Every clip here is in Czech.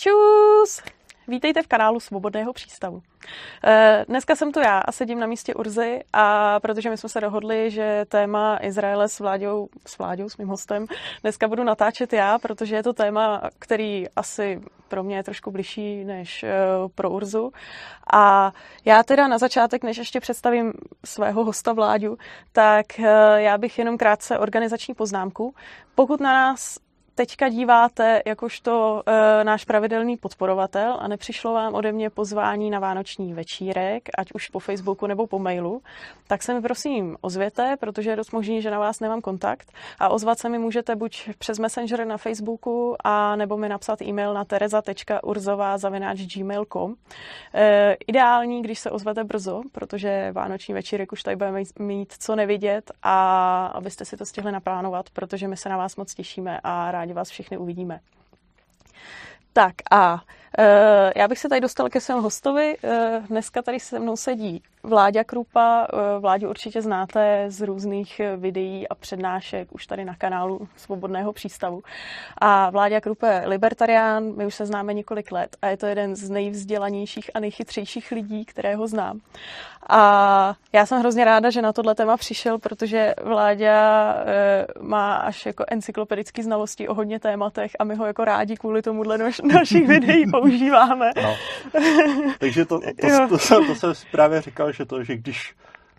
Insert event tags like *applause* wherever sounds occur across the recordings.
Čus! Vítejte v kanálu Svobodného přístavu. Eh, dneska jsem tu já a sedím na místě Urzy a protože my jsme se dohodli, že téma Izraele s Vláďou, s Vláďou, s mým hostem, dneska budu natáčet já, protože je to téma, který asi pro mě je trošku bližší než eh, pro Urzu. A já teda na začátek, než ještě představím svého hosta Vláďu, tak eh, já bych jenom krátce organizační poznámku. Pokud na nás teďka díváte jakožto e, náš pravidelný podporovatel a nepřišlo vám ode mě pozvání na vánoční večírek, ať už po Facebooku nebo po mailu, tak se mi prosím ozvěte, protože je dost možný, že na vás nemám kontakt a ozvat se mi můžete buď přes Messenger na Facebooku a nebo mi napsat e-mail na tereza.urzová.gmail.com. E, ideální, když se ozvete brzo, protože vánoční večírek už tady budeme mít co nevidět a abyste si to stihli naplánovat, protože my se na vás moc těšíme a rádi rádi vás všechny uvidíme. Tak a já bych se tady dostal ke svému hostovi. E, dneska tady se mnou sedí Vláďa Krupa. E, Vláďu určitě znáte z různých videí a přednášek už tady na kanálu Svobodného přístavu. A Vláďa Krupa je libertarián, my už se známe několik let a je to jeden z nejvzdělanějších a nejchytřejších lidí, kterého znám. A já jsem hrozně ráda, že na tohle téma přišel, protože Vláďa má až jako encyklopedické znalosti o hodně tématech a my ho jako rádi kvůli tomu dle našich *laughs* videí používáme. No. Takže to, to, to, to, jsem, to jsem právě říkal, že to, že když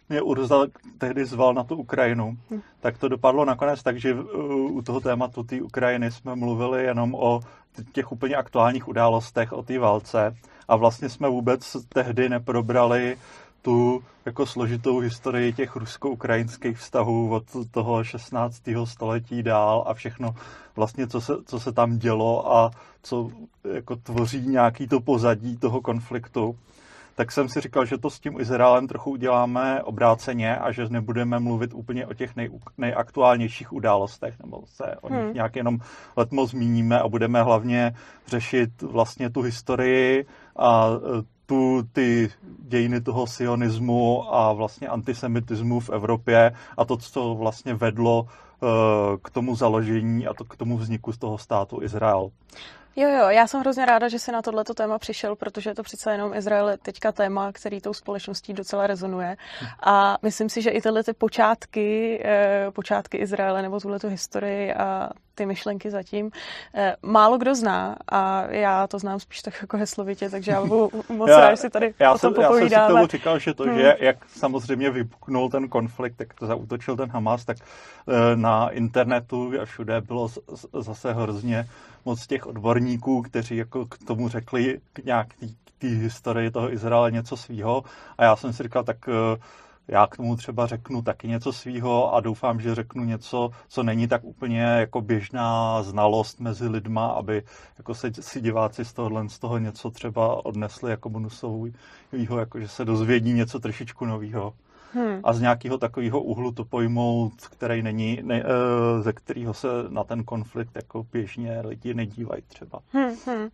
mě Urza tehdy zval na tu Ukrajinu, tak to dopadlo nakonec tak, že u toho tématu té Ukrajiny jsme mluvili jenom o těch úplně aktuálních událostech, o té válce a vlastně jsme vůbec tehdy neprobrali tu jako složitou historii těch rusko-ukrajinských vztahů od toho 16. století dál a všechno vlastně, co se, co se tam dělo a co jako tvoří nějaký to pozadí toho konfliktu tak jsem si říkal, že to s tím Izraelem trochu uděláme obráceně a že nebudeme mluvit úplně o těch nej, nejaktuálnějších událostech, nebo se o nich hmm. nějak jenom letmo zmíníme a budeme hlavně řešit vlastně tu historii a tu, ty dějiny toho sionismu a vlastně antisemitismu v Evropě a to, co vlastně vedlo uh, k tomu založení a to, k tomu vzniku z toho státu Izrael. Jo, jo, já jsem hrozně ráda, že se na tohleto téma přišel, protože je to přece jenom Izrael teďka téma, který tou společností docela rezonuje. A myslím si, že i tyhle ty počátky, eh, počátky Izraele nebo tuhle historii a ty myšlenky zatím eh, málo kdo zná a já to znám spíš tak jako heslovitě, takže já budu *laughs* moc rád, že si tady já o tom jsem, popovídáme. Já jsem si tomu říkal, že to, hmm. že jak samozřejmě vypuknul ten konflikt, jak to zautočil ten Hamas, tak eh, na internetu a všude bylo zase hrozně moc těch odborníků, kteří jako k tomu řekli k nějak té historii toho Izraele něco svýho a já jsem si říkal, tak eh, já k tomu třeba řeknu taky něco svýho a doufám, že řeknu něco, co není tak úplně jako běžná znalost mezi lidma, aby jako se, si diváci z tohohle z toho něco třeba odnesli jako bonusový, jako že se dozvědí něco trošičku nového hmm. a z nějakého takového úhlu to pojmout, který není, ne, eh, ze kterého se na ten konflikt jako běžně lidi nedívají třeba. Hmm, hmm.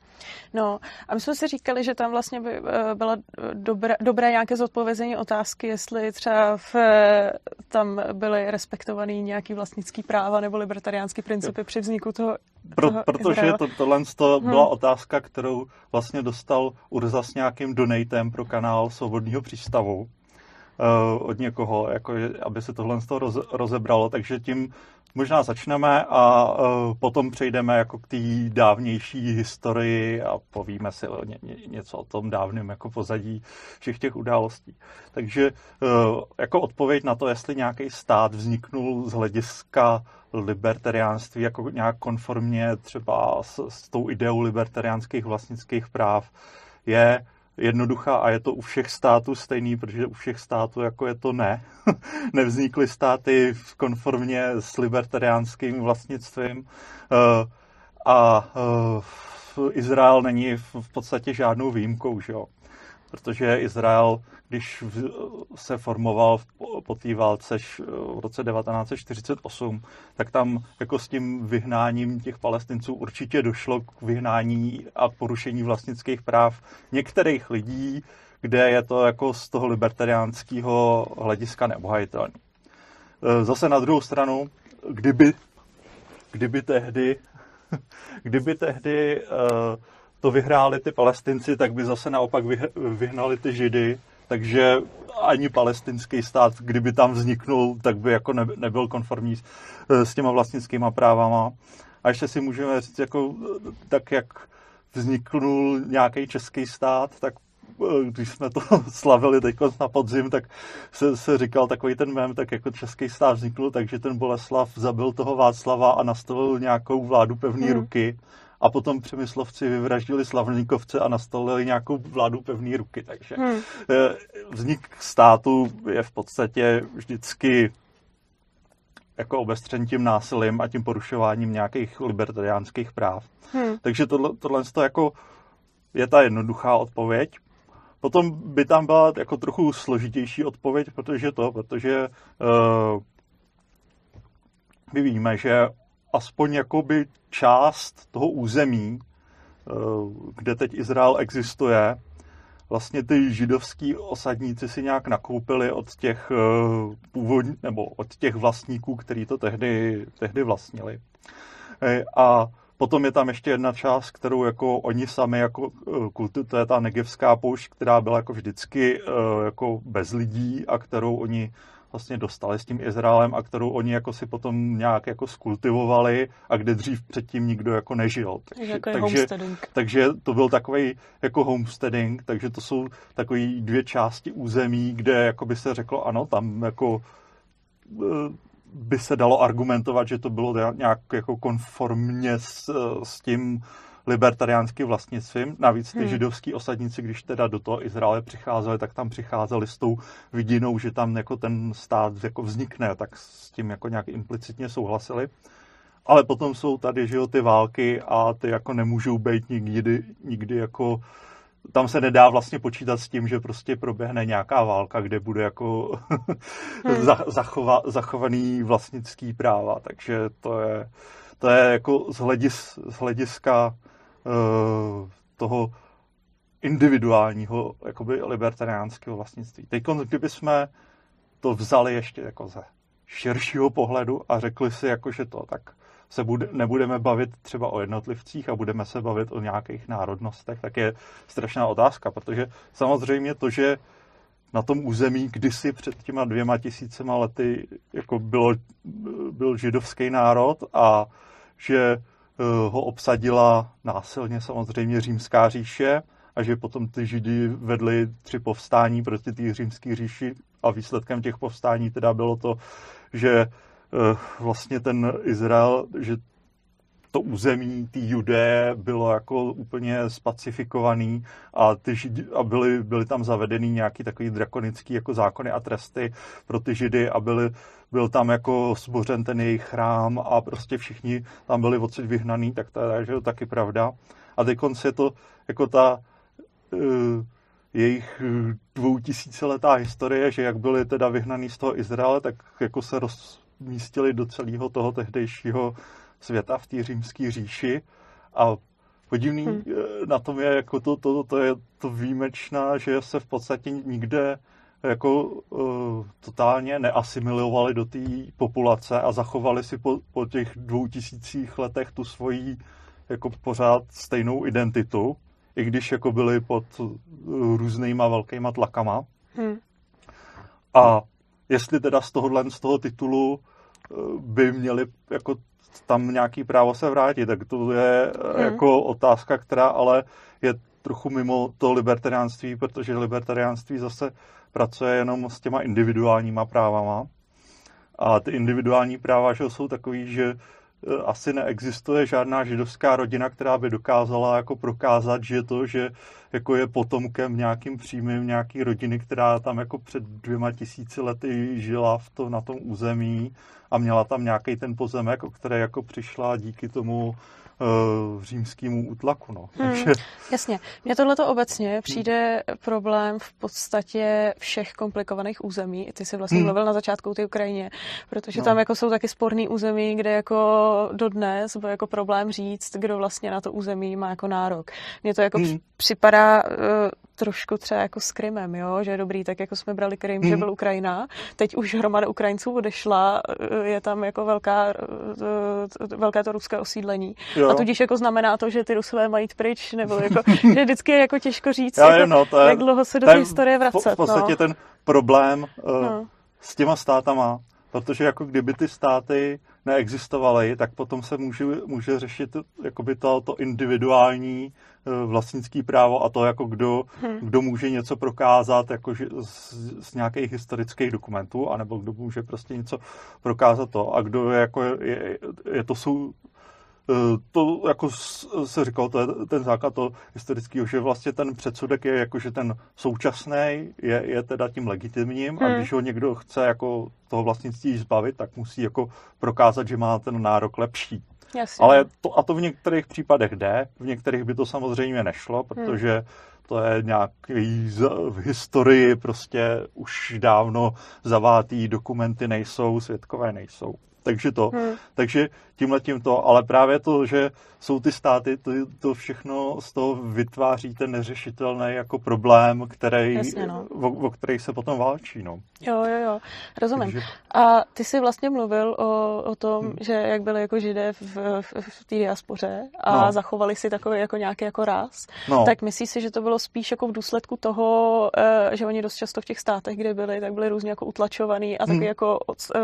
No a my jsme si říkali, že tam vlastně by eh, byla dobré, dobré nějaké zodpovězení otázky, jestli třeba v, tam byly respektovaný nějaký vlastnický práva nebo libertariánský principy jo. při vzniku toho Pro, protože to, tohle to hmm. byla otázka, kterou vlastně dostal Urza s nějakým donatem pro kanál Svobodného přístavu od někoho, jako, aby se tohle z toho roz, rozebralo. Takže tím možná začneme a uh, potom přejdeme jako k té dávnější historii a povíme si o ně, ně, něco o tom dávném jako pozadí všech těch událostí. Takže uh, jako odpověď na to, jestli nějaký stát vzniknul z hlediska libertariánství jako nějak konformně třeba s, s tou ideou libertariánských vlastnických práv, je jednoduchá a je to u všech států stejný, protože u všech států jako je to ne. *laughs* Nevznikly státy v konformně s libertariánským vlastnictvím eh, a eh, Izrael není v podstatě žádnou výjimkou, že jo? Protože Izrael když se formoval po té válce v roce 1948, tak tam jako s tím vyhnáním těch palestinců určitě došlo k vyhnání a porušení vlastnických práv některých lidí, kde je to jako z toho libertariánského hlediska neobhajitelné. E, zase na druhou stranu, kdyby, kdyby tehdy, *laughs* kdyby tehdy uh, to vyhráli ty palestinci, tak by zase naopak vyhnali ty židy, takže ani palestinský stát, kdyby tam vzniknul, tak by jako nebyl konformní s těma vlastnickýma právama. A ještě si můžeme říct, jako, tak jak vzniknul nějaký český stát, tak eh, když jsme to *laughs* slavili teď na podzim, tak se, se říkal takový ten mem, tak jako český stát vznikl, takže ten Boleslav zabil toho Václava a nastavil nějakou vládu pevné hmm. ruky a potom Přemyslovci vyvraždili Slavníkovce a nastavili nějakou vládu pevné ruky. Takže hmm. Eh, vznik státu je v podstatě vždycky jako obestřen tím násilím a tím porušováním nějakých libertariánských práv. Hmm. Takže tohle, tohle jako je ta jednoduchá odpověď. Potom by tam byla jako trochu složitější odpověď, protože to, protože uh, my víme, že aspoň jakoby část toho území, uh, kde teď Izrael existuje, vlastně ty židovský osadníci si nějak nakoupili od těch uh, původní, nebo od těch vlastníků, kteří to tehdy, tehdy vlastnili. A Potom je tam ještě jedna část, kterou jako oni sami jako eh, kultu, to je ta negevská poušť, která byla jako vždycky eh, jako bez lidí a kterou oni vlastně dostali s tím Izraelem a kterou oni jako si potom nějak jako skultivovali a kde dřív předtím nikdo jako nežil. Takže, jako takže, takže to byl takový jako homesteading, takže to jsou takové dvě části území, kde jako by se řeklo, ano, tam jako eh, by se dalo argumentovat, že to bylo nějak jako konformně s, s tím libertariánským vlastnictvím. Navíc ty hmm. židovský osadníci, když teda do toho Izraele přicházeli, tak tam přicházeli s tou vidinou, že tam jako ten stát jako vznikne, tak s tím jako nějak implicitně souhlasili. Ale potom jsou tady, že jo, ty války a ty jako nemůžou být nikdy, nikdy jako tam se nedá vlastně počítat s tím, že prostě proběhne nějaká válka, kde bude jako *laughs* hmm. zachova, zachovaný vlastnický práva. Takže to je, to je jako z, hledis, z hlediska uh, toho individuálního jakoby libertariánského vlastnictví. Teď, jsme to vzali ještě jako ze širšího pohledu a řekli si, jako, že to tak se bude, nebudeme bavit třeba o jednotlivcích a budeme se bavit o nějakých národnostech, tak je strašná otázka, protože samozřejmě to, že na tom území kdysi před těma dvěma tisícema lety jako bylo, byl židovský národ a že eh, ho obsadila násilně samozřejmě římská říše a že potom ty židy vedly tři povstání proti té římské říši. A výsledkem těch povstání teda bylo to, že Eh, vlastně ten Izrael, že to území ty Judé bylo jako úplně spacifikovaný a, ty židi, a byly, byly tam zavedeny nějaký takový drakonický jako zákony a tresty pro ty židy a byly, byl tam jako zbořen ten jejich chrám a prostě všichni tam byli odsud vyhnaný, tak to je že taky pravda. A teď je to jako ta uh, jejich dvoutisíciletá historie, že jak byli teda vyhnaný z toho Izraele, tak jako se roz, místili do celého toho tehdejšího světa v té římské říši a podivný hmm. na tom je, jako to, to, to je to výjimečná, že se v podstatě nikde jako uh, totálně neasimilovali do té populace a zachovali si po, po těch dvou tisících letech tu svoji jako pořád stejnou identitu, i když jako byli pod uh, různýma velkýma tlakama. Hmm. A jestli teda z tohohle, z toho titulu eh, by měli jako tam nějaký právo se vrátit, tak to je hmm. jako otázka, která ale je trochu mimo to libertariánství, protože libertariánství zase pracuje jenom s těma individuálníma právama. A ty individuální práva že jsou takový, že eh, asi neexistuje žádná židovská rodina, která by dokázala jako prokázat, že to, že jako je potomkem nějakým přímým nějaký rodiny, která tam jako před dvěma tisíci lety žila v to, na tom území a měla tam nějaký ten pozemek, o které jako přišla díky tomu uh, římskému útlaku. No. Hmm, Takže... Jasně. Mně tohleto obecně přijde hmm. problém v podstatě všech komplikovaných území. Ty jsi vlastně hmm. mluvil na začátku té Ukrajině, protože no. tam jako jsou taky sporný území, kde jako dodnes byl jako problém říct, kdo vlastně na to území má jako nárok. Mně to jako hmm. připadá uh, trošku třeba jako s Krymem, jo? že je dobrý, tak jako jsme brali Krym, hmm. že byl Ukrajina, teď už hromada Ukrajinců odešla, je tam jako velká, velké to ruské osídlení. Jo. A tudíž jako znamená to, že ty Rusové mají pryč, nebo jako, *laughs* že vždycky je jako těžko říct, Já jako, no, to je, jak dlouho se do té historie vracet. V podstatě no. ten problém uh, no. s těma státama, protože jako kdyby ty státy neexistovaly, tak potom se může, může řešit jakoby to, to individuální eh, vlastnický právo a to, jako kdo, hmm. kdo může něco prokázat jako z, z nějakých historických dokumentů, anebo kdo může prostě něco prokázat to a kdo je, jako je, je, je to jsou to jako se říkal, to je ten základ toho historického, že vlastně ten předsudek je jako, že ten současný je, je teda tím legitimním hmm. a když ho někdo chce jako toho vlastnictví zbavit, tak musí jako prokázat, že má ten nárok lepší. Jasně. Ale to, a to v některých případech jde, v některých by to samozřejmě nešlo, hmm. protože hmm. to je nějaký v historii prostě už dávno zavátý dokumenty nejsou, svědkové nejsou. Takže to. Hmm. Takže tímhle tím to, ale právě to, že jsou ty státy, to, to všechno z toho vytváří ten neřešitelný jako problém, který, Jasně, no. o, o který se potom válčí. No. Jo, jo, jo, rozumím. Takže... A ty jsi vlastně mluvil o, o tom, hmm. že jak byli jako židé v, v, v té diaspoře a no. zachovali si takový jako nějaký jako ráz, no. tak myslíš si, že to bylo spíš jako v důsledku toho, eh, že oni dost často v těch státech, kde byli, tak byli různě jako utlačovaný a taky hmm. jako, eh,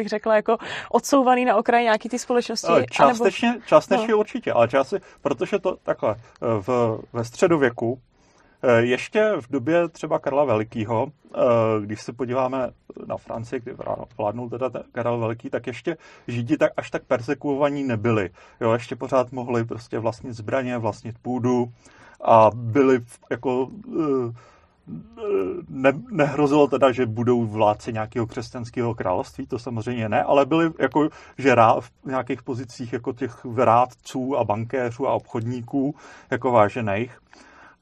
bych řekla, jako odsouvaný na okraji nějaký ty společnosti. Částečně, anebo... částečně no. určitě, ale části, protože to takhle, v, ve středověku Eh, ještě v době třeba Karla Velikýho, eh, když se podíváme na Francii, kdy vládnul teda Karel Veliký, tak ještě Židi tak až tak persekuovaní nebyli. Jo, ještě pořád mohli prostě vlastnit zbraně, vlastnit půdu a byli jako eh, ne, nehrozilo teda, že budou vládci nějakého křesťanského království, to samozřejmě ne, ale byli jako, že rá, v nějakých pozicích jako těch vrádců a bankéřů a obchodníků jako vážených.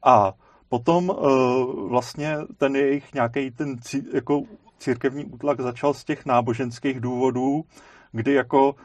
A Potom uh, vlastně ten jejich nějaký ten jako církevní útlak začal z těch náboženských důvodů, kdy jako uh,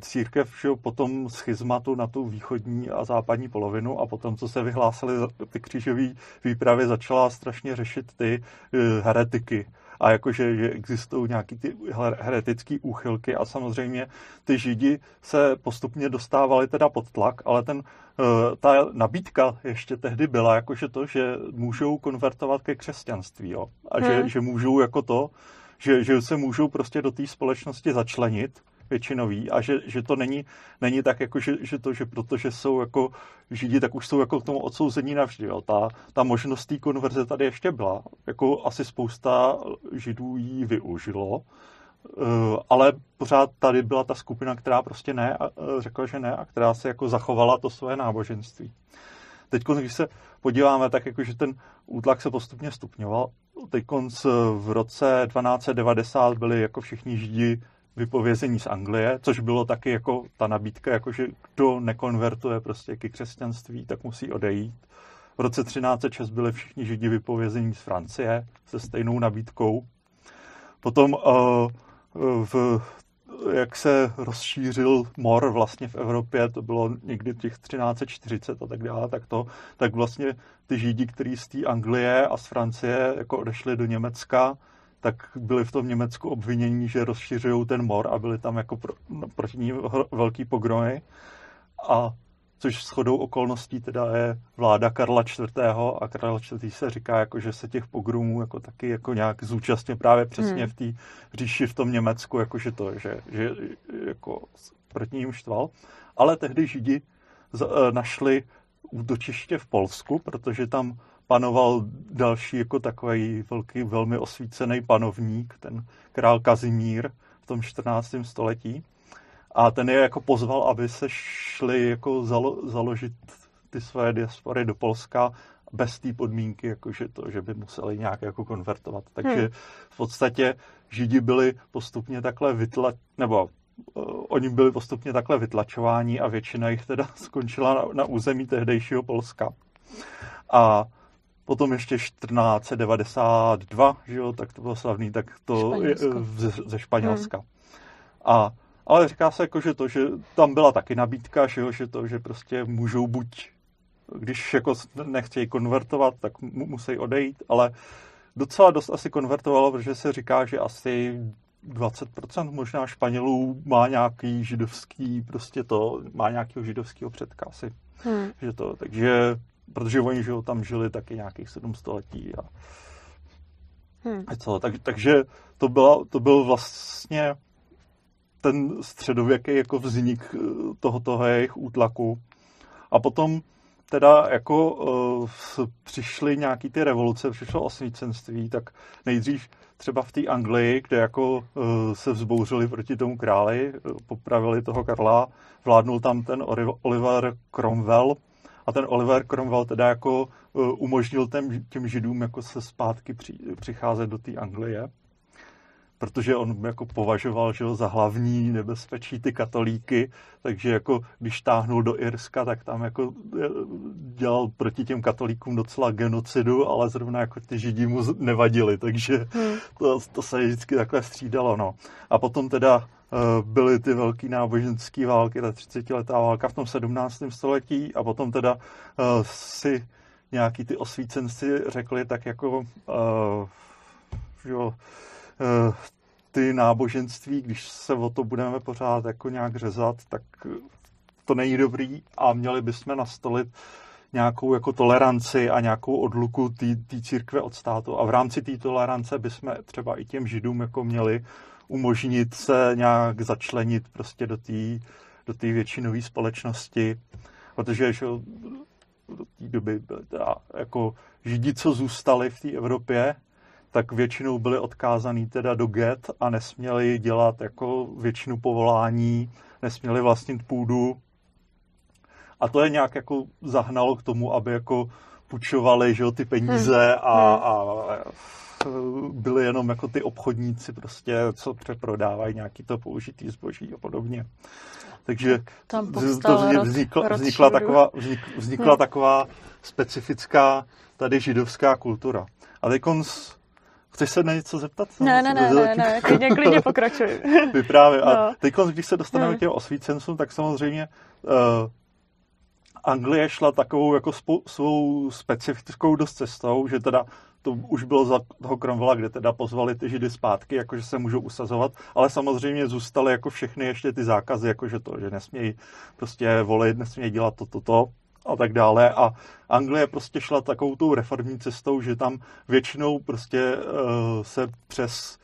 církev šel potom schizmatu na tu východní a západní polovinu a potom, co se vyhlásily ty křížové výpravy, začala strašně řešit ty uh, heretiky a jakože že existují nějaký ty heretické úchylky a samozřejmě ty židi se postupně dostávali teda pod tlak, ale ten, eh, ta nabídka ještě tehdy byla jakože to, že můžou konvertovat ke křesťanství jo? a hmm. že, že můžou jako to, že, že se můžou prostě do té společnosti začlenit většinový a že, že to není, není tak, jako, že, že to, že protože jsou jako židi, tak už jsou jako k tomu odsouzení navždy. Jo. Ta, ta možnost té konverze tady ještě byla. Jako asi spousta židů ji využilo, eh, ale pořád tady byla ta skupina, která prostě ne, eh, řekla, že ne a která se jako zachovala to své náboženství. Teď, když se podíváme, tak jako, že ten útlak se postupně stupňoval. Teď v roce 1290 byli jako všichni židi vypovězení z Anglie, což bylo taky jako ta nabídka, jako že kdo nekonvertuje prostě ke křesťanství, tak musí odejít. V roce 1306 byli všichni židi vypovězení z Francie se stejnou nabídkou. Potom uh, v, jak se rozšířil mor vlastně v Evropě, to bylo někdy těch 1340 a tak dále, tak to, tak vlastně ty židi, kteří z té Anglie a z Francie jako odešli do Německa, tak byli v tom Německu obvinění, že rozšiřují ten mor a byli tam jako pro, no, proti ní velký pogromy. A což shodou okolností teda je vláda Karla IV. a Karla IV. se říká, jako, že se těch pogromů jako taky jako nějak zúčastně právě přesně hmm. v té říši v tom Německu, jako že to, že, že jako proti ním štval. Ale tehdy Židi e, našli útočiště v Polsku, protože tam panoval další jako takový velký, velmi osvícený panovník, ten král Kazimír v tom 14. století. A ten je jako pozval, aby se šli jako zalo, založit ty své diaspory do Polska bez té podmínky, jako že, to, že by museli nějak jako konvertovat. Takže hmm. v podstatě Židi byli postupně takhle vytla, nebo uh, oni byli postupně takhle vytlačováni a většina jich teda *laughs* skončila na, na území tehdejšího Polska. A Potom ještě 1492, že jo, tak to bylo slavný, tak to je ze, ze Španělska. Hmm. A, ale říká se jako, že to, že tam byla taky nabídka, že, jo, že to, že prostě můžou buď když jako nechtějí konvertovat, tak musí odejít, ale docela dost asi konvertovalo, protože se říká, že asi 20% možná Španělů má nějaký židovský, prostě to, má nějakého židovského předka asi. Hmm. Že to, takže, protože oni že tam žili taky nějakých sedm století a, hmm. a co, tak, takže to, byla, to byl vlastně ten středověký jako vznik eh, tohoto jejich útlaku. A potom teda jako uh, přišly nějaký ty revoluce, přišlo osvícenství, tak nejdřív třeba v té Anglii, kde jako uh, se vzbouřili proti tomu králi, popravili toho Karla, vládnul tam ten Oliver Cromwell a ten Oliver Cromwell teda jako uh, umožnil těm, těm židům jako se zpátky při, přicházet do té Anglie protože on jako považoval že za hlavní nebezpečí ty katolíky, takže jako když táhnul do Irska, tak tam jako eh, dělal proti těm katolíkům docela genocidu, ale zrovna jako ty židi mu nevadili, takže hmm. to, to se vždycky takhle střídalo. No. A potom teda uh, byly ty velké náboženské války, ta 30 letá válka v tom 17. století a potom teda uh, si nějaký ty osvícenci řekli tak jako uh, jo, Eh, ty náboženství, když se o to budeme pořád jako nějak řezat, tak to není dobrý a měli bychom nastolit nějakou jako toleranci a nějakou odluku té církve od státu. A v rámci té tolerance bychom třeba i těm židům jako měli umožnit se nějak začlenit prostě do té do většinové společnosti, protože že do té doby byly teda jako židi, co zůstali v té Evropě, tak většinou byli odkázaný teda do get a nesměli dělat jako většinu povolání, nesměli vlastnit půdu. A to je nějak jako zahnalo k tomu, aby jako půjčovali že, ty peníze hmm. a, hmm. a byli jenom jako ty obchodníci prostě, co přeprodávají nějaký to použitý zboží a podobně. Takže Tam to vznikla, vznikla, taková, vznik, vznikla hmm. taková specifická tady židovská kultura. A teď Chceš se na něco zeptat? Ne, ne, ne, ne, ne, klidně, klidně pokračuj. *laughs* Vyprávě. No. A teď, když se dostaneme hmm. k těm osvícencům, tak samozřejmě uh, Anglie šla takovou jako spou, svou specifickou dost cestou, že teda to už bylo za toho Cromwella, kde teda pozvali ty židy zpátky, jakože se můžou usazovat, ale samozřejmě zůstaly jako všechny ještě ty zákazy, jakože to, že nesmějí prostě volit, nesmějí dělat toto, to, to, a tak dále. A Anglie prostě šla takovou tou reformní cestou, že tam většinou prostě uh, se přes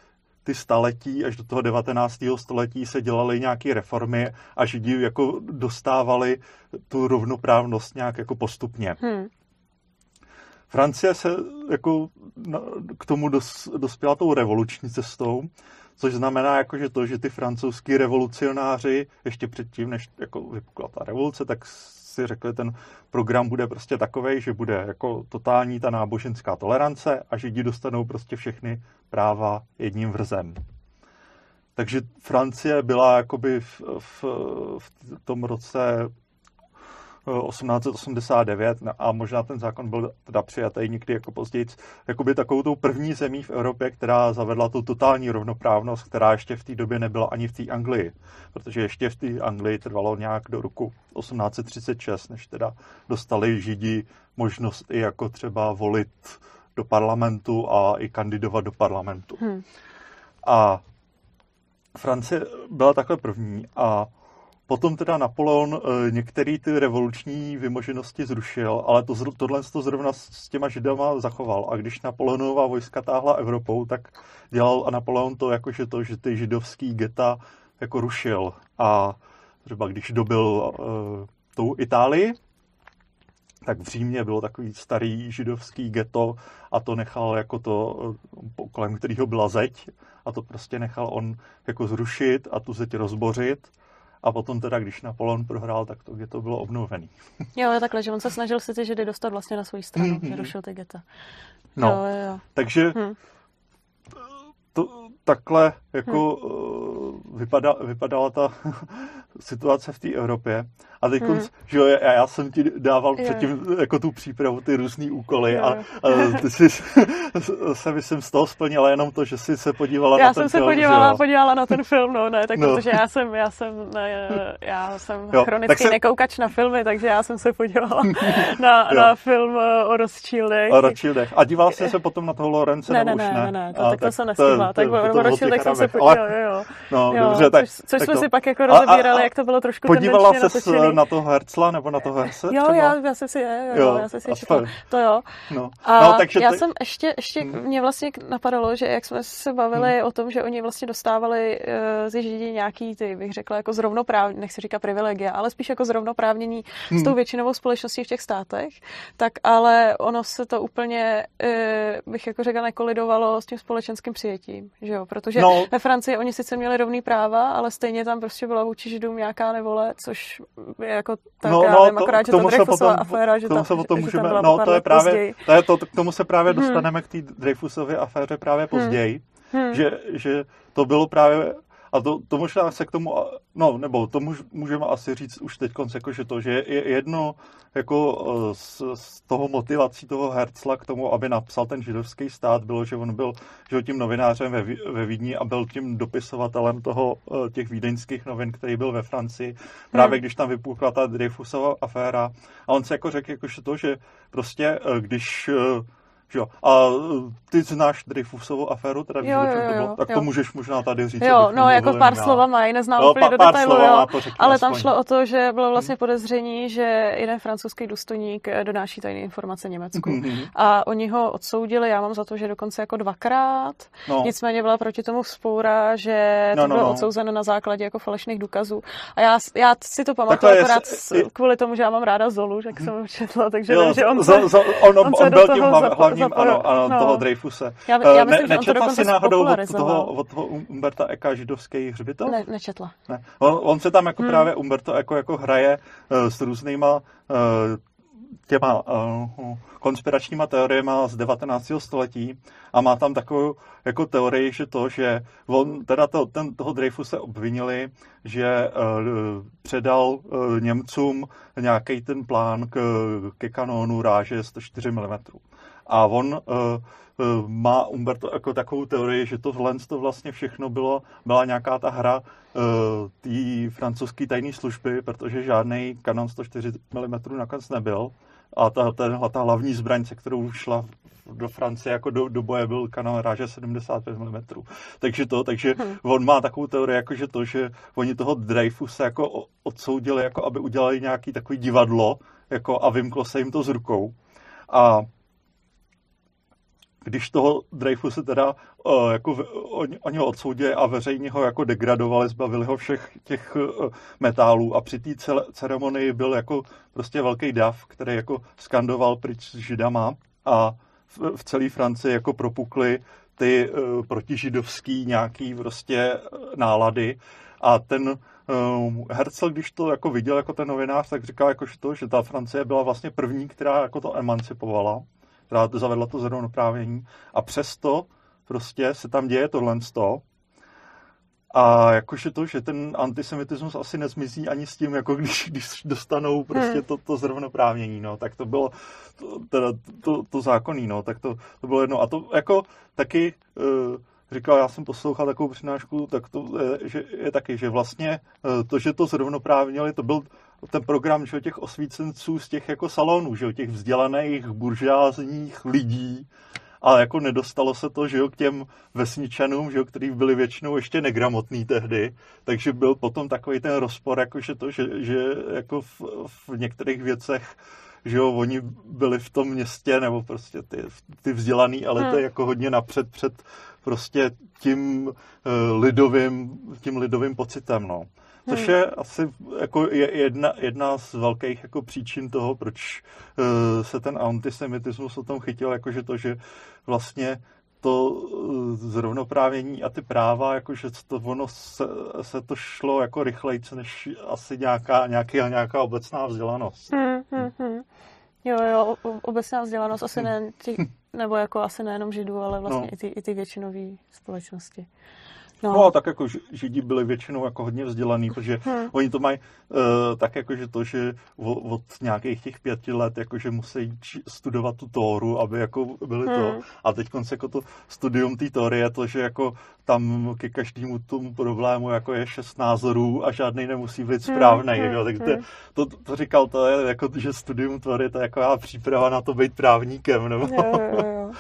ty staletí až do toho 19. století se dělaly nějaké reformy a židi jako dostávali tu rovnoprávnost nějak jako postupně. Hmm. Francie se jako k tomu dos, dospěla tou revoluční cestou, což znamená jako, že to, že ty francouzský revolucionáři ještě předtím, než jako vypukla ta revoluce, tak si řekli, ten program bude prostě takový, že bude jako totální ta náboženská tolerance a židi dostanou prostě všechny práva jedním vrzem. Takže Francie byla jakoby v, v, v tom roce 1889 a možná ten zákon byl teda přijatý někdy jako později, jakoby takovou tou první zemí v Evropě, která zavedla tu totální rovnoprávnost, která ještě v té době nebyla ani v té Anglii, protože ještě v té Anglii trvalo nějak do roku 1836, než teda dostali Židi možnost i jako třeba volit do parlamentu a i kandidovat do parlamentu. Hmm. A Francie byla takhle první a Potom teda Napoleon e, některé ty revoluční vymoženosti zrušil, ale to, tohle to zrovna s těma židama zachoval. A když Napoleonová vojska táhla Evropou, tak dělal a Napoleon to jako, že to, že ty židovský geta jako rušil. A třeba když dobil uh, tou Itálii, tak v Římě bylo takový starý židovský ghetto a to nechal jako to, e, kolem kterého byla zeď a to prostě nechal on jako zrušit a tu zeď rozbořit a potom teda, když Napoleon prohrál, tak to to bylo obnovený. *laughs* jo, je takhle, že on se snažil si ty židy dostat vlastně na svou stranu, mm-hmm. rušil ty geta. No, jo, jo. takže hmm. to, takhle jako hmm. vypadala, vypadala ta *laughs* situace v té Evropě. A teď, hmm. že jo, já, já jsem ti dával jo. předtím jako tu přípravu, ty různé úkoly jo. a, a *laughs* ty jsi se myslím z toho splnila jenom to, že jsi se podívala já na ten film. Já jsem se podívala, podívala na ten film, no ne, tak no. protože já jsem, já jsem, ne, já jsem jo, chronický se... nekoukač na filmy, takže já jsem se podívala *laughs* na, na film eh, o Rothschildech. O Rothschildech. A dívala jsi se potom na toho Lorence, ne, nebo ne, už ne? Ne, ne, to, tak to jsem nestihla. Tak o Rothschildech jsem se podívala, jo, jo. No, dobře, tak, což jsme si pak jako rozebírali, jak to bylo trošku Podívala se na toho Hercla nebo na toho Herce? Jo, já, já jsem si, je, jo, jo, já jsem si četla. To jo. No. A no, takže já ty... jsem ještě, ještě hmm. mě vlastně napadalo, že jak jsme se bavili hmm. o tom, že oni vlastně dostávali uh, z Ježdí nějaký, ty bych řekla, jako zrovnoprávnění, nechci říkat privilegia, ale spíš jako zrovnoprávnění hmm. s tou většinovou společností v těch státech, tak ale ono se to úplně, uh, bych jako řekla, nekolidovalo s tím společenským přijetím, že jo, protože no. ve Francii oni sice měli rovný práva, ale stejně tam prostě byla vůči Židům nějaká nevole, což je jako tak no, no, nevím, akorát, že to Dreyfusová aféra, že, tomu se potom že, můžeme, že no to je právě, to je to, k tomu se právě hmm. dostaneme hmm. k té Dreyfusově aféře právě hmm. později, hmm. Že, že to bylo právě a to, to možná se k tomu, no, nebo to můžeme asi říct už teď jako, že to, že je jedno jako eh, z, z toho motivací toho Herzla k tomu, aby napsal ten židovský stát, bylo, že on byl že tím novinářem ve, ve Vídni a byl tím dopisovatelem toho eh, těch vídeňských novin, který byl ve Francii. Právě hmm. když tam vypukla ta Dreyfusova aféra. A on se jako řekl, jako, že to, že prostě eh, když Jo. A e, ty znáš Dreyfusovou aféru, teda víš, jo, jo, jo, to bylo? Tak jo. to můžeš možná tady říct. Jo, no jako pár slova mají, neznám jo, úplně do detailu, jo. Ale aspoň. tam šlo o to, že bylo vlastně podezření, že jeden francouzský důstojník e, donáší tajné informace Německu. Mm-hmm. A oni ho odsoudili, já mám za to, že dokonce jako dvakrát. No. Nicméně byla proti tomu vzpoura, že no, to no, bylo no. odsouzeno na základě jako falešných důkazů. A já, já si to pamatuju akorát je, kvůli tomu, že já mám ráda Zolu, jak jsem ho četla, takže jo, vím, že on, se, on, on, on, on byl tím hlavním ním, ano, ano, no. toho Dreyfuse. Já, já myslím, ne, že nečetla si náhodou od toho, od toho Umberta Eka židovský hřbitov? Ne, nečetla. Ne. On, on se tam jako hmm. právě Umberto Eko jako hraje uh, s různýma uh, těma uh, konspiračníma teoriemi z 19. století a má tam takovou jako teorii, že to, že on, teda to, ten, toho Dreyfuse obvinili, že uh, předal uh, Němcům nějaký ten plán k, ke kanónu ráže 104 mm. A on uh, uh, má Umberto jako takovou teorii, že to to vlastně všechno bylo, byla nějaká ta hra uh, té francouzské tajné služby, protože žádný kanon 104 mm nakonec nebyl. A ta, ta, ta hlavní zbraň, se kterou šla do Francie jako do, do boje byl kanon ráže 75 mm. Takže to, takže hmm. on má takovou teorii, jako že to, že oni toho Dreyfusa jako odsoudili, jako aby udělali nějaký takový divadlo, jako a vymklo se jim to z rukou. A když toho Dreyfuse teda uh, jako oni, oni ho odsoudili a veřejně ho jako degradovali, zbavili ho všech těch uh, metálů a při té ceremonii byl jako prostě velký dav, který jako skandoval pryč s židama a v, v celé Francii jako propukly ty uh, protižidovský nějaký prostě nálady. A ten uh, Herzl, když to jako viděl jako ten novinář, tak říkal jako, že to, že ta Francie byla vlastně první, která jako to emancipovala která zavedla to zrovnoprávění a přesto prostě se tam děje tohle sto. A jakože to, že ten antisemitismus asi nezmizí ani s tím, jako když, když dostanou prostě hmm. to, to zrovnoprávnění, no, tak to bylo to, teda to, to zákonný, no, tak to, to bylo jedno. A to jako taky uh, říkal, já jsem poslouchal takovou přednášku, tak to je, že je taky, že vlastně uh, to, že to zrovnoprávnili, to byl ten program že, těch osvícenců z těch jako salonů, že, těch vzdělaných buržázních lidí, a jako nedostalo se to, že jo, k těm vesničanům, že jo, který byli většinou ještě negramotní tehdy, takže byl potom takový ten rozpor, jako že to, že, že jako v, v některých věcech že jo, oni byli v tom městě, nebo prostě ty, ty vzdělaný, ale hmm. to je jako hodně napřed před prostě tím uh, lidovým, tím lidovým pocitem, no. Což hmm. je asi jako je jedna, jedna z velkých jako příčin toho, proč uh, se ten antisemitismus o tom chytil, jakože to, že vlastně to eh, zrovnoprávění a ty práva, jakože to ono se, se to šlo jako rychlejce, než asi nějaká, nějaký, nějaká obecná vzdělanost. Hmm, hmm, hmm. Jo, jo, obecná vzdělanost asi ne, ty, nebo jako asi nejenom židů, ale vlastně no. i ty, i ty většinové společnosti. No. no, tak jako židi byli většinou jako hodně vzdělaný, protože hmm. oni to mají uh, tak jako, že to, že od, od nějakých těch pěti let jako, že musí studovat tu Tóru, aby jako byli hmm. to. A teď konce jako to studium té Tóry je to, že jako tam ke každému tomu problému jako je šest názorů a žádný nemusí být hmm, správný. Hmm. Jo. Tak to, hmm. to, to, říkal, to je jako, že studium Tóry to je jako příprava na to být právníkem. Nebo? Jo, jo, jo.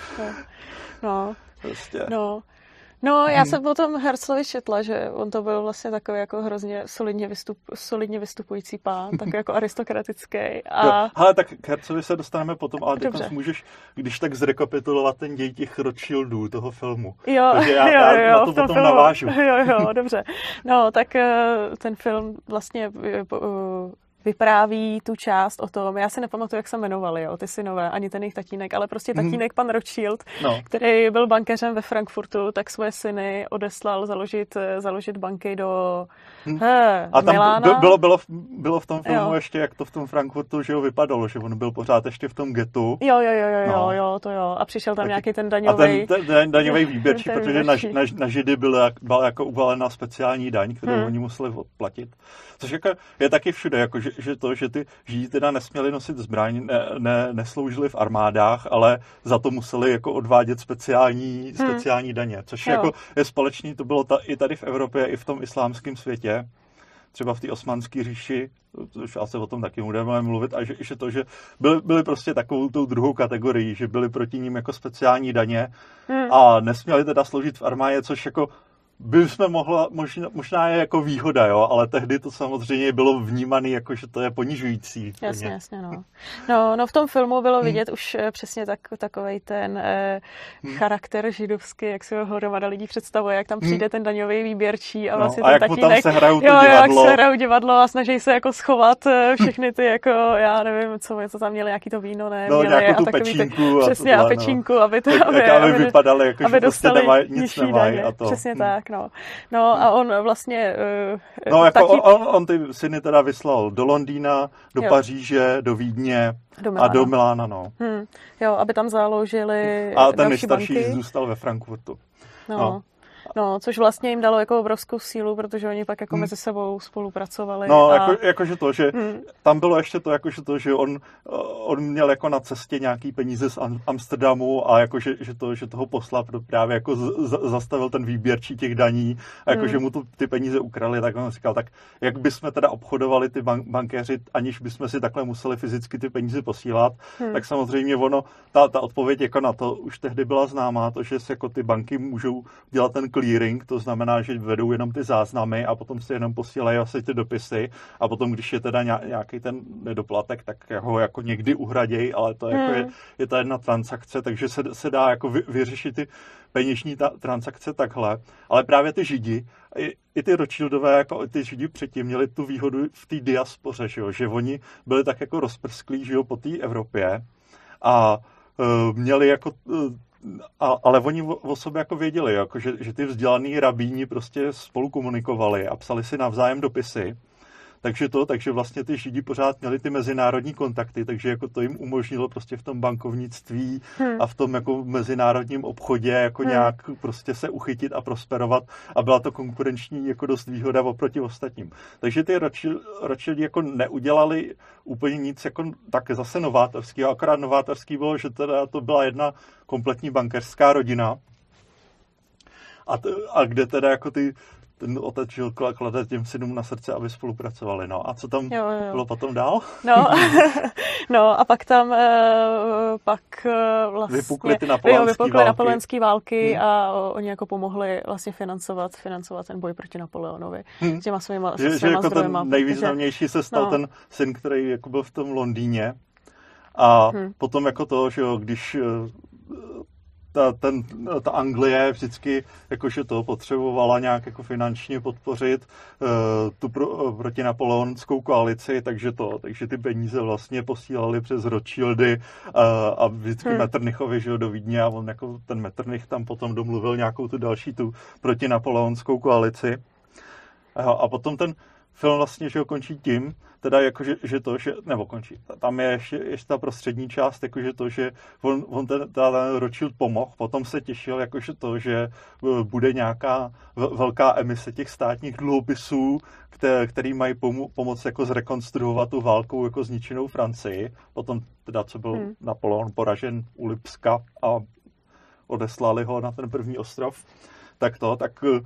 No. *laughs* Prostě. No. No, já jsem potom Herzlovi četla, že on to byl vlastně takový jako hrozně solidně, vystup, solidně vystupující pán, tak jako *laughs* aristokratický. A... Jo, ale tak k Herzlovi se dostaneme potom, ale teď můžeš, když tak zrekapitulovat ten děj těch Rothschildů, toho filmu. Jo, Takže já, jo, já jo, na to potom filmu. navážu. Jo, jo, *laughs* dobře. No, tak eh, ten film vlastně eh, vypráví tu část o tom, já si nepamatuju, jak se jmenovali, jo, ty synové, ani ten jejich tatínek, ale prostě mhm. tatínek, mm. pan Rothschild, no. který byl bankéřem ve Frankfurtu, tak svoje syny odeslal založit, založit banky do mm. he, A tam Milána. bylo, bylo, bylo v tom filmu jo. ještě, jak to v tom Frankfurtu, že ho vypadalo, že on byl pořád ještě v tom getu. Jo, jo, jo, jo, no. jo, to jo. A přišel tam nějaký ten daňový... A ten, ten daňový výběrčí, protože na, na, na Židy byla, byla jako uvalena speciální daň, kterou hmm. oni museli odplatit. Což jako je taky všude, jako že, že to, že ty židi teda nesměli nosit zbraň, ne, ne, nesloužili v armádách, ale za to museli jako odvádět speciální, hmm. speciální daně, což jo. jako je společný, to bylo ta, i tady v Evropě, i v tom islámském světě třeba v té osmanské říši, což asi o tom taky budeme mluvit, a že, že to, že byli, byli prostě takovou tou druhou kategorií, že byli proti ním jako speciální daně hmm. a nesměli teda složit v armádě, což jako by jsme mohla, možná, možná je jako výhoda, jo, ale tehdy to samozřejmě bylo vnímané jako, že to je ponižující. Jasně, jasně, no. no. No, v tom filmu bylo hmm. vidět hmm. už eh, přesně tak, takovej ten eh, hmm. charakter židovský, jak si ho hromada lidí představuje, jak tam přijde hmm. ten daňový výběrčí a no, vlastně a ten jak tatínek, tam se hrajou *laughs* to jo, divadlo. jak se hrajou divadlo a snaží se jako schovat eh, všechny ty jako, já nevím, co, co tam měli, nějaký to víno, ne? No, měli, nějakou tu pečínku. Ty, přesně, a, pečínku, no. aby to, aby, aby, aby, vypadaly, jako, aby že prostě nemají, nic nemají. A to. Přesně hmm. Tak, no. No a on vlastně... Uh, no jako taky... on, on ty syny teda vyslal do Londýna, do jo. Paříže, do Vídně do a do Milána, no. Hmm. Jo, aby tam založili A ten nejstarší zůstal ve Frankfurtu. No. no. No, což vlastně jim dalo jako obrovskou sílu, protože oni pak jako hmm. mezi sebou spolupracovali. No, a... jako, jakože to, že hmm. tam bylo ještě to, jakože to, že on, on měl jako na cestě nějaký peníze z Amsterdamu a jakože že to, že toho posla právě jako z, z, zastavil ten výběrčí těch daní a jakože hmm. mu to, ty peníze ukrali, tak on říkal, tak jak bychom teda obchodovali ty bank, bankéři, aniž bychom si takhle museli fyzicky ty peníze posílat, hmm. tak samozřejmě ono, ta, ta odpověď jako na to už tehdy byla známá, to, že se jako ty banky můžou dělat ten clearing, to znamená, že vedou jenom ty záznamy a potom si jenom posílají asi ty dopisy a potom, když je teda nějaký ten nedoplatek, tak ho jako někdy uhradějí, ale to hmm. jako je, hmm. je ta jedna transakce, takže se, se dá jako vy, vyřešit ty peněžní ta, transakce takhle. Ale právě ty židi, i, i ty Rothschildové, jako ty židi předtím měli tu výhodu v té diaspoře, že, jo? že oni byli tak jako rozprsklí že jo, po té Evropě a uh, měli jako uh, a, ale oni o, o sobě jako věděli, jako že, že ty vzdělaný rabíni prostě spolu komunikovali a psali si navzájem dopisy takže to, takže vlastně ty Židi pořád měli ty mezinárodní kontakty, takže jako to jim umožnilo prostě v tom bankovnictví hmm. a v tom jako mezinárodním obchodě jako hmm. nějak prostě se uchytit a prosperovat a byla to konkurenční jako dost výhoda oproti ostatním. Takže ty Rothschildi jako neudělali úplně nic jako tak zase novátorského, akorát novátorský bylo, že teda to byla jedna kompletní bankerská rodina, a, t- a kde teda jako ty ten otec žil klade těm synům na srdce, aby spolupracovali. No a co tam jo, jo. bylo potom dál? No, *laughs* no a pak tam uh, pak uh, vlastně vypukly ty napoleonské války, války hmm. a oni jako pomohli vlastně financovat, financovat ten boj proti Napoleonovi hmm. těma svýma, že, svýma že jako zdrojema, ten nejvýznamnější protože, se stal no. ten syn, který jako byl v tom Londýně a hmm. potom jako to, že jo, když eh, ta, ten, ta Anglie vždycky jakože to potřebovala nějak jako finančně podpořit uh, tu pro, proti napoleonskou koalici, takže to, takže ty peníze vlastně posílali přes Rothschildy uh, a vždycky hmm. Metternichovi, že do Vídně a on jako ten Metternich tam potom domluvil nějakou tu další tu proti napoleonskou koalici. Uh, a potom ten film vlastně, že ho končí tím, teda jako, že, že to, že, nebo končí, tam je ještě, ještě ta prostřední část, jakože to, že on, on ten, ten Rothschild pomohl, potom se těšil, jakože to, že e, bude nějaká velká emise těch státních dluhopisů, které, který mají pomo- pomoct jako zrekonstruovat tu válku jako zničenou Francii, potom teda, co byl hmm. Napoleon poražen u Lipska a odeslali ho na ten první ostrov, tak to, tak eh,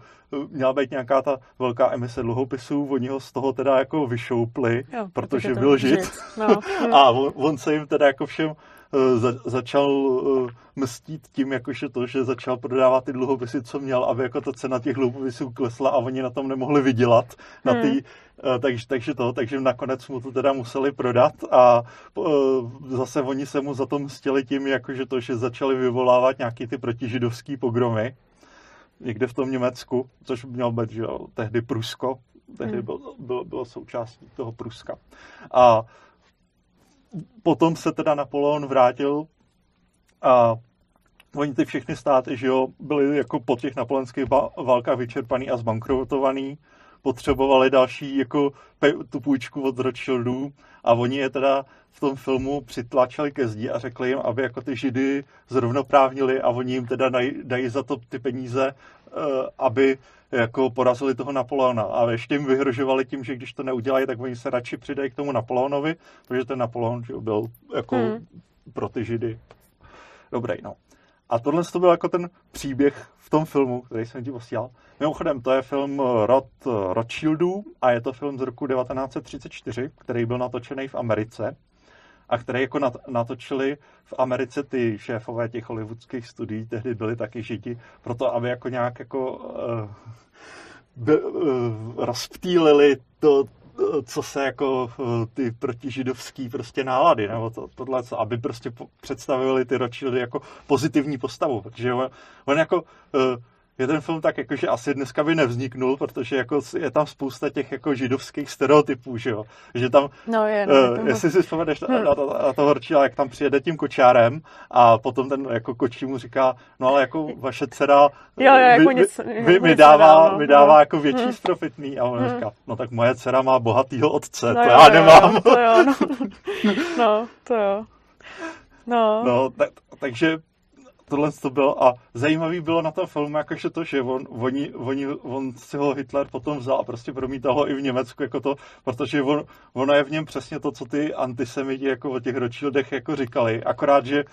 měla být nějaká ta velká emise dluhopisů, oni ho z toho teda jako vyšoupli, jo, protože byl žid. žid. No. *laughs* a on, on se jim teda jako všem uh, za, začal uh, mstít tím, jakože to, že začal prodávat ty dluhopisy, co měl, aby jako ta cena těch dluhopisů klesla a oni na tom nemohli vydělat. Na hmm. tý, uh, takže, takže to, takže nakonec mu to teda museli prodat a uh, zase oni se mu za to mstili tím, jakože to, že začali vyvolávat nějaký ty protižidovský pogromy někde v tom Německu, což měl být, že jo, tehdy Prusko, tehdy hmm. bylo, bylo, bylo součástí toho Pruska. A potom se teda Napoleon vrátil a oni ty všechny státy, že jo, byly jako po těch napoleonských válkách vyčerpaný a zbankrotovaný, potřebovali další jako tu půjčku od Rothschildů a oni je teda v tom filmu přitlačili ke zdi a řekli jim, aby jako ty židy zrovnoprávnili a oni jim teda dají, za to ty peníze, eh, aby jako porazili toho Napoleona. A ještě jim vyhrožovali tím, že když to neudělají, tak oni se radši přidají k tomu Napoleonovi, protože ten Napoleon že byl jako hmm. pro ty židy dobrý. No. A tohle to byl jako ten příběh v tom filmu, který jsem ti posílal. Mimochodem, to je film Rod Rothschildů a je to film z roku 1934, který byl natočený v Americe a který jako natočili v Americe ty šéfové těch hollywoodských studií, tehdy byli taky židi, proto aby jako nějak jako uh, by, uh, rozptýlili to, co se jako eh, ty protižidovský prostě nálady, nebo to, tohle, co, aby prostě představili ty Rothschildy jako pozitivní postavu, protože on, on jako je ten film tak, jako, že asi dneska by nevzniknul, protože jako je tam spousta těch jako židovských stereotypů, že jo. Že tam, no je, no, uh, jestli si vzpomeneš na, hmm. na, to, na toho Horčila, jak tam přijede tím kočárem a potom ten jako kočí mu říká, no ale jako vaše dcera jo, jo, jako mi, nic, mi, mi, dává, no, mi dává no. jako větší hmm. strofitný a on hmm. říká, no tak moje dcera má bohatýho otce, no, to jo, já nemám. Jo, to jo, no. *laughs* no, to jo. No, no tak, takže tohle to bylo a zajímavý bylo na tom filmu jakože to, že on, oni, oni, on si ho Hitler potom vzal a prostě promítal ho i v Německu jako to, protože on, ono je v něm přesně to, co ty antisemiti jako o těch Rothschildech jako říkali, akorát, že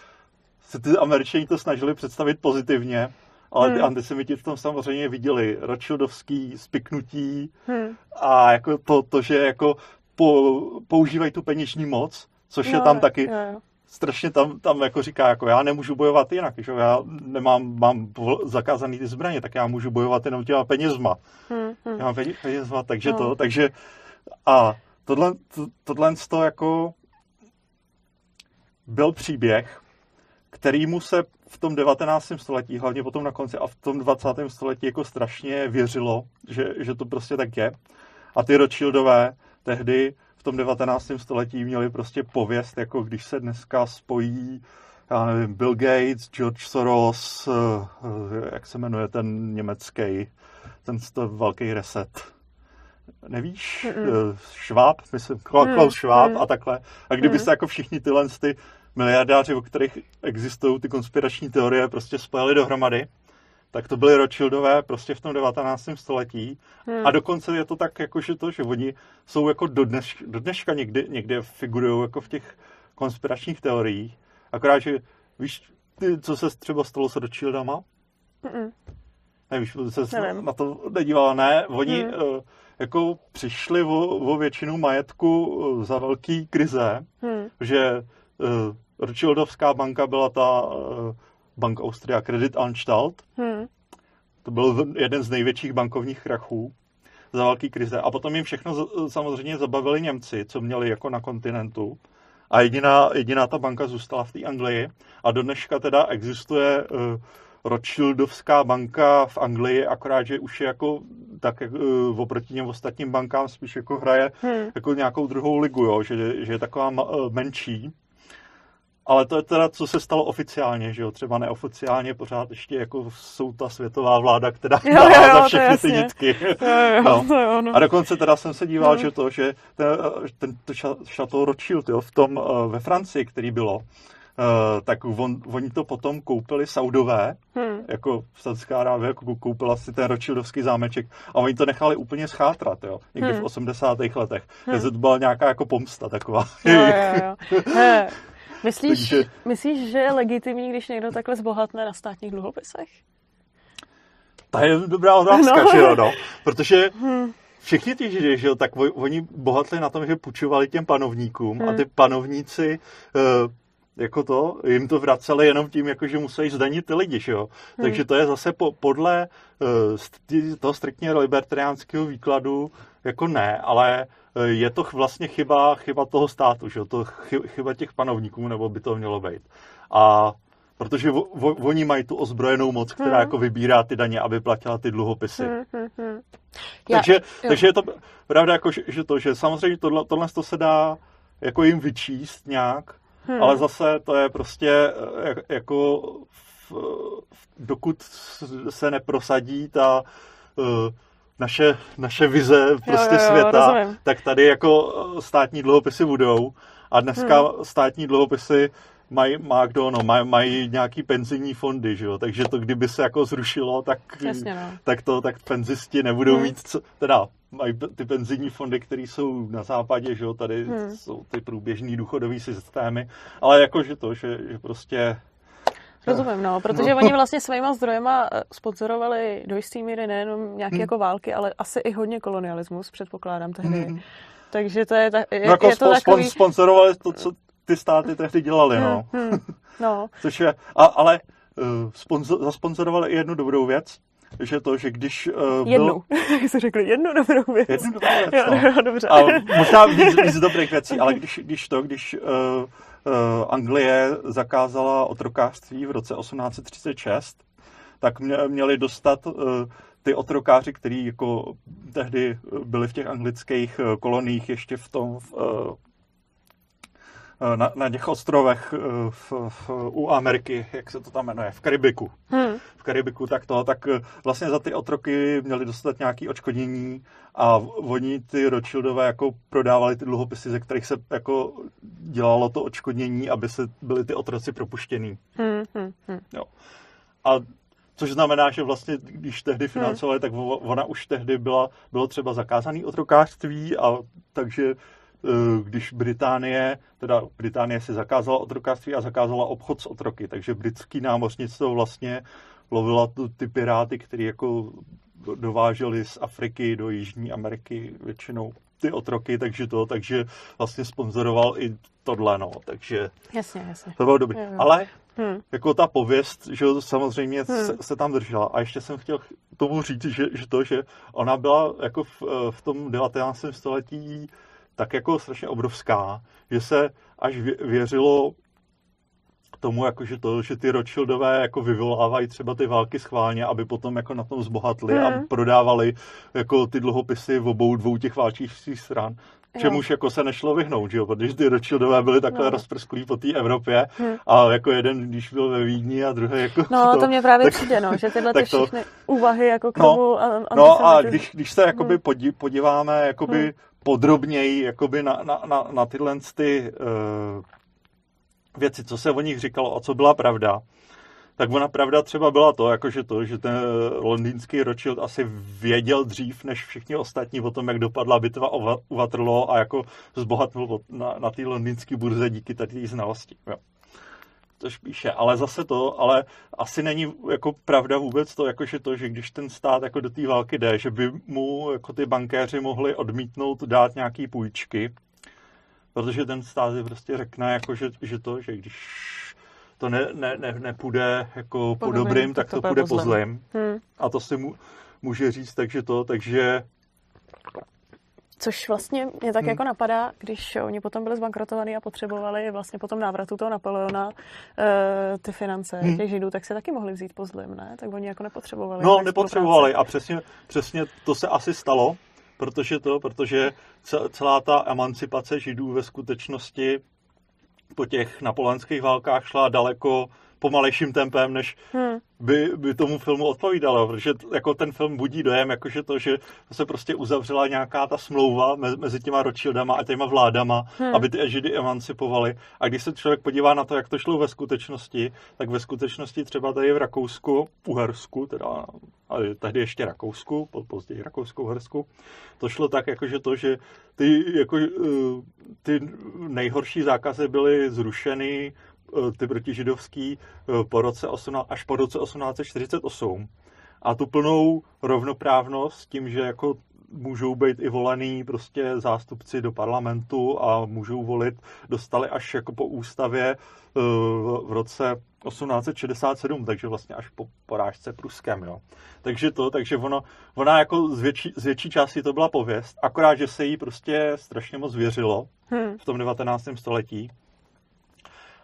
se ty američani to snažili představit pozitivně, ale hmm. ty antisemiti v tom samozřejmě viděli Rothschildovský spiknutí hmm. a jako to, to že jako po, používají tu peněžní moc, což jo, je tam taky, jo strašně tam, tam jako říká, jako já nemůžu bojovat jinak, že já nemám, mám zakázaný ty zbraně, tak já můžu bojovat jenom těma penězma. Hmm, hmm. Já mám penězma, takže no. to, takže a tohle, to, tohle to jako byl příběh, kterýmu se v tom 19. století, hlavně potom na konci a v tom 20. století jako strašně věřilo, že, že to prostě tak je. A ty Rothschildové tehdy v tom 19. století měli prostě pověst, jako když se dneska spojí já nevím, Bill Gates, George Soros, eh, eh, jak se jmenuje ten německý, ten to velký reset. Nevíš? Mm-mm. Schwab, myslím, Klaus Schwab mm. a takhle. A kdyby mm. se jako všichni tyhle ty miliardáři, o kterých existují ty konspirační teorie, prostě spojili dohromady, tak to byly Rothschildové prostě v tom 19. století. Hmm. A dokonce je to tak, jako, že to, že oni jsou jako do, dneš, do dneška někdy, někde figurují jako v těch konspiračních teoriích. Akorát, že víš, ty, co se třeba stalo s Rothschildama? Mm-mm. Nevíš, se Nevím. na to nedívala, ne? Oni hmm. uh, jako přišli o, o většinu majetku uh, za velký krize, hmm. že uh, Rothschildovská banka byla ta uh, Bank Austria Credit Anstalt. Hmm. To byl jeden z největších bankovních krachů za velký krize. A potom jim všechno samozřejmě zabavili Němci, co měli jako na kontinentu. A jediná, jediná ta banka zůstala v té Anglii. A do dneška teda existuje uh, Rothschildovská banka v Anglii, akorát, že už je jako tak uh, oproti těm ostatním bankám spíš jako hraje hmm. jako nějakou druhou ligu, jo? Že, že je taková uh, menší. Ale to je teda, co se stalo oficiálně, že jo? Třeba neoficiálně pořád ještě jako jsou ta světová vláda, která Jo, dá jo, jo, za všechny ty nitky. Jo, jo, No. to jo, no. A dokonce teda jsem se díval, Mhm. že to, že ten, ten to Chateau Rothschild jo, v tom eh, ve Francii, který bylo, eh, tak on, oni to potom koupili Saudové, Hm. jako Saudská Arábie jako koupila si ten Rothschildovský zámeček a oni to nechali úplně schátrat, jo, někdy Hmm. v 80. letech. Hmm. Takže to byla nějaká jako pomsta taková. Jo, jo, jo. *laughs* He, Myslíš, Takže- myslíš, že je legitimní, když někdo takhle zbohatne na státních dluhopisech? To je dobrá otázka, No. že jo, no. Protože *laughs* Hm. všichni ti židi, že jo, tak oni bohatli na tom, že půjčovali těm panovníkům a Hmm. ty panovníci eh, jako to, jim to vraceli jenom tím, jako že musí zdanit ty lidi, že jo. Hmm. Takže to je zase po, podle sti- toho striktně libertariánského výkladu jako ne, ale eh, je to vlastně chyba, chyba toho státu, že jo, to chy- chyba těch panovníků, nebo by to mělo být. A protože vo, vo, oni mají tu ozbrojenou moc, která Hmm. jako vybírá ty daně, aby platila ty dluhopisy. Hm, hm, hm. Já- Takže, jo. takže je to pravda, jako, že, že to, že samozřejmě tohle, tohle to se dá jako jim vyčíst nějak, Hm. hmm. ale zase to je prostě jak- jako v, v, dokud se neprosadí ta uh, naše, naše vize prostě jo, jo, světa, rozumím. tak tady jako eh, státní dluhopisy budou a dneska Hmm. státní dluhopisy mají, má kdo, no, mají, mají nějaký penzijní fondy, že jo, takže to kdyby se jako zrušilo, tak Jasně, no. tak to, tak penzisti nebudou Hmm. mít, co, teda mají ty penzijní fondy, které jsou na západě, že jo, tady Hmm. jsou ty průběžný důchodový systémy, ale jakože to, že, že prostě *laughs* Rozumím, no, protože oni vlastně svýma zdrojema eh, sponzorovali do jistý míry nejenom nějaké Hmm. jako války, ale asi i hodně kolonialismus, předpokládám tehdy. Mhm. Takže to je, ta, je, no jako je to spo, takový... spon, sponzorovali to, co ty státy tehdy dělali, no. Hm, hm, no, *laughs* Což je, a, ale uh, sponzo, zasponzorovali i jednu dobrou věc, že to, že když uh, byl... jednu, *laughs* jak jsi řekli, jednu dobrou věc. Jednu dobrou věc, jo, no. jo, dobře. A možná víc, víc dobrých věcí, ale když, když to, když uh, Anglie zakázala otrokářství v roce 1836, tak mě, měli dostat uh, ty otrokáři, kteří jako tehdy byli v těch anglických uh, koloniích ještě v tom v, na, na těch ostrovech uh, v, v, u Ameriky, jak se to tam jmenuje, v Karibiku. Hm, v Karibiku, tak to, tak eh, vlastně za ty otroky měli dostat nějaký odškodnění a oni ty Rothschildové jako prodávali ty dluhopisy, ze kterých se jako dělalo to odškodnění, aby se byli ty otroci propuštěný. hm, hm, hm. A což znamená, že vlastně, když tehdy financovali, tak o- ona už tehdy byla, bylo třeba zakázané otrokářství a takže eh, když Británie, teda Británie si zakázala otrokářství a zakázala obchod s otroky, takže britský námořnictvo vlastně lovila tu, ty piráty, který jako dováželi z Afriky do Jižní Ameriky většinou ty otroky, takže to, takže vlastně sponzoroval i tohle, no, takže Jasně, jasně. to bylo dobrý. Jo, jo. Ale Hm, jako ta pověst, že samozřejmě Hmm. se, se tam držela. A ještě jsem chtěl ch- tomu říct, že, že to, že ona byla jako v, eh, v tom 19. století tak jako strašně obrovská, že se až vě- věřilo tomu, jako že to, že ty Rothschildové jako vyvolávají třeba ty války schválně, aby potom jako na tom zbohatli a Hmm. prodávali jako ty dluhopisy v obou dvou těch válčících stran. Čemuž jako se nešlo vyhnout, že jo? protože ty Rothschildové byli takhle No. rozprsklí po té Evropě hm. a jako jeden, když byl ve Vídni a druhý jako... No, to mě právě tak- přijde, no, že *laughs* tyhle ty tak to- všechny úvahy jako k No, tomu a- No a když, když se jakoby Hmm. podí, podíváme jakoby Hmm. Podrobněji jakoby na, na, na, na tyhle ty uh, věci, co se o nich říkalo a co byla pravda, tak ona pravda třeba byla to, jakože to, že ten londýnský Rothschild asi věděl dřív než všichni ostatní o tom, jak dopadla bitva u Waterloo a jako zbohatnul na, na té londýnské burze díky tady znalosti. Jo. Což píše, ale zase to, ale asi není jako pravda vůbec to, jakože to, že když ten stát jako do té války jde, že by mu jako ty bankéři mohli odmítnout dát nějaký půjčky, protože ten stát si prostě řekne, jako, že, že to, že když to ne, ne, ne, nepůjde jako po, Po dobrým, dobrým, tak, to, to půjde po po zlým. Hm. A to si mu, může říct, takže to, takže Což vlastně mě tak Hmm. jako napadá, když oni potom byli zbankrotovaní a potřebovali vlastně po tom návratu toho Napoleona e, ty finance Hmm. těch židů, tak si taky mohli vzít po zlým, ne? Tak oni jako nepotřebovali. No, nepotřebovali a přesně, přesně to se asi stalo, protože to, protože ce- celá ta emancipace židů ve skutečnosti po těch napoleonských válkách šla daleko pomalejším tempem, než hmm. by, by tomu filmu odpovídalo, protože jako ten film budí dojem, jakože to, že se prostě uzavřela nějaká ta smlouva mezi těma Rothschildama a těma vládama, hmm. aby ty Židy emancipovali. A když se člověk podívá na to, jak to šlo ve skutečnosti, tak ve skutečnosti třeba tady v Rakousku, Uhersku, teda ale tehdy ještě Rakousku, později Rakousku, Uhersku, to šlo tak, jakože to, že ty, jako, eh, ty nejhorší zákazy byly zrušeny, ty protižidovský eh, po roce 18, až po roce 1848 a tu plnou rovnoprávnost tím, že jako můžou být i volený prostě zástupci do parlamentu a můžou volit, dostali až jako po ústavě eh, v roce 1867, takže vlastně až po porážce Pruskem, jo. Takže to, takže ono, ona jako z větší, z větší části to byla pověst, akorát, že se jí prostě strašně moc věřilo hmm. v tom 19. století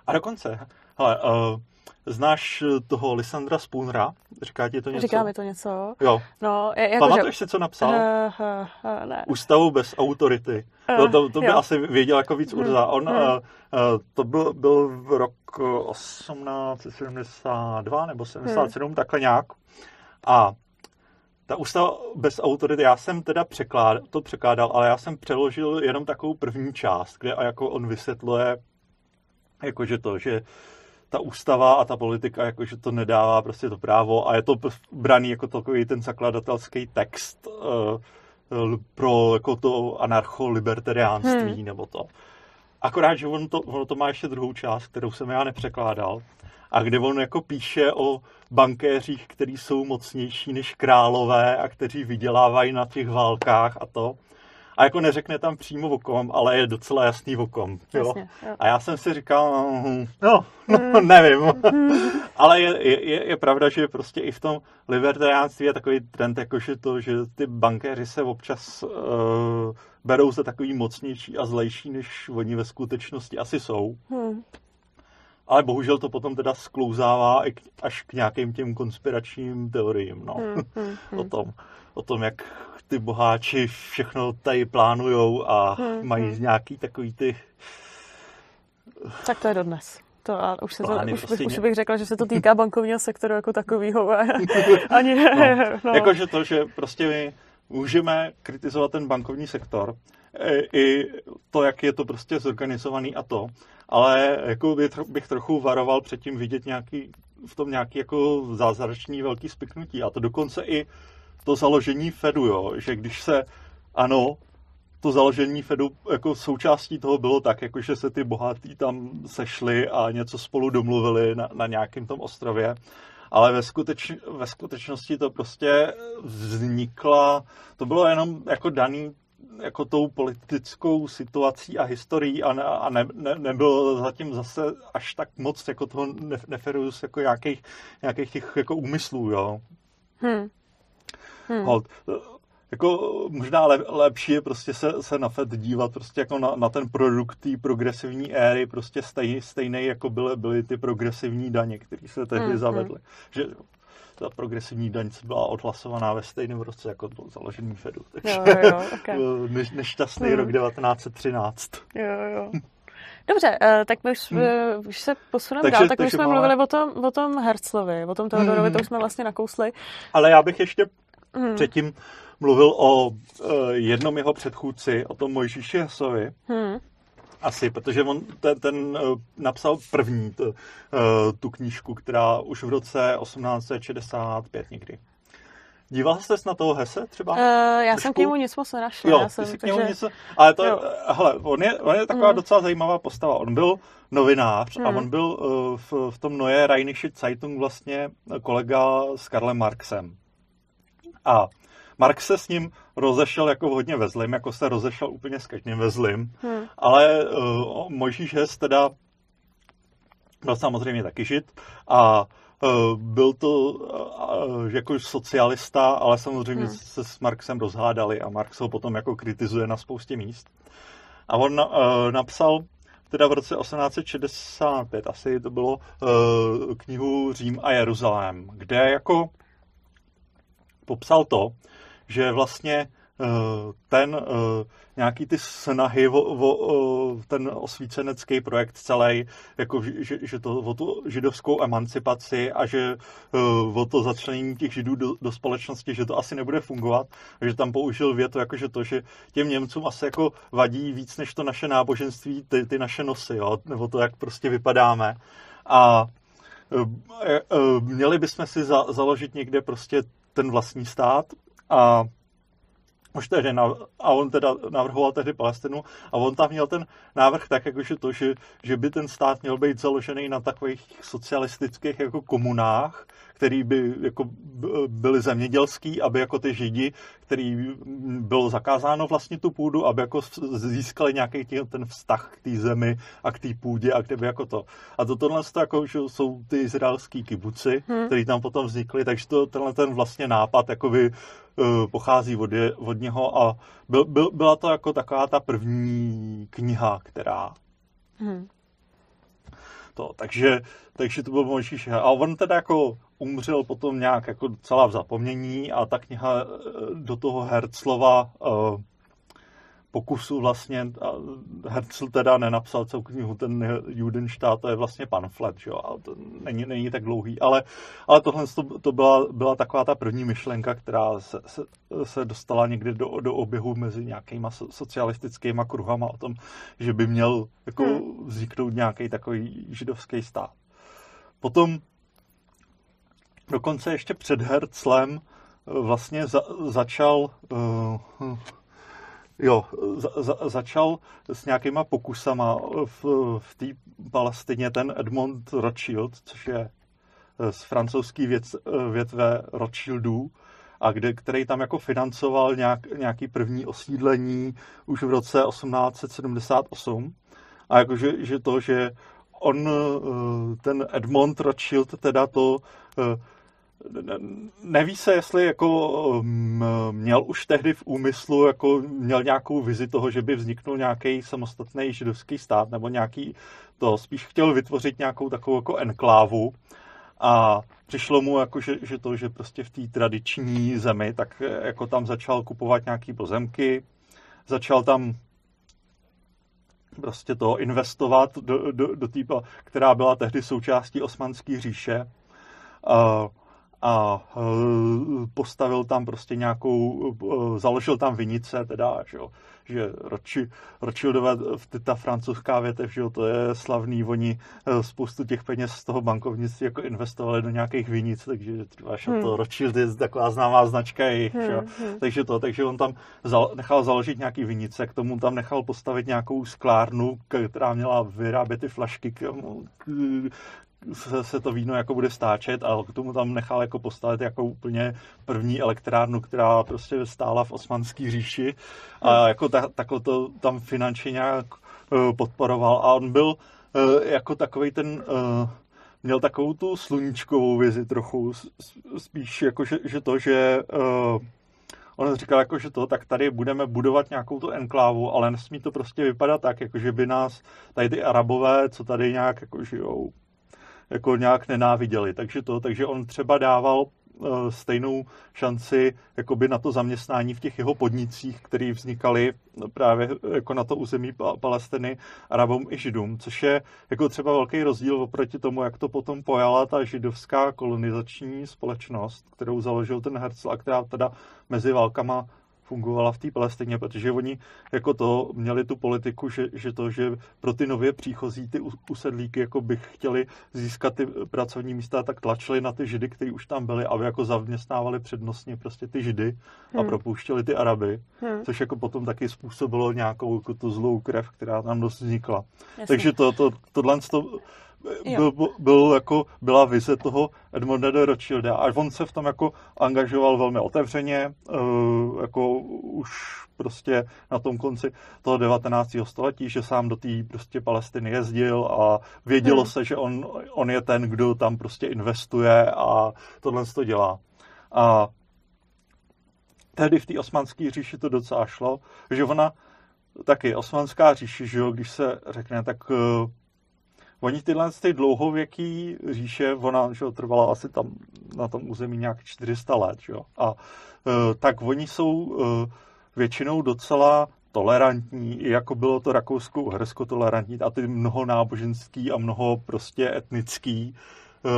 a dokonce, hele, uh, znáš toho Lysandra Spoonera? Říká ti to něco? Říká mi to něco. Jo. No, je, jako Pamatuješ že... si, co napsal? Uh, uh, ne. Ústavu bez autority. Uh, to, to, to by jo. asi věděl jako víc Urza. Hmm. On, hmm. Uh, uh, to byl, byl v rok 1872 nebo 77, hmm. takhle nějak. A ta ústava bez autority, já jsem teda překlád, to překládal, ale já jsem přeložil jenom takovou první část, kde a jako on vysvětluje jakože to, že ta ústava a ta politika, jakože to nedává prostě to právo a je to braný jako takový ten zakladatelský text uh, pro jako to anarcho-libertariánství hmm. nebo to. Akorát, že on to, ono to má ještě druhou část, kterou jsem já nepřekládal, a kde on jako píše o bankéřích, kteří jsou mocnější než králové a kteří vydělávají na těch válkách a to. A jako neřekne tam přímo vokom, ale je docela jasný vokom. Jo? Jasně, jo. A já jsem si říkal, no, no, no *laughs* nevím. *laughs* ale je, je, je, pravda, že prostě i v tom libertariánství je takový trend, jakože to, že ty bankéři se občas uh, berou za takový mocnější a zlejší, než oni ve skutečnosti asi jsou. Hmm. Ale bohužel to potom teda sklouzává až k nějakým těm konspiračním teoriím, no. Hmm, hmm, *laughs* hmm. o tom o tom, jak ty boháči všechno tady plánujou a hmm, mají hmm. nějaký takový ty... Tak to je dodnes. To a už, se to, už, prostě bych, už bych řekla, že se to týká bankovního sektoru jako takového. *laughs* Ani, no. *laughs* no. Jakože to, že prostě my můžeme kritizovat ten bankovní sektor, e, i to, jak je to prostě zorganizovaný a to, ale jako bych trochu varoval předtím vidět nějaký, v tom nějaký jako zázračný velký spiknutí. A to dokonce i to založení Fedu, jo, že když se, ano, to založení Fedu jako součástí toho bylo tak, jako že se ty bohatí tam sešli a něco spolu domluvili na, na nějakém tom ostrově, ale ve, skuteč, ve skutečnosti to prostě vznikla, to bylo jenom jako daný jako tou politickou situací a historií a, ne, a ne, ne, nebylo zatím zase až tak moc jako toho neferus jako nějakých, nějakých těch jako úmyslů, jo. Hmm. Hmm. Hold, jako možná lep, lepší je prostě se, se na FED dívat prostě jako na, na ten produkt té progresivní éry, prostě stej, stejný, jako byly, byly ty progresivní daně, které se tehdy hmm. zavedly. Že ta progresivní daň byla odhlasovaná ve stejném roce jako to založení Fedu. Takže jo, jo, okay. *laughs* ne, nešťastný hmm. rok 1913. Jo, jo. Dobře, eh, tak my už, hmm. Eh, už se posuneme dál, tak my jsme máme... mluvili o tom, o tom Herzlovi, o tom Teodorovi, hmm. to už jsme vlastně nakousli. Ale já bych ještě Hmm. Předtím mluvil o uh, jednom jeho předchůdci, o tom Mojžíši Hesovi. Hmm. Asi, protože on ten, ten uh, napsal první t, uh, tu knížku, která už v roce 1865 někdy. Díval jste na toho Hese třeba? Uh, já Trošku? jsem k němu nic moc nenašla. Jo, já jsem, k němu takže... něco, ale to, jo. hele, on je, on je taková hmm. docela zajímavá postava. On byl novinář hmm. a on byl uh, v, v tom Neue Rheinische Zeitung vlastně kolega s Karlem Marxem. A Marx se s ním rozešel jako hodně ve zlým, jako se rozešel úplně s každým ve zlým, hmm. ale uh, Mojžíš Hes teda byl samozřejmě taky žid a uh, byl to uh, jako socialista, ale samozřejmě hmm. se s Marxem rozhádali a Marx ho potom jako kritizuje na spoustě míst. A on uh, napsal teda v roce 1865 asi to bylo uh, knihu Řím a Jeruzalém, kde jako popsal to, že vlastně ten nějaký ty snahy o, o, ten osvícenecký projekt celý, jako že, že to o tu židovskou emancipaci a že o to začlenění těch židů do, do společnosti, že to asi nebude fungovat, a že tam použil větu, jako že to, že těm Němcům asi jako vadí víc než to naše náboženství, ty, ty naše nosy, jo? nebo to, jak prostě vypadáme. A měli bychom si za, založit někde prostě ten vlastní stát a už tehdy, a on teda navrhoval tehdy Palestinu a on tam měl ten návrh tak, jakože to, že, že by ten stát měl být založený na takových socialistických jako komunách, který by jako byly zemědělský, aby jako ty židi, který bylo zakázáno vlastně tu půdu, aby jako získali nějaký tě, ten vztah k té zemi a k té půdě a kdyby jako to. A to tohle to jako, že jsou ty izraelský kibuci, hmm. který tam potom vznikly, takže to, tenhle ten vlastně nápad by uh, pochází od, je, od něho a byl, byl, byla to jako taková ta první kniha, která hmm to. Takže, takže to byl Mojžíš. A on teda jako umřel potom nějak jako docela v zapomnění a ta kniha eh, do toho Herzlova uh, pokusu vlastně, Herzl teda nenapsal celou knihu, ten Judenštát, to je vlastně pamflet, že jo, a to není, není tak dlouhý, ale, ale tohle to, to byla, byla taková ta první myšlenka, která se, se, se dostala někdy do, do oběhu mezi nějakýma socialistickými kruhama o tom, že by měl jako hmm. vzniknout nějaký takový židovský stát. Potom dokonce ještě před Herzlem vlastně za, začal uh, Jo, za, za, začal s nějakýma pokusama v, v té Palestině ten Edmond Rothschild, což je eh, z francouzský věc, eh, větve Rothschildů, a kde, který tam jako financoval nějak, nějaký první osídlení už v roce 1878. A jakože že to, že on, eh, ten Edmond Rothschild, teda to Neví se, jestli jako um, měl už tehdy v úmyslu, jako měl nějakou vizi toho, že by vzniknul nějaký samostatný židovský stát, nebo nějaký to, spíš chtěl vytvořit nějakou takovou jako enklávu a přišlo mu jako, že, že to, že prostě v té tradiční zemi, tak jako tam začal kupovat nějaký pozemky, začal tam prostě to investovat do, do, do té, která byla tehdy součástí Osmanské říše. Uh, a e, postavil tam prostě nějakou, e, založil tam vinice, teda, že, jo, že Roči, Rothschildové, ta francouzská větev, že jo, to je slavný, oni e, spoustu těch peněz z toho bankovnictví jako investovali do nějakých vinic, takže třeba hmm. to Rothschild je taková známá značka jejich, hmm. jo, hmm. takže to, takže on tam zal, nechal založit nějaký vinice, k tomu tam nechal postavit nějakou sklárnu, která měla vyrábět ty flašky, k, k, se, se to víno jako bude stáčet a k tomu tam nechal jako postavit jako úplně první elektrárnu, která prostě stála v osmanské říši. A hmm. jako ta, takhle to tam finančně nějak uh, podporoval. A on byl uh, jako takový ten uh, měl takovou tu sluníčkovou vizi trochu, spíš jako, že, že to, že on říkal jako, že to, tak tady budeme budovat nějakou tu enklávu, ale nesmí to prostě vypadat tak, jako že by nás tady ty arabové, co tady nějak jako žijou, jako nějak nenáviděli. Takže to, takže on třeba dával eh, stejnou šanci jakoby na to zaměstnání v těch jeho podnicích, které vznikaly právě jako na to území Palestiny Arabům i Židům, což je jako třeba velký rozdíl oproti tomu, jak to potom pojala ta židovská kolonizační společnost, kterou založil ten Herzl a která teda mezi válkama fungovala v té Palestině, protože oni jako to měli tu politiku, že, že to, že pro ty nově příchozí, ty usedlíky, jako by chtěli získat ty pracovní místa, tak tlačili na ty židy, kteří už tam byli, aby jako zaměstnávali přednostně prostě ty židy a hmm. propouštěli ty Araby, hmm. což jako potom taky způsobilo nějakou jako tu zlou krev, která tam dost vznikla. Jasně. Takže to, to, tohle to, byl, byl jako, byla vize toho Edmonda de Rothschilda a on se v tom jako angažoval velmi otevřeně, uh, jako už prostě na tom konci toho 19. století, že sám do té prostě Palestiny jezdil a vědělo hmm. se, že on, on je ten, kdo tam prostě investuje a tohle to dělá. A tehdy v té osmanské říši to docela šlo, že ona taky osmanská říše, že jo, když se řekne, tak uh, Oni tyhle ty dlouhověký říše, ona že trvala asi tam na tom území nějak 400 let, že? a uh, tak oni jsou uh, většinou docela tolerantní, i jako bylo to Rakousko-Uhersko tolerantní a ty mnoho náboženský a mnoho prostě etnický,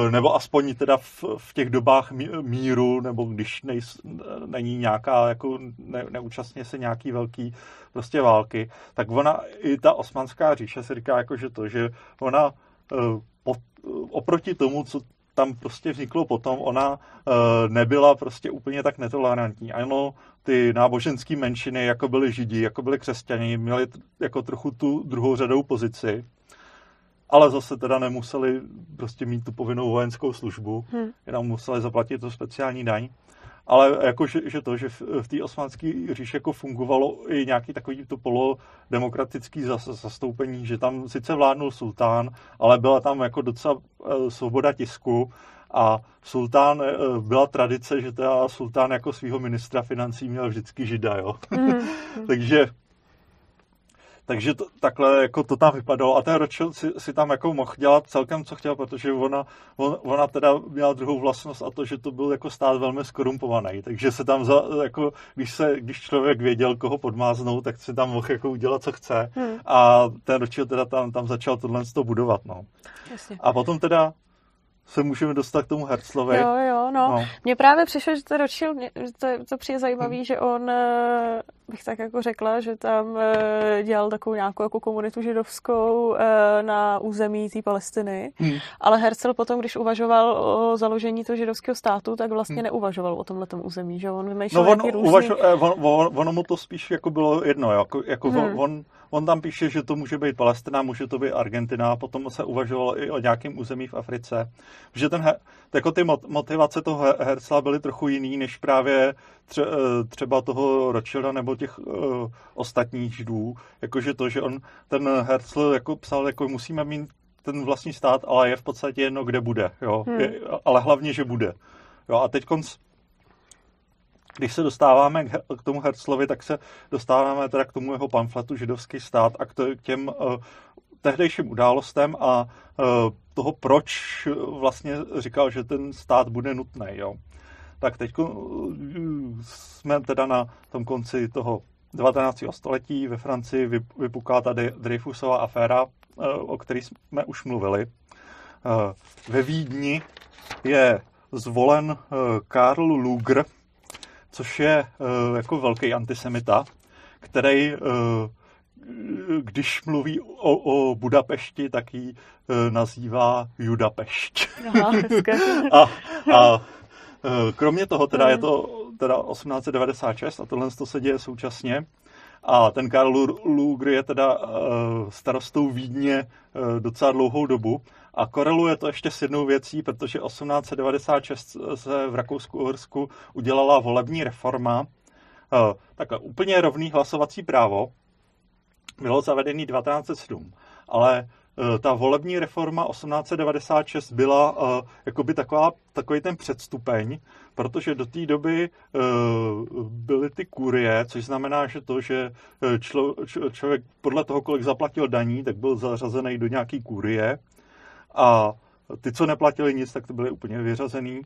nebo aspoň teda v, v těch dobách míru, nebo když nej, není nějaká, jako ne, neúčastně se nějaký velký prostě války, tak ona, i ta osmanská říše se říká jako, že to, že ona eh, pod, oproti tomu, co tam prostě vzniklo potom, ona e, nebyla prostě úplně tak netolerantní. Ano, ty náboženské menšiny, jako byly židi, jako byly křesťani, měli jako trochu tu druhou řadou pozici, ale zase teda nemuseli prostě mít tu povinnou vojenskou službu, hmm. jenom museli zaplatit to speciální daň ale jako, že, to, že v, v té osmanské říši jako fungovalo i nějaký takový to polodemokratický zastoupení, že tam sice vládnul sultán, ale byla tam jako docela uh, svoboda tisku a sultán, uh, byla tradice, že teda sultán jako svého ministra financí měl vždycky žida, jo. Mm. *laughs* Takže takže to, takhle jako to tam vypadalo a ten Rothschild si, si tam jako mohl dělat celkem, co chtěl, protože ona, on, ona teda měla druhou vlastnost a to, že to byl jako stát velmi skorumpovaný, takže se tam, za, jako, když, se, když člověk věděl, koho podmáznou, tak si tam mohl jako udělat, co chce hmm. a ten Rothschild teda tam, tam začal tohle to budovat, no. Jasně. A potom teda se můžeme dostat k tomu Herzlovi. Jo, jo, no. no. Mně právě přišlo, že to ročil, to, to přijde zajímavý, hmm. že on, eh, bych tak jako řekla, že tam eh, dělal takovou nějakou jako komunitu židovskou eh, na území té Palestiny, hmm. ale Herzl potom, když uvažoval o založení toho židovského státu, tak vlastně hmm. neuvažoval o tomhle území, že on vymýšlel no, on, různý... uvažo, on, on, ono mu to spíš jako bylo jedno, jako, jako hmm. on, on On tam píše, že to může být Palestina, může to být Argentina, potom se uvažovalo i o nějakém území v Africe. Že ten, jako ty motivace toho Herzla byly trochu jiný, než právě tře, eh, třeba toho Rothschilda nebo těch uh, ostatních židů. Jakože to, že on, ten Herzl jako psal, jako musíme mít ten vlastní stát, ale je v podstatě jedno, kde bude. Jo? Hmm. Je, ale hlavně, že bude. Jo? A teď konc, když se dostáváme k tomu Herzlovi, tak se dostáváme teda k tomu jeho pamfletu Židovský stát a k těm uh, tehdejším událostem a uh, toho, proč vlastně říkal, že ten stát bude nutný. Jo. Tak teď uh, jsme teda na tom konci toho 19. století ve Francii vypuká ta Dreyfusová aféra, o které jsme už mluvili. Ve Vídni je zvolen Karl Luger, což je uh, jako velký antisemita, který uh, když mluví o, o Budapešti, tak ji uh, nazývá Judapešť. Aha, *laughs* a, a kromě toho teda je to teda 1896 a tohle to se děje současně. A ten Karl Luger je teda starostou Vídně docela dlouhou dobu a koreluje to ještě s jednou věcí, protože 1896 se v Rakousku-Uhersku udělala volební reforma. Eh, tak úplně rovný hlasovací právo bylo zavedený 1907, ale eh, ta volební reforma 1896 byla uh, jakoby taková, takový ten předstupeň, protože do té doby byly ty kurie, což znamená, že to, že člo, člověk podle toho, kolik zaplatil daní, tak byl zařazený do nějaký kurie a ty, co neplatili nic, tak to byly úplně vyřazený.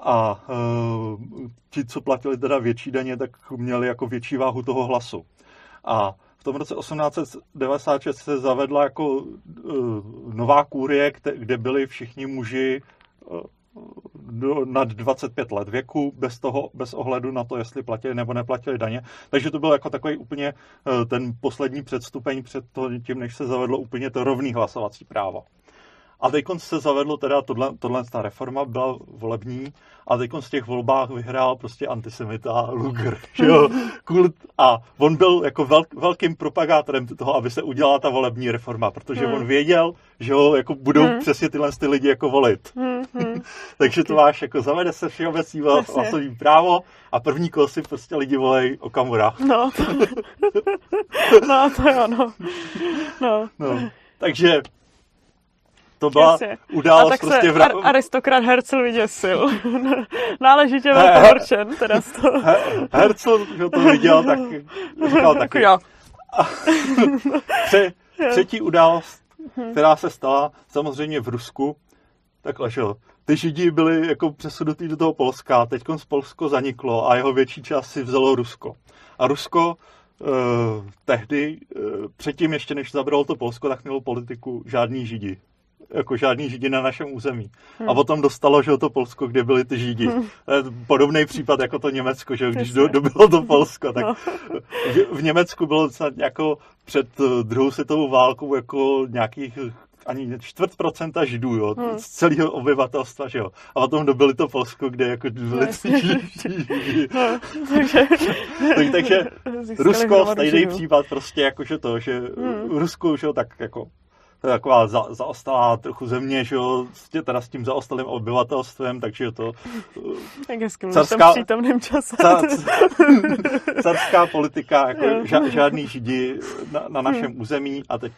A uh, ti, co platili teda větší daně, tak měli jako větší váhu toho hlasu. A v tom roce 1896 se zavedla jako uh, nová kůrie, kde byli všichni muži uh, do, nad 25 let věku, bez toho, bez ohledu na to, jestli platili nebo neplatili daně. Takže to byl jako takový úplně ten poslední předstupeň před tím, než se zavedlo úplně to rovný hlasovací právo. A teď se zavedlo teda, tohle, tohle ta reforma byla volební a teď z těch volbách vyhrál prostě antisemita Luger, že jo, kult. A on byl jako velk, velkým propagátorem toho, aby se udělala ta volební reforma, protože hmm. on věděl, že ho jako budou hmm. přesně tyhle ty lidi jako volit. Hmm. Hmm. *laughs* Takže to máš jako zavede se všeobecný hlasový právo a první kolo si prostě lidi volej Okamura. No, to, *laughs* no, to jo, no. no. no. Takže to byla Jasně. událost a tak prostě se v... ar- aristokrat Herzl vyděsil. *laughs* Náležitě byl pohorčen teda z toho. Herzl, to viděl, tak říkal *laughs* taky. Jo. Tře- *laughs* třetí událost, která se stala samozřejmě v Rusku, takhle, že jo. Ty židi byli jako přesunutý do toho Polska, teď z Polsko zaniklo a jeho větší část si vzalo Rusko. A Rusko eh, tehdy, eh, předtím ještě než zabralo to Polsko, tak mělo politiku žádný židi jako žádný židi na našem území. Hmm. A potom dostalo, že to Polsko, kde byli ty židi. Hmm. Podobný případ jako to Německo, že když do, dobylo to Polsko, tak no. v, Německu bylo jako před eh, druhou světovou válkou jako nějakých ani čtvrt procenta židů, jo, hmm. z celého obyvatelstva, že jo. A potom dobili to Polsko, kde jako byli no, židi. No, takže, tak, takže Rusko, stejný případ prostě jakože to, že hmm. Rusku, že jo, tak jako to je taková za, zaostalá trochu země, že jo, teda s tím zaostalým obyvatelstvem, takže je to... Tak hezky carská, přítomným čase. Car, *laughs* carská politika, jako ža, žádný židi na, na našem hmm. území a teď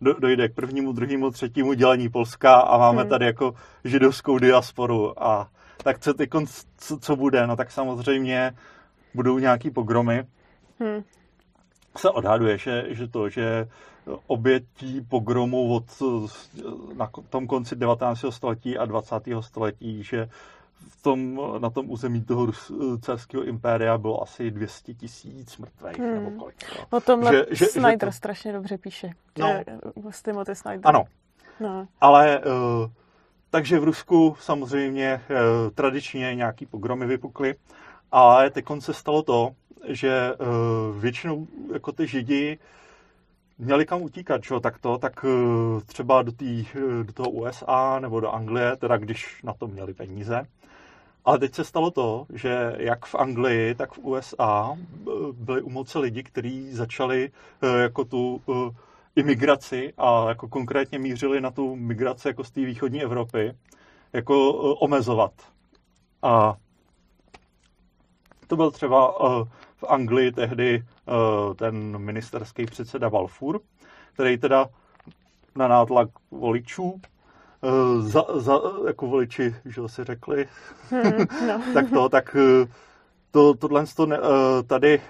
do, dojde k prvnímu, druhému, třetímu dělení Polska a máme hmm. tady jako židovskou diasporu a tak co, teď, co, co bude? No tak samozřejmě budou nějaký pogromy. Hmm. Se odhaduje, že, že to, že obětí pogromu od na tom konci 19. století a 20. století, že v tom, na tom území toho carského impéria bylo asi 200 tisíc mrtvých, hmm. nebo kolik. No. O tomhle že, že, Snyder že to... strašně dobře píše. No. S Timothy Snyder. Ano. No. Ale uh, takže v Rusku samozřejmě uh, tradičně nějaký pogromy vypukly, ale teď se stalo to, že uh, většinou jako ty židi měli kam utíkat, čo, tak to, tak eh, třeba do, tý, eh, do toho USA nebo do Anglie, teda když na to měli peníze. Ale teď se stalo to, že jak v Anglii, tak v USA eh, byli u moci lidi, kteří začali jako tu imigraci a jako konkrétně mířili na tu migraci jako z té východní Evropy, jako omezovat. A to byl třeba v Anglii tehdy eh, ten ministerský předseda Balfour, který teda na nátlak voličů eh, za, za, jako voliči, že si řekli, hmm, no. *laughs* tak to, tak eh, to, tohle to, tady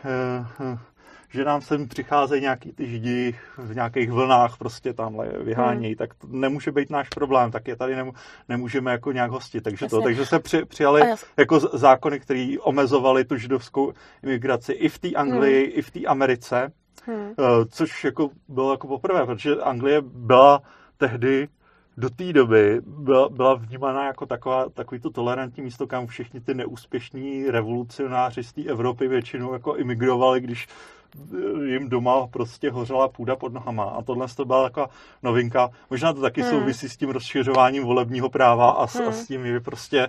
že nám sem přicházejí nějaký ty židi v nějakých vlnách prostě tamhle vyhánějí, hmm. tak to nemůže být náš problém, tak je tady nemů- nemůžeme jako nějak hostit. Takže, to, takže se při, přijali jako zákony, které omezovaly tu židovskou imigraci i v té Anglii, hmm. i v té Americe, hmm. Eh, což jako bylo jako poprvé, protože Anglie byla tehdy do té doby byla, byla vnímána jako taková, takový to tolerantní místo, kam všichni ty neúspěšní revolucionáři z té Evropy většinou jako imigrovali, když jim doma prostě hořela půda pod nohama. A tohle to byla taková novinka. Možná to taky hmm. souvisí s tím rozšiřováním volebního práva a s, hmm. a s tím, že prostě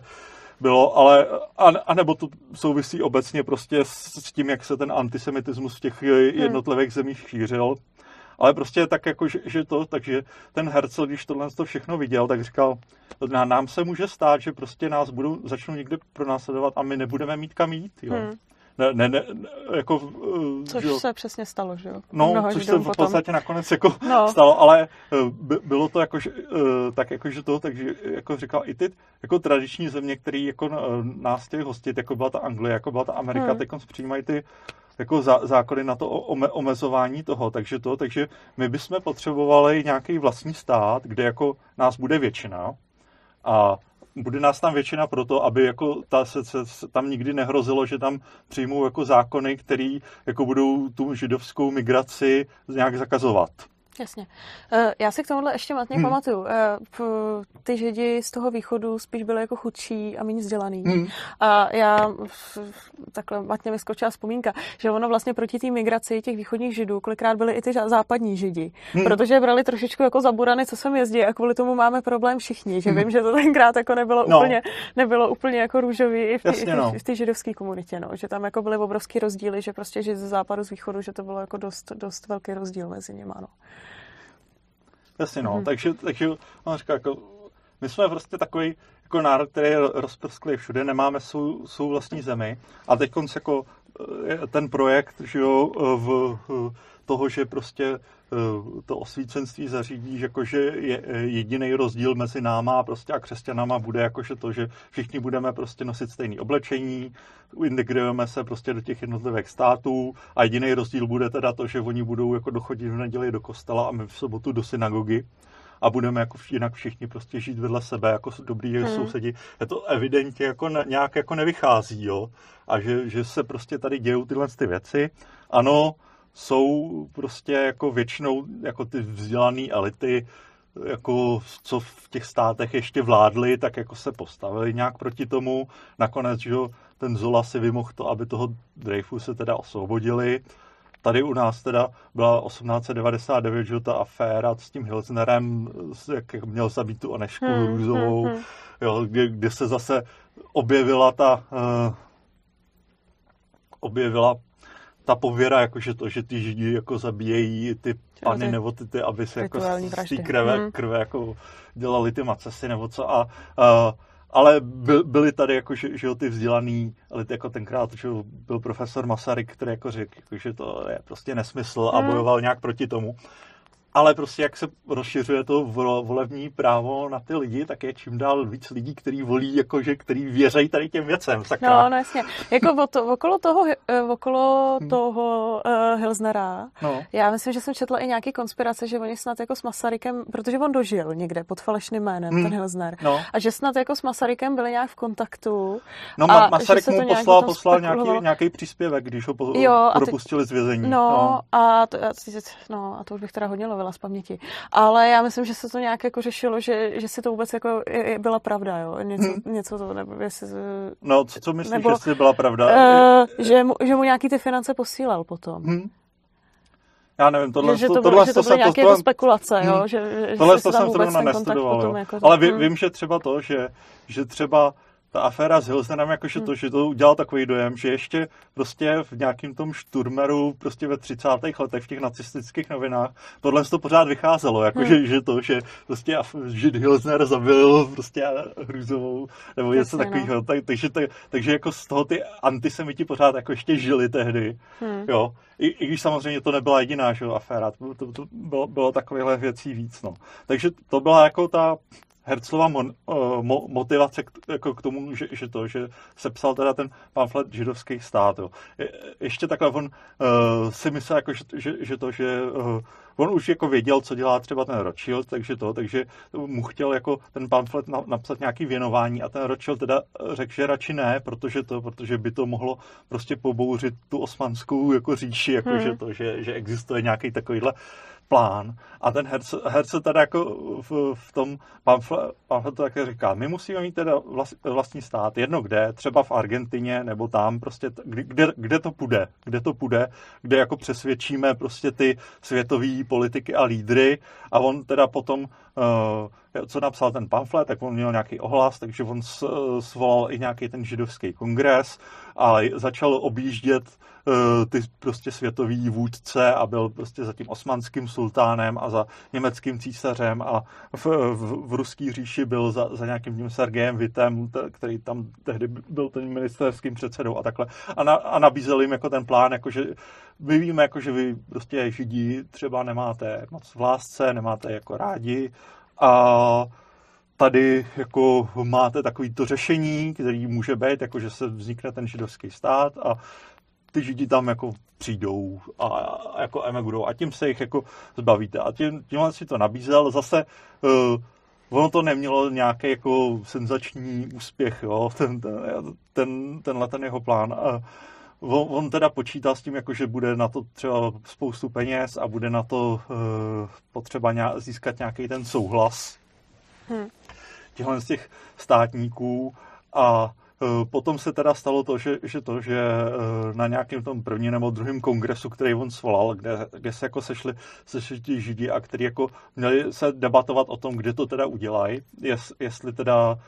bylo, ale a, a nebo to souvisí obecně prostě s, s tím, jak se ten antisemitismus v těch hmm. jednotlivých zemích šířil. Ale prostě tak jako, že, že to, takže ten Herzl, když tohle to všechno viděl, tak říkal, nám se může stát, že prostě nás budou, začnou někde pronásledovat a my nebudeme mít kam jít, jo. Hmm ne, ne, ne, jako... Což jo. se přesně stalo, že jo? No, Mnoho což se v podstatě potom. nakonec jako no. *laughs* stalo, ale eh, by, bylo to jako, že, eh, tak jako, že to, takže jako říkal i ty jako tradiční země, které jako nás chtěli hostit, jako byla ta Anglie, jako byla ta Amerika, hmm. teď přijímají ty jako zá, zákony na to ome, omezování toho, takže to, takže my bychom potřebovali nějaký vlastní stát, kde jako nás bude většina a bude nás tam většina proto, aby jako ta, se, se, tam nikdy nehrozilo, že tam přijmou jako zákony, které jako budou tu židovskou migraci nějak zakazovat. Jasně. Eh, já si k tomuhle ještě matně hmm. pamatuju. Eh, ty židi z toho východu spíš byly jako chudší a méně vzdělaný. Hmm. A já takhle matně mi skočila vzpomínka, že ono vlastně proti té migraci těch východních židů kolikrát byly i ty západní židi. Hmm. Protože brali trošičku jako zaburany, co sem jezdí a kvůli tomu máme problém všichni. Že hmm. vím, že to tenkrát jako nebylo, no. úplně, nebylo úplně jako růžový i v té no. židovské komunitě. No. Že tam jako byly obrovský rozdíly, že prostě žid ze západu, z východu, že to bylo jako dost, dost velký rozdíl mezi nimi. No. Jasně, no. Mm-hmm. Takže, takže on říká, jako, my jsme prostě takový jako národ, který je rozprsklý všude, nemáme svou, svou vlastní zemi. A teď jako eh, ten projekt, že jo, v, v toho, že prostě eh, to osvícenství zařídí, že jakože je eh, jediný rozdíl mezi náma prostě a křesťanama bude jakože to, že všichni budeme prostě nosit stejné oblečení, integrujeme se prostě do těch jednotlivých států a jediný rozdíl bude teda to, že oni budou jako dochodit v neděli do kostela a my v sobotu do synagogy. a budeme jako jinak všichni prostě žít vedle sebe jako dobrý hmm. sousedi. Je to evidentně jako nějak jako nevychází, jo. A že, že se prostě tady dějou tyhle ty věci. Ano, jsou prostě jako většinou jako ty vzdělané elity, jako co v těch státech ještě vládli, tak jako se postavili nějak proti tomu. Nakonec, že ten Zola si vymohl to, aby toho Dreyfu se teda osvobodili. Tady u nás teda byla 1899, že ta aféra s tím Hilsnerem, jak měl zabít tu Anešku hmm, Růzovou, hmm, hmm. Jo, kde, kde se zase objevila ta uh, objevila ta pověra, jakože to, že ty židi jako zabíjejí ty pany nebo ty, ty aby se jako z té krve, hmm. krve jako dělali ty macesy nebo co a, a ale by, byli tady jako, že, že ty vzdělaný elity, jako tenkrát že byl profesor Masaryk, který jako řekl, jako, že to je prostě nesmysl a hmm. bojoval nějak proti tomu ale prostě jak se rozšiřuje to volební právo na ty lidi, tak je čím dál víc lidí, kteří volí, jakože, který věří tady těm věcem. Sakra. No, no jasně. Jako to, okolo toho, eh, okolo hmm. toho uh, Hilsnera, no. já myslím, že jsem četla i nějaký konspirace, že oni snad jako s Masarykem, protože on dožil někde pod falešným jménem, hmm. ten Hilsner, no. a že snad jako s Masarykem byli nějak v kontaktu. No, a Masaryk mu poslal, poslal nějaký, nějaký příspěvek, když ho po, jo, propustili ty, z vězení. No, no. A, to, no, a to už bych teda hodně lovila z paměti. Ale já myslím, že se to nějak jako řešilo, že, že si to vůbec jako je, je byla pravda, jo. Něco, hmm. něco to, nebo jestli... No, co, co myslíš, nebo, jestli byla pravda? Uh, že, mu, že mu nějaký ty finance posílal potom. Hmm. Já nevím, tohle, že, že to, tohle, že to byly nějaké to, jako spekulace, jo? Hmm. Že, že tohle to jsem zrovna nestudoval, jako Ale ví, hmm. vím, že třeba to, že, že třeba ta aféra s Hilsnerem, jakože hmm. to, že to udělal takový dojem, že ještě prostě v nějakým tom šturmeru prostě ve 30. letech v těch nacistických novinách tohle to pořád vycházelo, jakože hmm. že to, že prostě Žid Hilsner zabil prostě Hruzovou nebo něco no. takového. Tak, takže, tak, takže jako z toho ty antisemiti pořád jako ještě žili tehdy. Hmm. Jo. I, I, když samozřejmě to nebyla jediná že, aféra, to, to, to bylo, bylo takovýchhle věcí víc. No. Takže to byla jako ta Herzlova mon, uh, mo, motivace k, jako k tomu, že, že to, že sepsal teda ten pamflet židovský stát. Jo. Je, ještě takhle on uh, si myslel, jako, že, že, že to, že uh, on už jako věděl, co dělá třeba ten Rothschild, takže to, takže mu chtěl jako ten pamflet na, napsat nějaký věnování a ten Rothschild teda řekl, že radši ne, protože to, protože by to mohlo prostě pobouřit tu osmanskou jako říši, jako hmm. že to, že, že existuje nějaký takovýhle plán. A ten herce, herce teda jako v, v tom pamfletu také říká, my musíme mít teda vlast, vlastní stát, jedno kde, třeba v Argentině nebo tam, prostě kde, kde to půjde, kde to půjde, kde jako přesvědčíme prostě ty světové politiky a lídry. A on teda potom co napsal ten pamflet, tak on měl nějaký ohlas, takže on svolal i nějaký ten židovský kongres a začal objíždět Eh, ty prostě světový vůdce a byl prostě za tím osmanským sultánem a za německým císařem a v, v, v ruský říši byl za, za nějakým tím Sergejem Vitem, který tam tehdy byl ten ministerským předsedou a takhle. A, na, a nabízel jim jako ten plán, jakože my víme, jako, že vy prostě židí třeba nemáte moc v lásce, nemáte jako rádi a tady jako máte takový to řešení, který může být, jako že se vznikne ten židovský stát a ty židi tam jako přijdou a, a jako emigrují a tím se jich jako zbavíte. A tím, tímhle si to nabízel. Zase uh, ono to nemělo nějaký jako senzační úspěch, jo, *laughs* ten, ten, ten, tenhle ten jeho plán. A on, on teda počítá s tím, jako, že bude na to třeba spoustu peněz a bude na to uh, potřeba nějak, získat nějaký ten souhlas hmm. těchto z těch státníků a Eh, potom se teda stalo to, že, že to, že eh, na nějakém tom prvním nebo druhém kongresu, který on svolal, kde, kde se jako sešli, sešli ti židi a kteří jako měli se debatovat o tom, kde to teda udělají, jest, jestli teda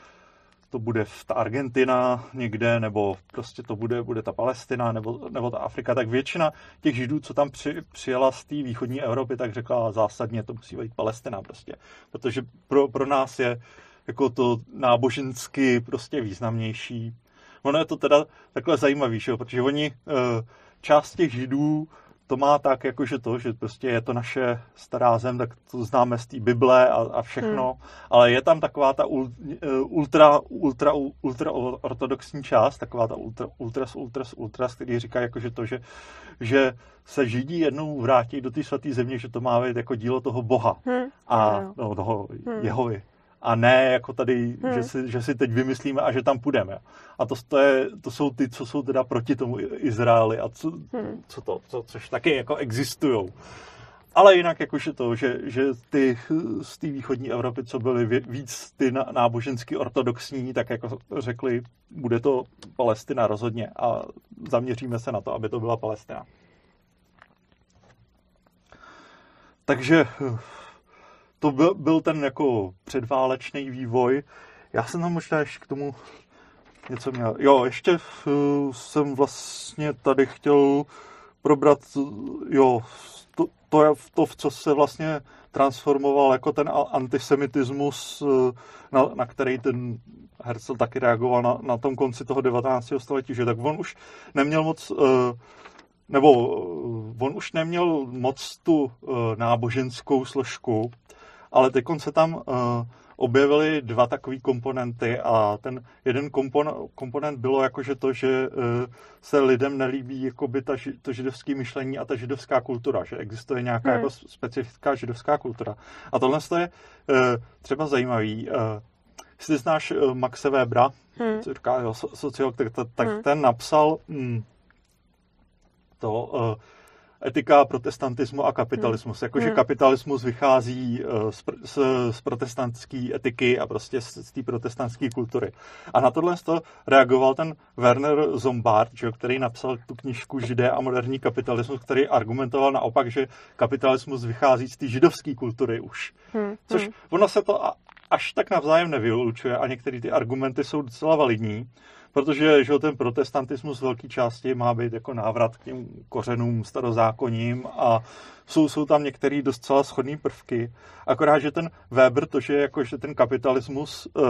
to bude v ta Argentina někde, nebo prostě to bude, bude ta Palestina, nebo, nebo ta Afrika, tak většina těch židů, co tam při, přijela z té východní Evropy, tak řekla zásadně, to musí být Palestina prostě. Protože pro, pro nás je jako to nábožensky prostě významnější. Ono je to teda takhle zajímavý, že? protože oni, eh, část těch židů to má tak, jakože to, že prostě je to naše stará zem, tak to známe z té Bible a, a všechno, hmm. ale je tam taková ta ultra, ultra, ultra ortodoxní část, taková ta ultra, ultras, ultras, ultras, který říká jakože to, že, že se Židí jednou vrátí do té svaté země, že to má být jako dílo toho Boha hmm. a no, toho hmm. Jehovy a ne jako tady, hmm. že, si, že si teď vymyslíme a že tam půjdeme. A to, to, je, to jsou ty, co jsou teda proti tomu Izraeli a co, hmm. co to, co, což taky jako existují. Ale jinak jakože to, že, že ty z té východní Evropy, co byly víc ty nábožensky ortodoxní, tak jako řekli, bude to Palestina rozhodně a zaměříme se na to, aby to byla Palestina. Takže to byl, byl ten jako předválečný vývoj. Já jsem tam možná ještě k tomu něco měl. Jo, ještě uh, jsem vlastně tady chtěl probrat, jo, to, to, je to, v co se vlastně transformoval jako ten antisemitismus, uh, na, na který ten Herzl taky reagoval na, na tom konci toho 19. století, že tak on už neměl moc, nebo on už neměl moc tu náboženskou složku, ale teď se tam uh, objevily dva takové komponenty a ten jeden kompon, komponent bylo jakože to, že uh, se lidem nelíbí jakoby ta, to židovské myšlení a ta židovská kultura, že existuje nějaká hmm. jako specifická židovská kultura. A tohle je uh, třeba zajímavý. Uh, jestli znáš uh, Maxe Webera, hmm. co říká jo, sociolog, tak, tak hmm. ten napsal hmm, to... Uh, etika protestantismu a kapitalismus. Hmm. Jakože hmm. kapitalismus vychází eh, z, z, z protestantské etiky a prostě z, z té protestantské kultury. A na tohle to reagoval ten Werner Zombart, že, který napsal tu knižku Židé a moderní kapitalismus, který argumentoval naopak, že kapitalismus vychází z té židovské kultury už. Hmm. Což hmm. ono se to až tak navzájem nevylučuje a některé ty argumenty jsou docela validní protože že ten protestantismus v velké části má být jako návrat k těm kořenům starozákonním a jsou, jsou tam některé docela schodné prvky. Akorát, že ten Weber, to, že, jako, že ten kapitalismus uh,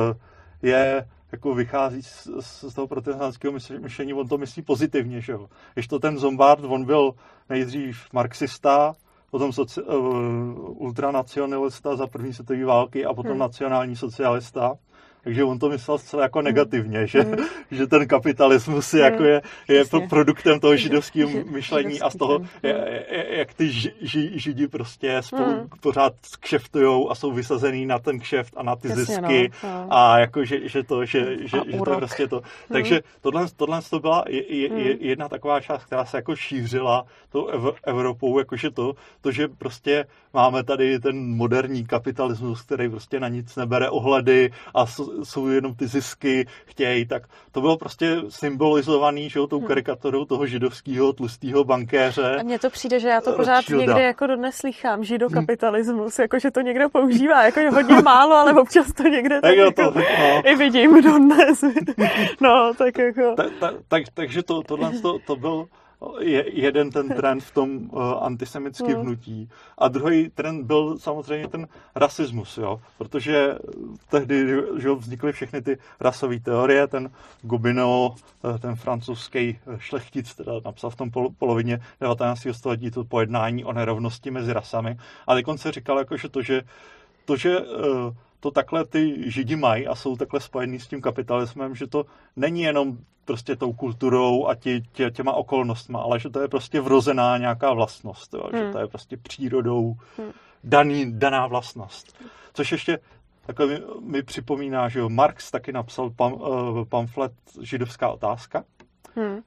je jako vychází z, z toho protestantského myšlení, on to myslí pozitivně, že jo. Když to ten Zombard, on byl nejdřív marxista, potom soci, uh, ultranacionalista za první světové války a potom hmm. nacionální socialista takže on to myslel zcela jako hmm. negativně, že, mm. *laughs* že ten kapitalismus je, mm. jako je, je produktem toho židovského myšlení a z toho, je, je, jak ty ži, ži, židi prostě spolu mm. pořád kšeftujou a jsou vysazený na ten kšeft a na ty Jasně, zisky no, a jako, že, že to, že, že, že to prostě to. Takže tohle, tohle to byla je, je, je, jedna taková část, která se jako šířila tou ev, Evropou, jakože to, to, že prostě máme tady ten moderní kapitalismus, který prostě na nic nebere ohledy a jsou jenom ty zisky, chtějí, tak to bylo prostě symbolizovaný, že jo, tou hmm. karikaturou toho židovského tlustého bankéře. A mně to přijde, že já to pořád Rothschilda. někde jako dodnes slychám, židokapitalismus, jako že to někdo *laughs* používá, jako je hodně málo, ale občas to někde tak, jako, to, no. *laughs* i vidím dodnes. *laughs* no, tak jako... Tak, tak, tak, takže to, tohle to, to byl je jeden ten trend v tom uh, antisemickém hmm. hnutí. A druhý trend byl samozřejmě ten rasismus, jo? protože tehdy že vznikly všechny ty rasové teorie, ten Gobineau, eh, ten francouzský šlechtic, teda napsal v tom polovině 19. století to pojednání o nerovnosti mezi rasami. A teď se říkal, jako, že to, že, to, že uh, to takhle ty židi mají a jsou takhle spojení s tím kapitalismem, že to není jenom prostě tou kulturou a tě, tě, těma okolnostma, ale že to je prostě vrozená nějaká vlastnost, jo? Hmm. že to je prostě přírodou hmm. daný, daná vlastnost. Což ještě takhle mi, mi připomíná, že jo, Marx taky napsal pam, uh, pamflet Židovská otázka hmm. uh,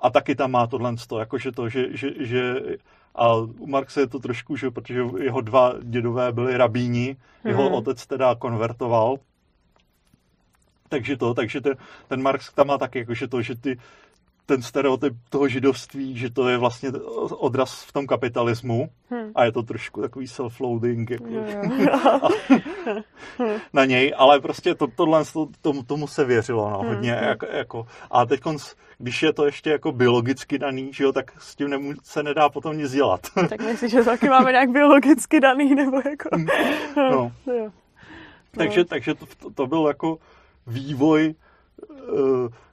a taky tam má tohle, jakože to, že, že, že a u Marxe je to trošku, že protože jeho dva dědové byli rabíni, jeho mm. otec teda konvertoval, takže to, takže ten, ten Marx tam má taky, jakože to, že ty, ten stereotyp toho židovství, že to je vlastně odraz v tom kapitalismu hmm. a je to trošku takový self-loading jako, *laughs* na něj, ale prostě to, tohle, to, tomu, tomu se věřilo no, hodně. Hmm. Jako, jako, a teď, když je to ještě jako biologicky daný, že jo, tak s tím nemů- se nedá potom nic dělat. *laughs* tak myslíš, že taky máme nějak biologicky daný, nebo jako... no. *laughs* no. Takže, takže to, to byl jako vývoj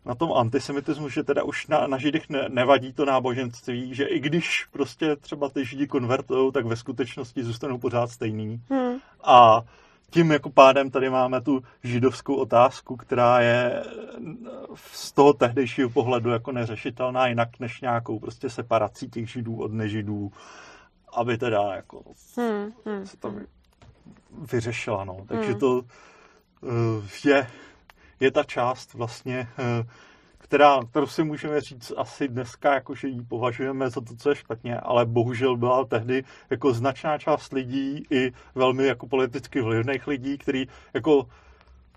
na tom antisemitismu, že teda už na, na židech ne, nevadí to náboženství, že i když prostě třeba ty židi konvertují, tak ve skutečnosti zůstanou pořád stejný. Hmm. A tím jako pádem tady máme tu židovskou otázku, která je z toho tehdejšího pohledu jako neřešitelná jinak než nějakou prostě separací těch židů od nežidů, aby teda jako hmm, hmm, se to hmm. vyřešila. No. Takže hmm. to uh, je, je ta část vlastně uh, která, kterou si můžeme říct asi dneska, jako že ji považujeme za to, co je špatně, ale bohužel byla tehdy jako značná část lidí i velmi jako politicky vlivných lidí, který jako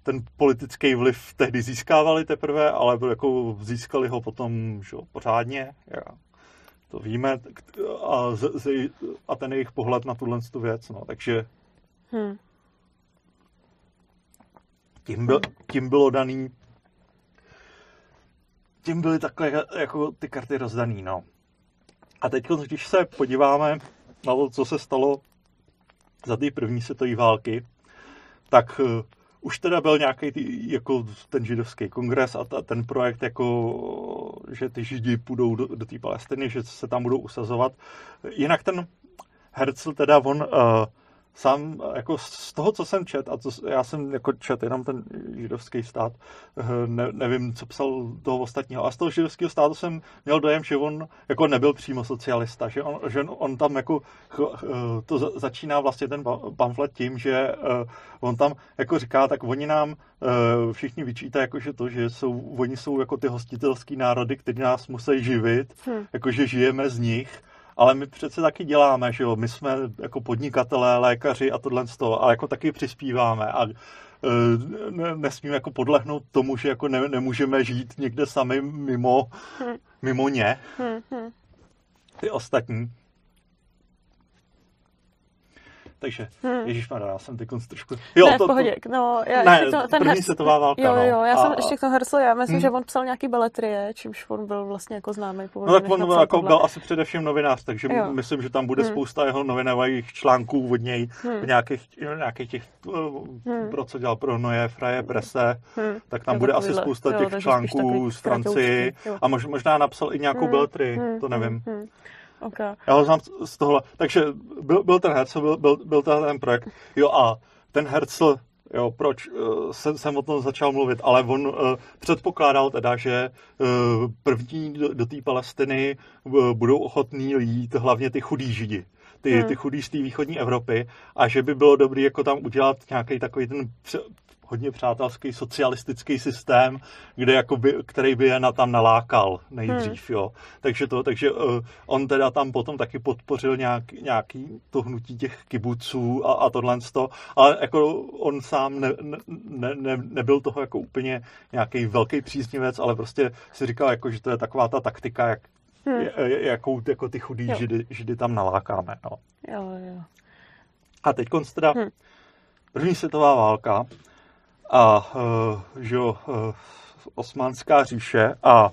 ten politický vliv tehdy získávali teprve, ale jako získali ho potom že, pořádně. To víme. A, a ten jejich pohled na tuhle tu věc. No, takže hmm. Tím, byl, tím bylo daný tím byly takhle jako ty karty rozdaný, no. A teď, když se podíváme na to, co se stalo za ty první světové války, tak uh, už teda byl nějaký jako ten židovský kongres a ta, ten projekt, jako, že ty židi půjdou do, do té Palestiny, že se tam budou usazovat. Jinak ten Herzl teda on uh, sám jako z toho, co jsem čet, a to, já jsem jako čet jenom ten židovský stát, eh, ne, nevím, co psal toho ostatního, a z toho židovského státu jsem měl dojem, že on jako nebyl přímo socialista, že on, že on tam jako eh, to začíná vlastně ten pamflet tím, že eh, on tam jako říká, tak oni nám všichni vyčítají, jako, že to, že jsou, oni jsou jako ty hostitelský národy, kteří nás musí živit, hmm. jako že žijeme z nich, ale my přece taky děláme, že jo, my jsme jako podnikatelé, lékaři a tohle z toho, ale jako taky přispíváme a e, nesmíme jako podlehnout tomu, že jako ne, nemůžeme žít někde sami mimo, hm. mimo ně, hm, hm. ty ostatní. Takže, hmm. Ježíš já jsem teď trošku... Jo, ne, to, v pohodě. No, já ne, to, ten první světová válka. Jo, jo, no. já a, jsem ještě k tomu Herzl, já myslím, hmm. že on psal nějaký beletrie, čímž on byl vlastně jako známý. No tak on byl, jako, byl asi především novinář, takže jo. myslím, že tam bude hmm. spousta jeho novinových článků od něj, hmm. nějakých, nějakých těch, hmm. pro co dělal pro Noje, Fraje, Prese, hmm. tak tam jo, bude asi spousta jo, těch článků z Francii a možná napsal i nějakou hmm. beletrii, to nevím. Okay. Já ho znám z tohle. Takže byl, byl ten Herzl, byl, byl, byl ten projekt. Jo a ten Herzl, jo, proč jsem, jsem o tom začal mluvit, ale on uh, předpokládal teda, že uh, první do, do té Palestiny uh, budou ochotní jít hlavně ty chudí židi ty, hmm. ty chudí z té východní Evropy a že by bylo dobré jako tam udělat nějaký takový ten hodně přátelský socialistický systém, kde jakoby, který by je na tam nalákal nejdřív, hmm. jo. Takže, to, takže uh, on teda tam potom taky podpořil nějak, nějaký to hnutí těch kibuců a, a tohle to, ale jako on sám ne, ne, ne, nebyl toho jako úplně nějaký velký příznivec, ale prostě si říkal, jako, že to je taková ta taktika, jak, hmm. jakou jako ty chudý židy, židy tam nalákáme, no. Jo, jo. A teď teda hmm. první světová válka, a uh, že jo, uh, osmanská říše a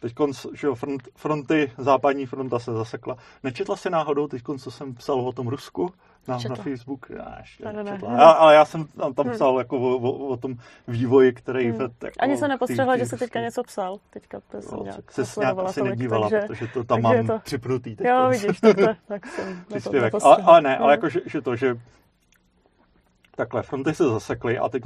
teď že jo, front, fronty, západní fronta se zasekla. Nečetla si náhodou teď, co jsem psal o tom Rusku na, na Facebook? Já ještě ne, ne, ne. Já, ale já jsem tam, tam hmm. psal hmm. jako o, o, o tom vývoji, který hmm. jako, Ani se nepostřehla, že jsi teďka něco psal. Teďka to jsem nějak se nějak asi nedívala, takže, protože to tam mám to... připnutý. Teď jo, vidíš, tak, to, *laughs* tak jsem příspěvek. Ale, ale ne, ale jako, že, že to, že takhle, fronty se zasekly a teď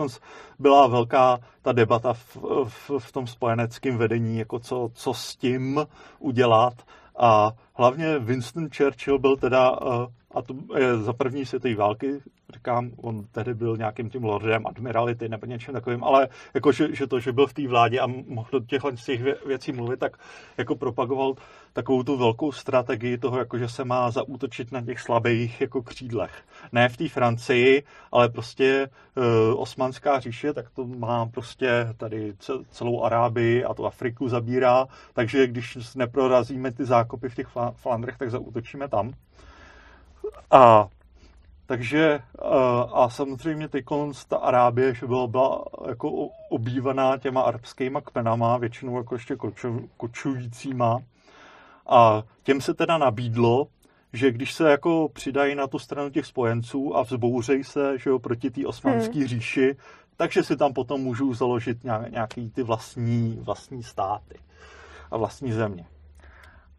byla velká ta debata v, v, v tom spojeneckém vedení, jako co, co s tím udělat. A hlavně Winston Churchill byl teda, eh, a to je za první světové války, říkám, on tehdy byl nějakým tím lordem admirality nebo něčím takovým, ale jako, že, že to, že byl v té vládě a mohl do těchto těch věcí mluvit, tak jako propagoval takovou tu velkou strategii toho, jako že se má zaútočit na těch slabých jako křídlech. Ne v té Francii, ale prostě uh, osmanská říše, tak to má prostě tady celou Arábii a tu Afriku zabírá, takže když neprorazíme ty zákopy v těch Flandrech, tak zaútočíme tam. A takže a samozřejmě teď ta Arábie, že byla, byla jako obývaná těma arabskýma kmenama, většinou jako ještě koču, kočujícíma. A těm se teda nabídlo, že když se jako přidají na tu stranu těch spojenců a vzbouřejí se že jo, proti té osmanské hmm. říši, takže si tam potom můžu založit nějaký ty vlastní, vlastní státy a vlastní země.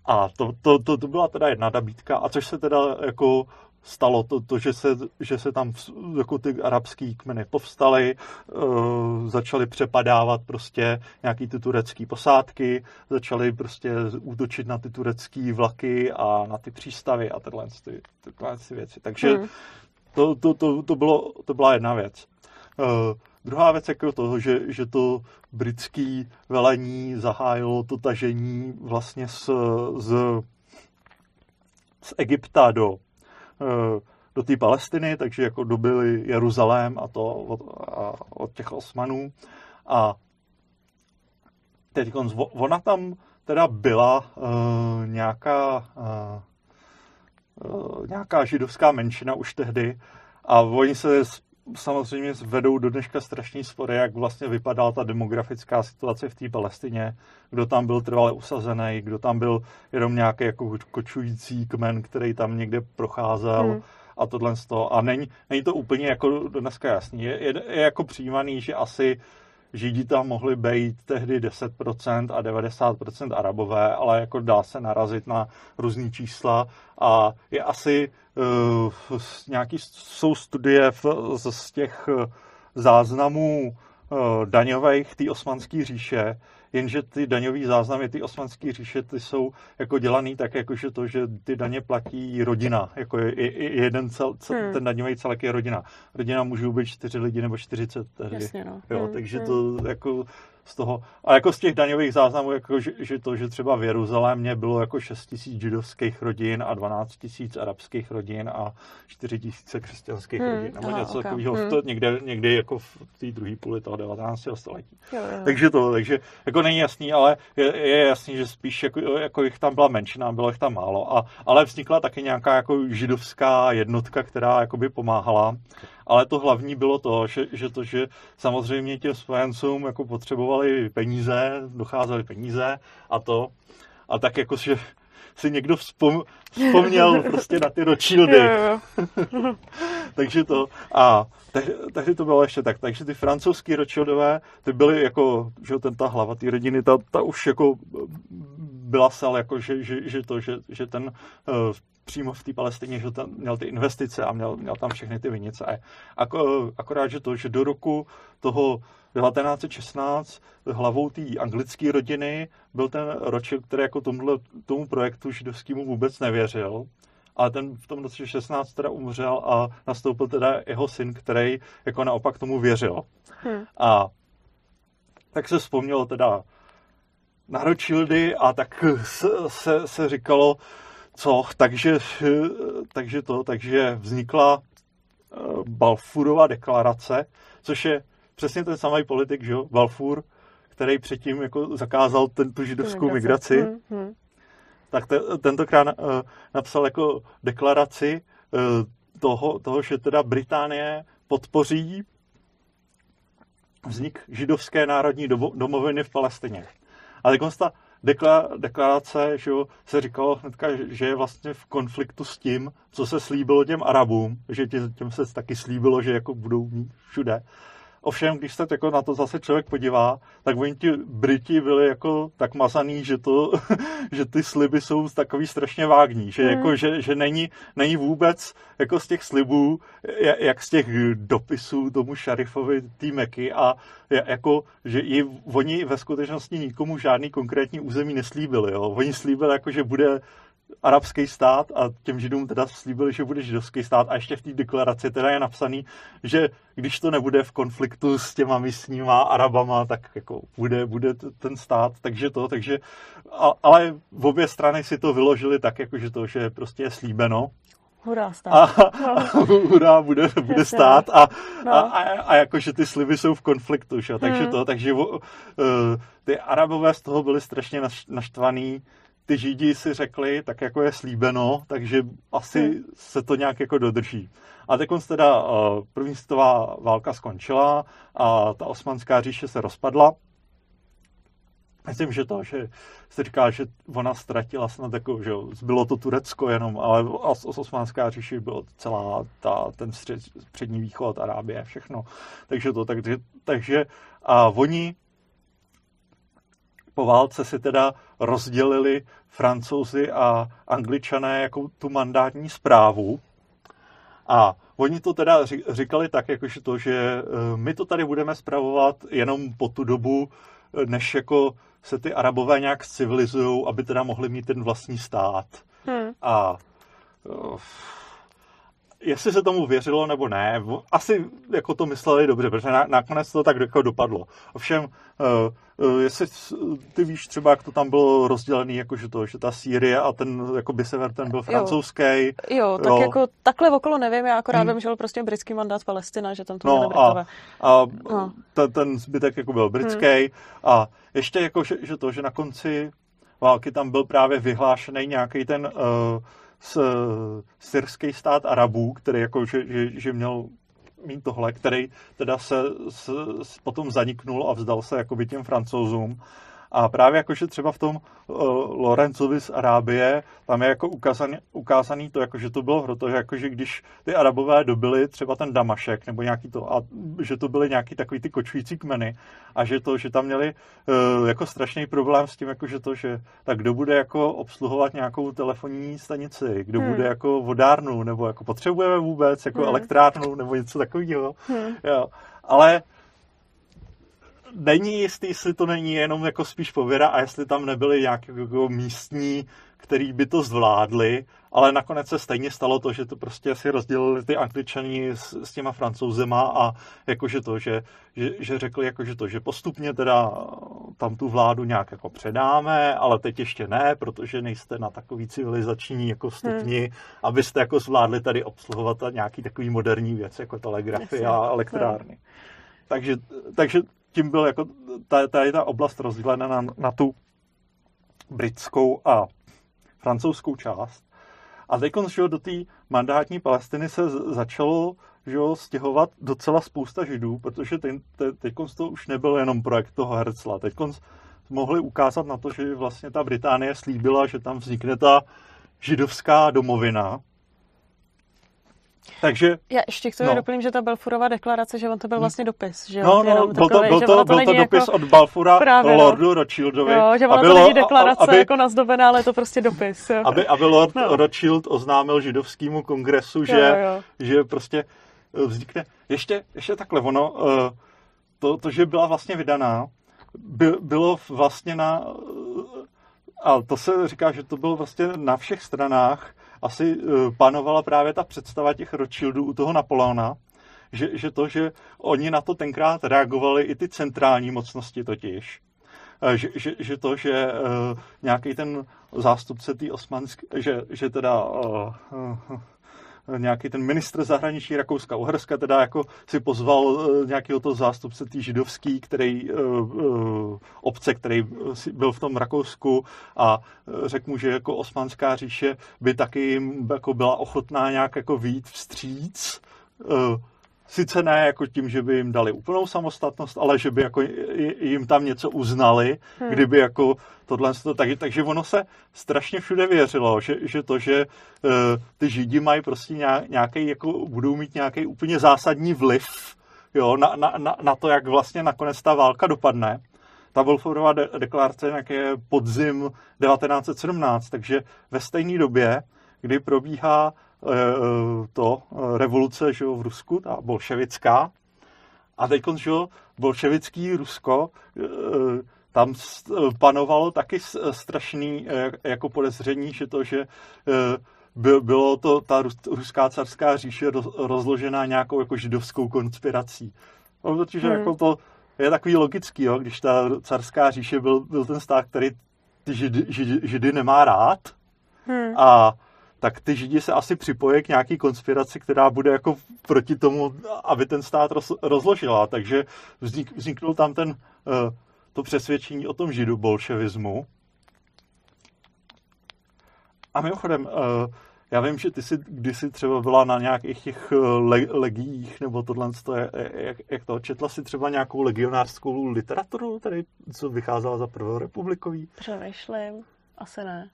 A to, to, to, to byla teda jedna nabídka, a což se teda jako stalo to, to že, se, že se tam jako ty arabský kmeny povstaly, uh, začaly přepadávat prostě nějaký ty turecký posádky, začaly prostě útočit na ty turecký vlaky a na ty přístavy a tyhle, ty, tyhle ty věci. Takže hmm. to, to, to, to, bylo, to byla jedna věc. Uh, druhá věc jako toho, že, že to britský velení zahájilo to tažení vlastně z, z, z Egypta do Eh, do té Palestiny, takže jako dobili Jeruzalém a to od, a, od těch osmanů. A teď ona tam teda byla uh, nějaká, uh, nějaká židovská menšina už tehdy a oni se samozřejmě vedou do dneška strašný spory, jak vlastně vypadala ta demografická situace v té Palestině, kdo tam byl trvale usazený, kdo tam byl jenom nějaký jako kočující kmen, který tam někde procházel hmm. a tohle z toho. A není, není to úplně jako dneska jasný. Je, je, je jako přijímaný, že asi Židi tam mohli být tehdy 10% a 90% arabové, ale jako dá se narazit na různý čísla. A je asi uh, nějaký, jsou studie v, z, z těch eh, záznamů uh, daňových té osmanské říše, jenže ty daňové záznamy, ty osmanské říše, ty jsou jako dělaný tak, jako že to, že ty daně platí rodina, jako je, je jeden cel, cel, hmm. ten daňový celek je rodina. Rodina můžou být čtyři lidi nebo čtyřicet Jasně, no. jo, hmm. takže hmm. to jako z toho, a jako z těch daňových záznamů, jako že, že to, že třeba v Jeruzalémě bylo jako 6 tisíc židovských rodin a 12 tisíc arabských rodin a 4 tisíce křesťanských hmm, rodin, nebo aha, něco okay. takového, hmm. to někde, někdy jako v té druhé půli toho 19. století. Jo, jo. Takže to, takže jako není jasný, ale je, je jasný, že spíš jako, jako jich tam byla menšina, bylo jich tam málo, a, ale vznikla taky nějaká jako židovská jednotka, která jakoby pomáhala ale to hlavní bylo to, že, že to, že samozřejmě těm spojencům jako potřebovali peníze, docházely peníze a to, a tak jako, že si někdo vzpom, vzpomněl *laughs* prostě na ty Rothschildy. *laughs* takže to, a tehdy, tehdy to bylo ještě tak, takže ty francouzský Rothschildové, ty byly jako, že ten ta hlava té rodiny, ta, ta už jako byla sel, jako že, že, že to, že, že ten uh, přímo v té Palestině, že tam měl ty investice a měl, měl tam všechny ty vinice. Ako, akorát, že to, že do roku toho 1916 hlavou té anglické rodiny byl ten Rothschild, který jako tomuhle, tomu projektu židovskému vůbec nevěřil. Ale ten v tom roce 16 teda umřel a nastoupil teda jeho syn, který jako naopak tomu věřil. Hmm. A tak se vzpomnělo teda na Rothschildy a tak se, se, se říkalo, co, takže, takže to, takže vznikla eh, Balfurova deklarace, což je přesně ten samý politik, že jo, Balfur, který předtím jako zakázal ten, tu židovskou migraci, hmm, hmm. tak te, tentokrát uh, napsal jako deklaraci uh, toho, toho, že teda Británie podpoří vznik židovské národní domoviny v Palestině. Ale deklarace že jo, se říkalo hnedka, že je vlastně v konfliktu s tím, co se slíbilo těm Arabům, že těm se taky slíbilo, že jako budou mít všude. Ovšem, když se jako na to zase člověk podívá, tak oni ti Briti byli jako tak mazaný, že, to, *laughs* že ty sliby jsou takový strašně vágní, že, mm. jako, že, že není, není vůbec jako z těch slibů, jak z těch dopisů tomu šarifovi té Meky a jako, že i oni ve skutečnosti nikomu žádný konkrétní území neslíbili. Jo. Oni slíbili, jako, že bude arabský stát a těm židům teda slíbili, že bude židovský stát a ještě v té deklaraci teda je napsaný, že když to nebude v konfliktu s těma místníma Arabama, tak jako bude, bude ten stát, takže to, takže, ale v obě strany si to vyložili tak, jako že to, že prostě je slíbeno, Hurá, stát. A, no. a *laughs* hurá, bude, bude stát a, no. a, a, a jakože ty sliby jsou v konfliktu, že? takže hmm. to, takže uh, ty arabové z toho byli strašně naštvaný, ty Židi si řekli, tak jako je slíbeno, takže asi hmm. se to nějak jako dodrží. A teď teda uh, první světová válka skončila a ta osmanská říše se rozpadla. Myslím, že to, že se říká, že ona ztratila snad jako, že bylo to Turecko jenom, ale Osmanská říši bylo celá ta, ten střed, přední východ, Arábie, všechno. Takže to, takže, takže a oni po válce si teda rozdělili francouzi a angličané jako tu mandátní zprávu. A oni to teda říkali tak, jakože to, že eh, my to tady budeme zpravovat jenom po tu dobu, eh, než jako se ty arabové nějak civilizují, aby teda mohli mít ten vlastní stát. Hmm. A uh, jestli se tomu věřilo nebo ne, asi jako to mysleli dobře, protože nakonec to tak jako dopadlo. Ovšem, uh, uh, jestli ty víš třeba, jak to tam bylo rozdělený, jako že to, že ta Sýrie a ten jako by sever, ten byl francouzský. Jo, jo tak jo. jako takhle okolo nevím, já akorát hmm. vím, že byl prostě britský mandát Palestina, že tam to no, a, a no. ten, ten zbytek jako byl britský hmm. a ještě jako, že, že to, že na konci války tam byl právě vyhlášený nějaký ten uh, syrský stát Arabů, který jako, že, že, že měl mít tohle, který teda se, se potom zaniknul a vzdal se jakoby těm francouzům. A právě jakože třeba v tom uh, Lorenzovi z Arábie, tam je jako ukázaný, ukázaný to, jako, že to bylo proto, že jakože když ty Arabové dobili třeba ten Damašek nebo nějaký to, a že to byly nějaký takový ty kočující kmeny a že to, že tam měli uh, jako strašný problém s tím, jako, že to, že tak kdo bude jako obsluhovat nějakou telefonní stanici, kdo hmm. bude jako vodárnu, nebo jako potřebujeme vůbec jako hmm. elektrárnu nebo něco takového. Hmm. Jo. Ale není jistý, jestli to není jenom jako spíš pověra a jestli tam nebyli nějaký jako místní, který by to zvládli, ale nakonec se stejně stalo to, že to prostě si rozdělili ty angličani s, s těma francouzema a jakože to, že, že, že řekli jakože to, že postupně teda tam tu vládu nějak jako předáme, ale teď ještě ne, protože nejste na takový civilizační jako stupni, hmm. abyste jako zvládli tady obsluhovat nějaký takový moderní věc, jako telegrafy a elektrárny. Hmm. Takže, takže tím byl jako ta, ta, ta oblast rozdělena na, na tu britskou a francouzskou část. A teď do té mandátní Palestiny se začalo že jo, stěhovat docela spousta židů, protože teď te, to už nebyl jenom projekt toho Herzla. Teď mohli ukázat na to, že vlastně ta Británie slíbila, že tam vznikne ta židovská domovina, takže, Já ještě k tomu no. doplním, že ta Balfurova deklarace, že on to byl hm. vlastně dopis. Že no, no, byl, takový, to, byl, to, byl to dopis jako... od Balfura Právě, no. Lordu Rothschildovi. Jo, že ono bylo, to není deklarace aby, jako nazdobená, ale je to prostě dopis. Jo. Aby, aby Lord no. Rothschild oznámil židovskému kongresu, že, jo, jo. že prostě eh, vznikne... Ještě, ještě takhle, ono, eh, to, to, že byla vlastně vydaná, by, bylo vlastně na... Eh, a to se říká, že to bylo vlastně na všech stranách, asi eh, panovala právě ta představa těch Rothschildů u toho Napoleona, že, že to, že oni na to tenkrát reagovali i ty centrální mocnosti totiž, eh, že, že, že to, že uh, nějaký ten zástupce té osmanské, že, že teda uh, uh, nějaký ten ministr zahraničí Rakouska Uherska teda jako si pozval eh, nějakého toho zástupce tý židovský, který, eh, eh, obce, který byl v tom Rakousku a řekl mu, že jako osmanská říše by taky jako byla ochotná nějak jako vít vstříc sice ne jako tím, že by jim dali úplnou samostatnost, ale že by jako jim tam něco uznali, hmm. kdyby jako tohle, tak, takže ono se strašně všude věřilo, že, že to, že uh, ty židi mají prostě nějaký, jako budou mít nějaký úplně zásadní vliv jo, na, na, na, na to, jak vlastně nakonec ta válka dopadne. Ta Wolfová de- deklarace je podzim 1917, takže ve stejné době, kdy probíhá to eh, revoluce že jo, v Rusku, ta bolševická. A teď, že jo, bolševický Rusko, tam panovalo taky strašný jako podezření, že to, že bylo to ta ruská carská říše rozložená nějakou jako židovskou konspirací. No, protože hmm. jako to je takový logický, jo, když ta carská říše byl, byl ten stát, který ty židy, židy, židy nemá rád hmm. a tak ty Židi se asi připojí k nějaký konspiraci, která bude jako proti tomu, aby ten stát roz, rozložila. Takže vznik, vzniknul tam ten, uh, to přesvědčení o tom židu bolševismu. A mimochodem, uh, já vím, že ty jsi kdysi třeba byla na nějakých těch le- legiích, nebo tohle, jak, jak to, četla si třeba nějakou legionářskou literaturu, tady, co vycházela za prvorepublikový? Přemýšlím, asi ne.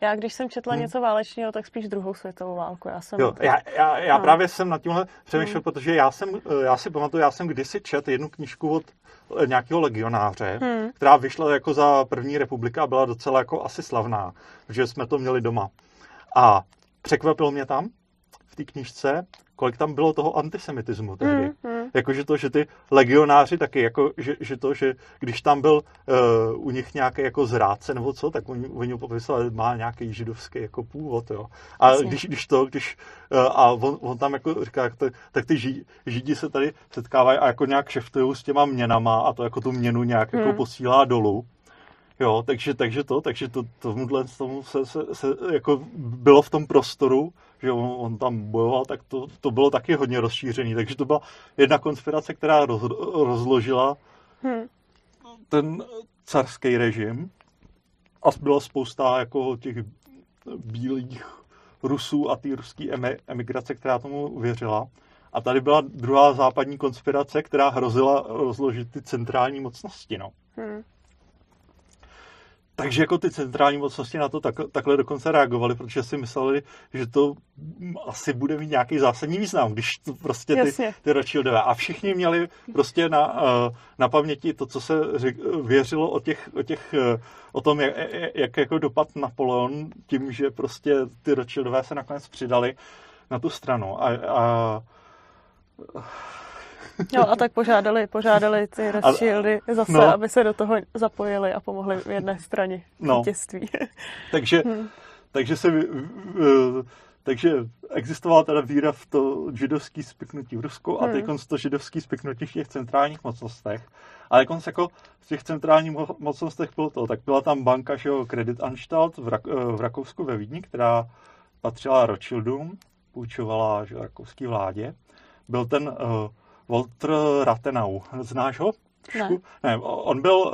Já když jsem četla hmm. něco válečného, tak spíš druhou světovou válku. Já, jsem jo, já, já, já no. právě jsem na tímhle přemýšlel, hmm. protože já jsem, já si pamatuju, já jsem kdysi čet jednu knížku od eh, nějakého legionáře, hmm. která vyšla jako za první republika a byla docela jako asi slavná, protože jsme to měli doma. A překvapilo mě tam v té knižce, kolik tam bylo toho antisemitismu tehdy. Mm, mm. Jakože to, že ty legionáři taky, jako, že, že to, že když tam byl uh, u nich nějaký jako zrádce nebo co, tak oni, oni popisovali, má nějaký židovský jako původ, jo. A když, když to, když, uh, a on, on, tam jako říká, tak, tak ty židi, židi se tady setkávají a jako nějak šeftují s těma měnama a to jako tu měnu nějak mm. jako hmm. posílá dolů. Jo, takže, takže to, takže to, tomuhle tomu se, se, se, jako bylo v tom prostoru, že on, on tam bojoval, tak to, to bylo taky hodně rozšířený. Takže to byla jedna konspirace, která roz, rozložila hmm. ten carský režim a byla spousta jako těch bílých Rusů a té ruské emigrace, která tomu věřila. A tady byla druhá západní konspirace, která hrozila rozložit ty centrální mocnosti. No. Hmm. Takže jako ty centrální mocnosti na to tak, takhle dokonce reagovali, protože si mysleli, že to asi bude mít nějaký zásadní význam, když to prostě ty, ty Rothschildové. A všichni měli prostě na, eh, na paměti to, co se řek, věřilo o, těch, o, těch, eh, o tom, jak, jak jako dopad Napoleon tím, že prostě ty Rothschildové se nakonec přidali na tu stranu. A, a *laughs* Jo, a tak požádali, požádali ty Rothschildy zase, no, aby se do toho zapojili a pomohli v jedné straně no, vítězství. *laughs* takže, hmm. takže se takže existovala teda víra v to židovský spiknutí v Rusku hmm. a teď to židovský spiknutí v těch centrálních mocnostech. A teď jako v těch centrálních mocnostech bylo to, tak byla tam banka, že jo, Credit Anstalt v, Rak- v Rakousku ve Vídni, která patřila Rothschildům, půjčovala že, rakouské vládě. Byl ten uh, Walter Rathenau. Znáš ho? Ne. ne on byl uh,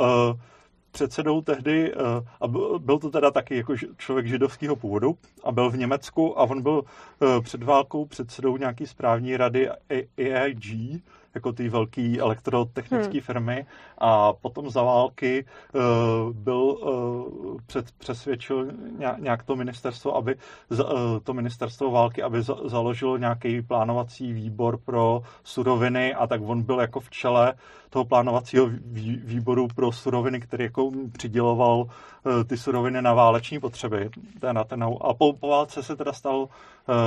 předsedou tehdy, uh, a byl to teda taky jako člověk židovského původu a byl v Německu a on byl uh, před válkou předsedou nějaký správní rady AIG, jako ty velké elektrotechnické hmm. firmy a potom za války uh, byl uh, před, přesvědčil nějak to ministerstvo, aby uh, to ministerstvo války, aby za, založilo nějaký plánovací výbor pro suroviny a tak on byl jako v čele toho plánovacího výboru pro suroviny, který jako přiděloval ty suroviny na váleční potřeby. Ten, ten, a po, po válce se teda stal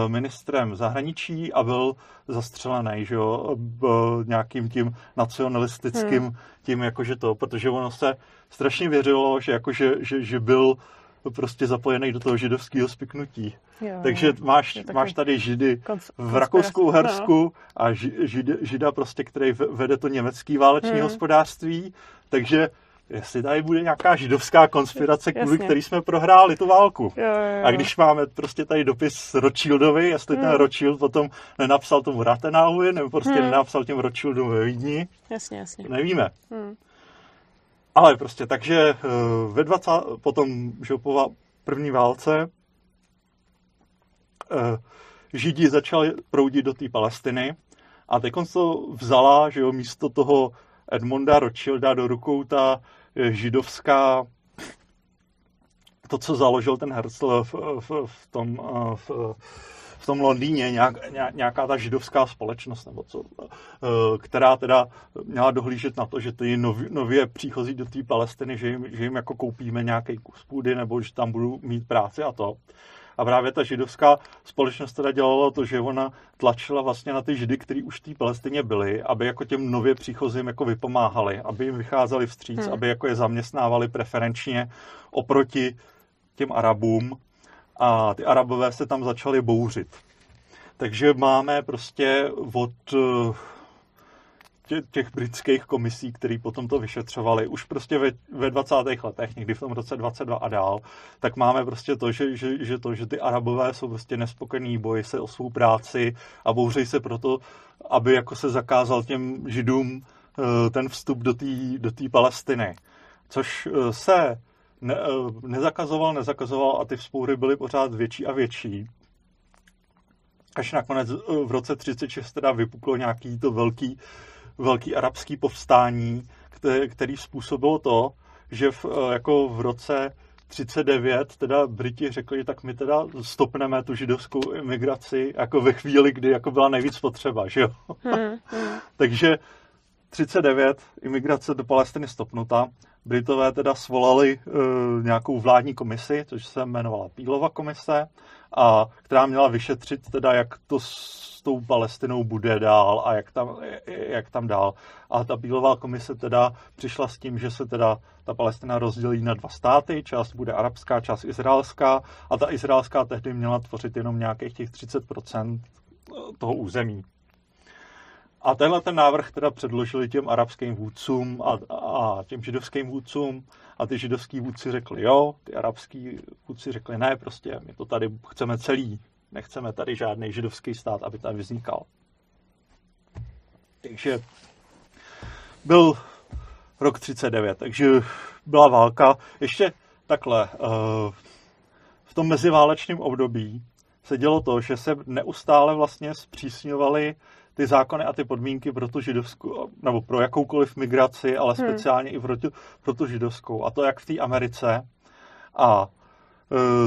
ministrem zahraničí a byl zastřelený, že jo, nějakým tím nacionalistickým, hmm. tím jakože to, protože ono se strašně věřilo, že jakože, že, že byl prostě zapojený do toho židovského spiknutí. Jo, Takže máš, máš tady židy v Rakousku, Hersku no. a žid, žida prostě, který vede to německý váleční hmm. hospodářství, takže jestli tady bude nějaká židovská konspirace, kvůli Jasně. který jsme prohráli tu válku. Jo, jo, jo. A když máme prostě tady dopis Rothschildovi, jestli hmm. ten Rothschild potom nenapsal tomu Rathenauovi, nebo prostě hmm. nenapsal těm Rothschildům ve Vídni, jasně, jasně. nevíme. Hmm. Ale prostě, takže eh, ve 20, potom, že po první válce eh, Židi začali proudit do té Palestiny a teď to vzala, že jo, místo toho Edmonda Rothschilda do rukou ta židovská to, co založil ten Herzl v, v, v tom v, v tom Londýně nějak, nějaká ta židovská společnost, nebo co, která teda měla dohlížet na to, že ty nově, nově příchozí do té Palestiny, že jim, že jim jako koupíme nějaký kus půdy, nebo že tam budou mít práci a to. A právě ta židovská společnost teda dělala to, že ona tlačila vlastně na ty židy, kteří už v té Palestině byli, aby jako těm nově příchozím jako vypomáhali, aby jim vycházeli vstříc, hmm. aby jako je zaměstnávali preferenčně oproti těm Arabům. A ty Arabové se tam začali bouřit. Takže máme prostě od těch britských komisí, které potom to vyšetřovali, už prostě ve, ve 20. letech, někdy v tom roce 22 a dál, tak máme prostě to, že, že, že to, že ty arabové jsou prostě nespokojení, bojí se o svou práci a bouří se proto, aby jako se zakázal těm židům eh, ten vstup do té do Palestiny. Což eh, se ne, eh, nezakazoval, nezakazoval a ty vzpoury byly pořád větší a větší. až nakonec v roce 36 teda vypuklo nějaký to velký, velký arabský povstání, který, způsobilo to, že v, jako v roce 39 teda Briti řekli, tak my teda stopneme tu židovskou imigraci jako ve chvíli, kdy jako byla nejvíc potřeba, že jo? Hmm, hmm. *laughs* Takže 39 imigrace do Palestiny stopnuta. Britové teda svolali uh, nějakou vládní komisi, což se jmenovala Pílova komise, a která měla vyšetřit teda, jak to s tou Palestinou bude dál a jak tam, jak tam dál. A ta Bílová komise teda přišla s tím, že se teda ta Palestina rozdělí na dva státy, část bude arabská, část izraelská a ta izraelská tehdy měla tvořit jenom nějakých těch 30% toho území. A tenhle ten návrh teda předložili těm arabským vůdcům a, a těm židovským vůdcům a ty židovský vůdci řekli jo, ty arabský vůdci řekli ne, prostě my to tady chceme celý, nechceme tady žádný židovský stát, aby tady vznikal. Takže byl rok 39, takže byla válka. Ještě takhle, eh, v tom meziválečném období se dělo to, že se neustále vlastně zpřísňovaly ty zákony a ty podmínky pro tu židovskou, nebo pro jakoukoliv migraci, ale hmm. speciálně hmm. i pro tu, pro tu židovskou. A to jak v té Americe. A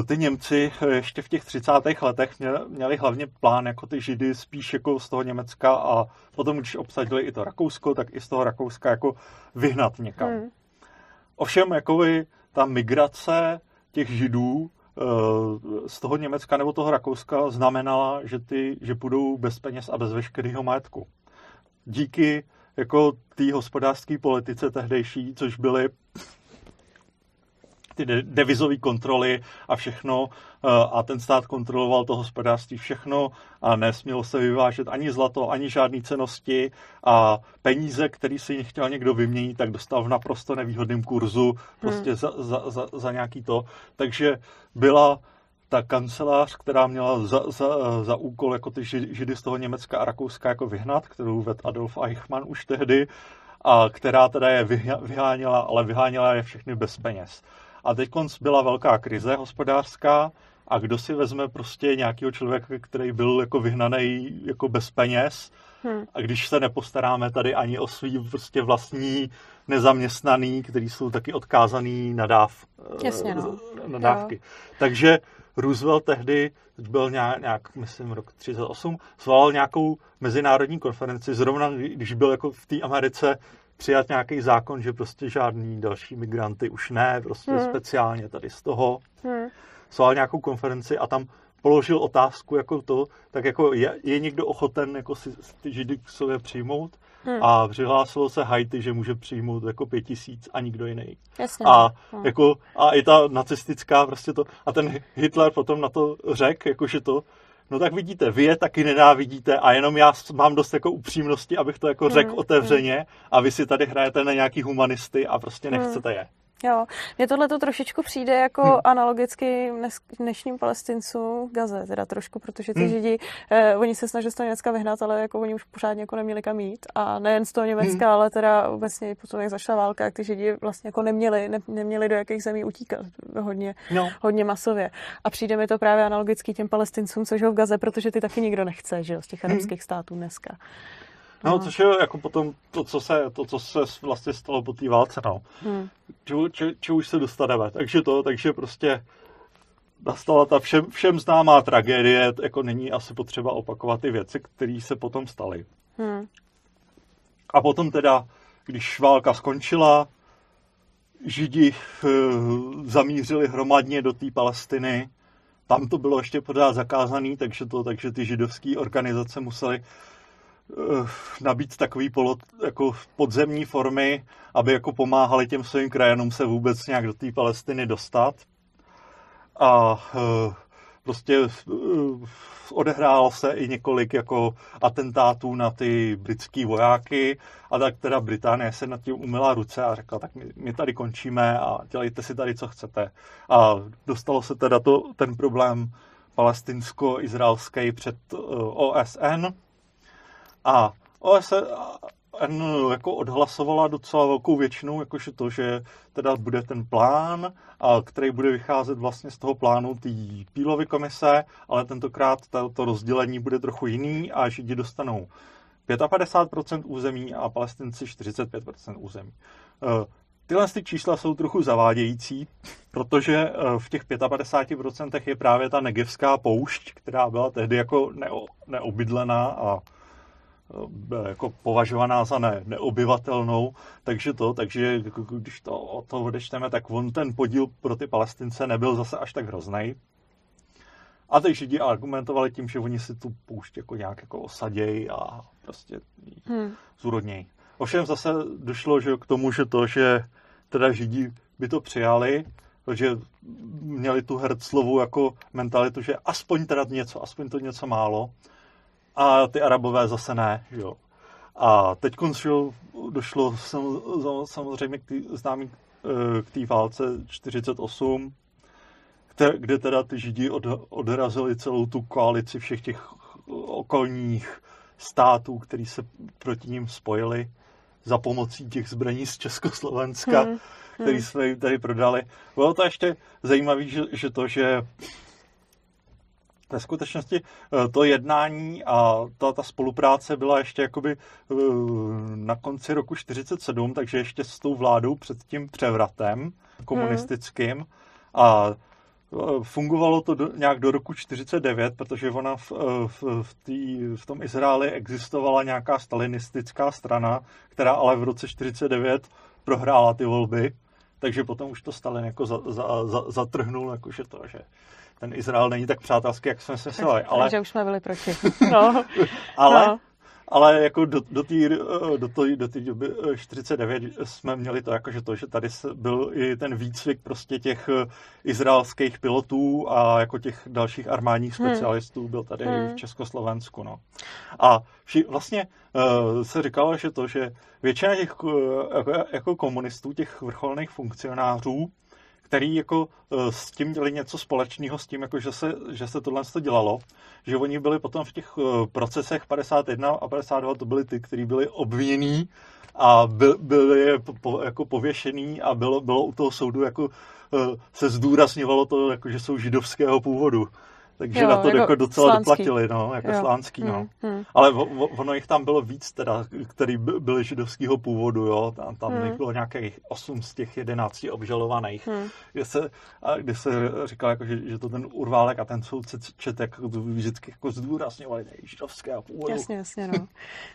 e, ty Němci ještě v těch 30. letech měli, měli hlavně plán jako ty židy spíš jako z toho Německa a potom, když obsadili i to Rakousko, tak i z toho Rakouska jako vyhnat někam. Hmm. Ovšem, jakoby ta migrace těch židů z toho Německa nebo toho Rakouska znamenala, že, ty, že půjdou bez peněz a bez veškerého majetku. Díky jako té hospodářské politice tehdejší, což byly ty devizové kontroly a všechno eh, a ten stát kontroloval to hospodářství všechno a nesmělo se vyvážet ani zlato, ani žádné cenosti a peníze, který si chtěl někdo vyměnit, tak dostal v naprosto nevýhodném kurzu prostě hmm. za, za, za, za nějaký to. Takže byla ta kancelář, která měla za, za, za úkol jako ty židy z toho Německa a Rakouska jako vyhnat, kterou ved Adolf Eichmann už tehdy, a která teda je vyháněla, ale vyháněla je všechny bez peněz. A teď byla velká krize hospodářská a kdo si vezme prostě nějakého člověka, který byl jako vyhnaný jako bez peněz hmm. a když se nepostaráme tady ani o svý prostě vlastní nezaměstnaný, který jsou taky odkázaný na, dáv, Jasně, no. na dávky. Jo. Takže Roosevelt tehdy, byl nějak, nějak myslím, rok 38, zvolal nějakou mezinárodní konferenci, zrovna když byl jako v té Americe přijat nějaký zákon, že prostě žádný další migranty už ne, prostě hmm. speciálně tady z toho. Hmm. Sval nějakou konferenci a tam položil otázku jako to, tak jako je, je někdo ochoten jako si ty židy k sobě přijmout? Hmm. A přihlásilo se Haiti, že může přijmout jako pět tisíc a nikdo jiný. Jasně. A, hmm. jako, a i ta nacistická prostě to, a ten Hitler potom na to řekl, jako že to, no tak vidíte, vy je taky nenávidíte a jenom já mám dost jako upřímnosti, abych to jako řekl hmm, otevřeně a vy si tady hrajete na nějaký humanisty a prostě hmm. nechcete je. Jo, mně tohle to trošičku přijde jako hmm. analogicky dnešním palestincům Gaze, teda trošku, protože ty hmm. Židi, eh, oni se snažili z toho Německa vyhnat, ale jako oni už pořádně jako neměli kam jít a nejen z toho Německa, hmm. ale teda obecně potom, jak začala válka, jak ty Židi vlastně jako neměli, ne, neměli do jakých zemí utíkat hodně, no. hodně masově. A přijde mi to právě analogicky těm palestincům, což ho v Gaze, protože ty taky nikdo nechce, že jo, z těch hmm. arabských hmm. států dneska. No, no, což je jako potom to, co se, to, co se vlastně stalo po té válce, no. Hmm. Či, už se dostaneme. Takže to, takže prostě nastala ta všem, všem známá tragédie, jako není asi potřeba opakovat ty věci, které se potom staly. Hmm. A potom teda, když válka skončila, Židi uh, zamířili hromadně do té Palestiny, tam to bylo ještě pořád zakázané, takže, to, takže ty židovské organizace musely Eh, nabít takový polo, jako podzemní formy, aby jako pomáhali těm svým krajanům se vůbec nějak do té Palestiny dostat. A eh, prostě eh, odehrálo se i několik jako atentátů na ty britský vojáky a tak teda Británie se nad tím umila ruce a řekla, tak my, my tady končíme a dělejte si tady, co chcete. A dostalo se teda to, ten problém palestinsko-izraelský před OSN, a OSN, jako odhlasovala docela velkou většinou, jakože to, že teda bude ten plán, a který bude vycházet vlastně z toho plánu té Pílovy komise, ale tentokrát to, rozdělení bude trochu jiný a Židi dostanou 55% území a palestinci 45% území. Eh, tyhle ty čísla jsou trochu zavádějící, protože eh, v těch 55% je právě ta negevská poušť, která byla tehdy jako neobydlená a byla jako považovaná za ne, neobyvatelnou, takže to, takže když to o to odečteme, tak on ten podíl pro ty palestince nebyl zase až tak hrozný. A ty židi argumentovali tím, že oni si tu poušť jako nějak jako osadějí a prostě hmm. zúrodnějí. Ovšem zase došlo že k tomu, že to, že teda židi by to přijali, že měli tu Herzlovu jako mentalitu, že aspoň teda něco, aspoň to něco málo, a ty arabové zase ne. Jo. A teď došlo samozřejmě k tý, známý eh, k té válce 48, kde, kde teda ty židi od, odrazili celou tu koalici všech těch okolních států, který se proti ním spojili za pomocí těch zbraní z Československa, hmm. který hmm. jsme jim tady prodali. Bylo to ještě zajímavé, že, že to, že ve skutečnosti eh, to jednání a ta, ta spolupráce byla ještě jakoby eh, na konci roku 47, takže ještě s tou vládou před tím převratem komunistickým hmm. a eh, fungovalo to do, nějak do roku 49, protože ona v, v, v, tý, v tom Izraeli existovala nějaká stalinistická strana, která ale v roce 49 prohrála ty volby, takže potom už to Stalin jako za, za, za, zatrhnul, jakože to, že ten Izrael není tak přátelský, jak jsme si mysleli. Ale... Takže už jsme byli proti. *laughs* No. ale, no. ale jako do, do té do tý, do tý doby 49 eh, jsme měli to jako, že to, že tady byl i ten výcvik prostě těch eh, izraelských pilotů a jako těch dalších armádních hmm. specialistů hmm. byl tady hmm. v Československu. No. A vši, vlastně uh, se říkalo, že to, že většina těch uh, jako komunistů, těch vrcholných funkcionářů, který jako eh, s tím měli něco společného s tím, jako že, se, že se tohle to dělalo, že oni byli potom v těch eh, procesech 51 a 52, to byli ty, kteří byli obvinění a byl, byli po, jako pověšený a bylo, bylo u toho soudu jako eh, se zdůrazňovalo to, jako, že jsou židovského původu takže jo, na to jako, jako docela slánský. doplatili, no, jako jo. slánský, no. Hmm, hmm. Ale ono jich tam bylo víc teda, který byli židovského původu, jo, tam, tam hmm. bylo nějakých 8 z těch 11 obžalovaných, hmm. kde se, a kdy se říkal, jako, že, že, to ten urválek a ten soudce čet, jako vždycky jako zdůrazňovali židovského původu. Jasně, jasně, no. *laughs*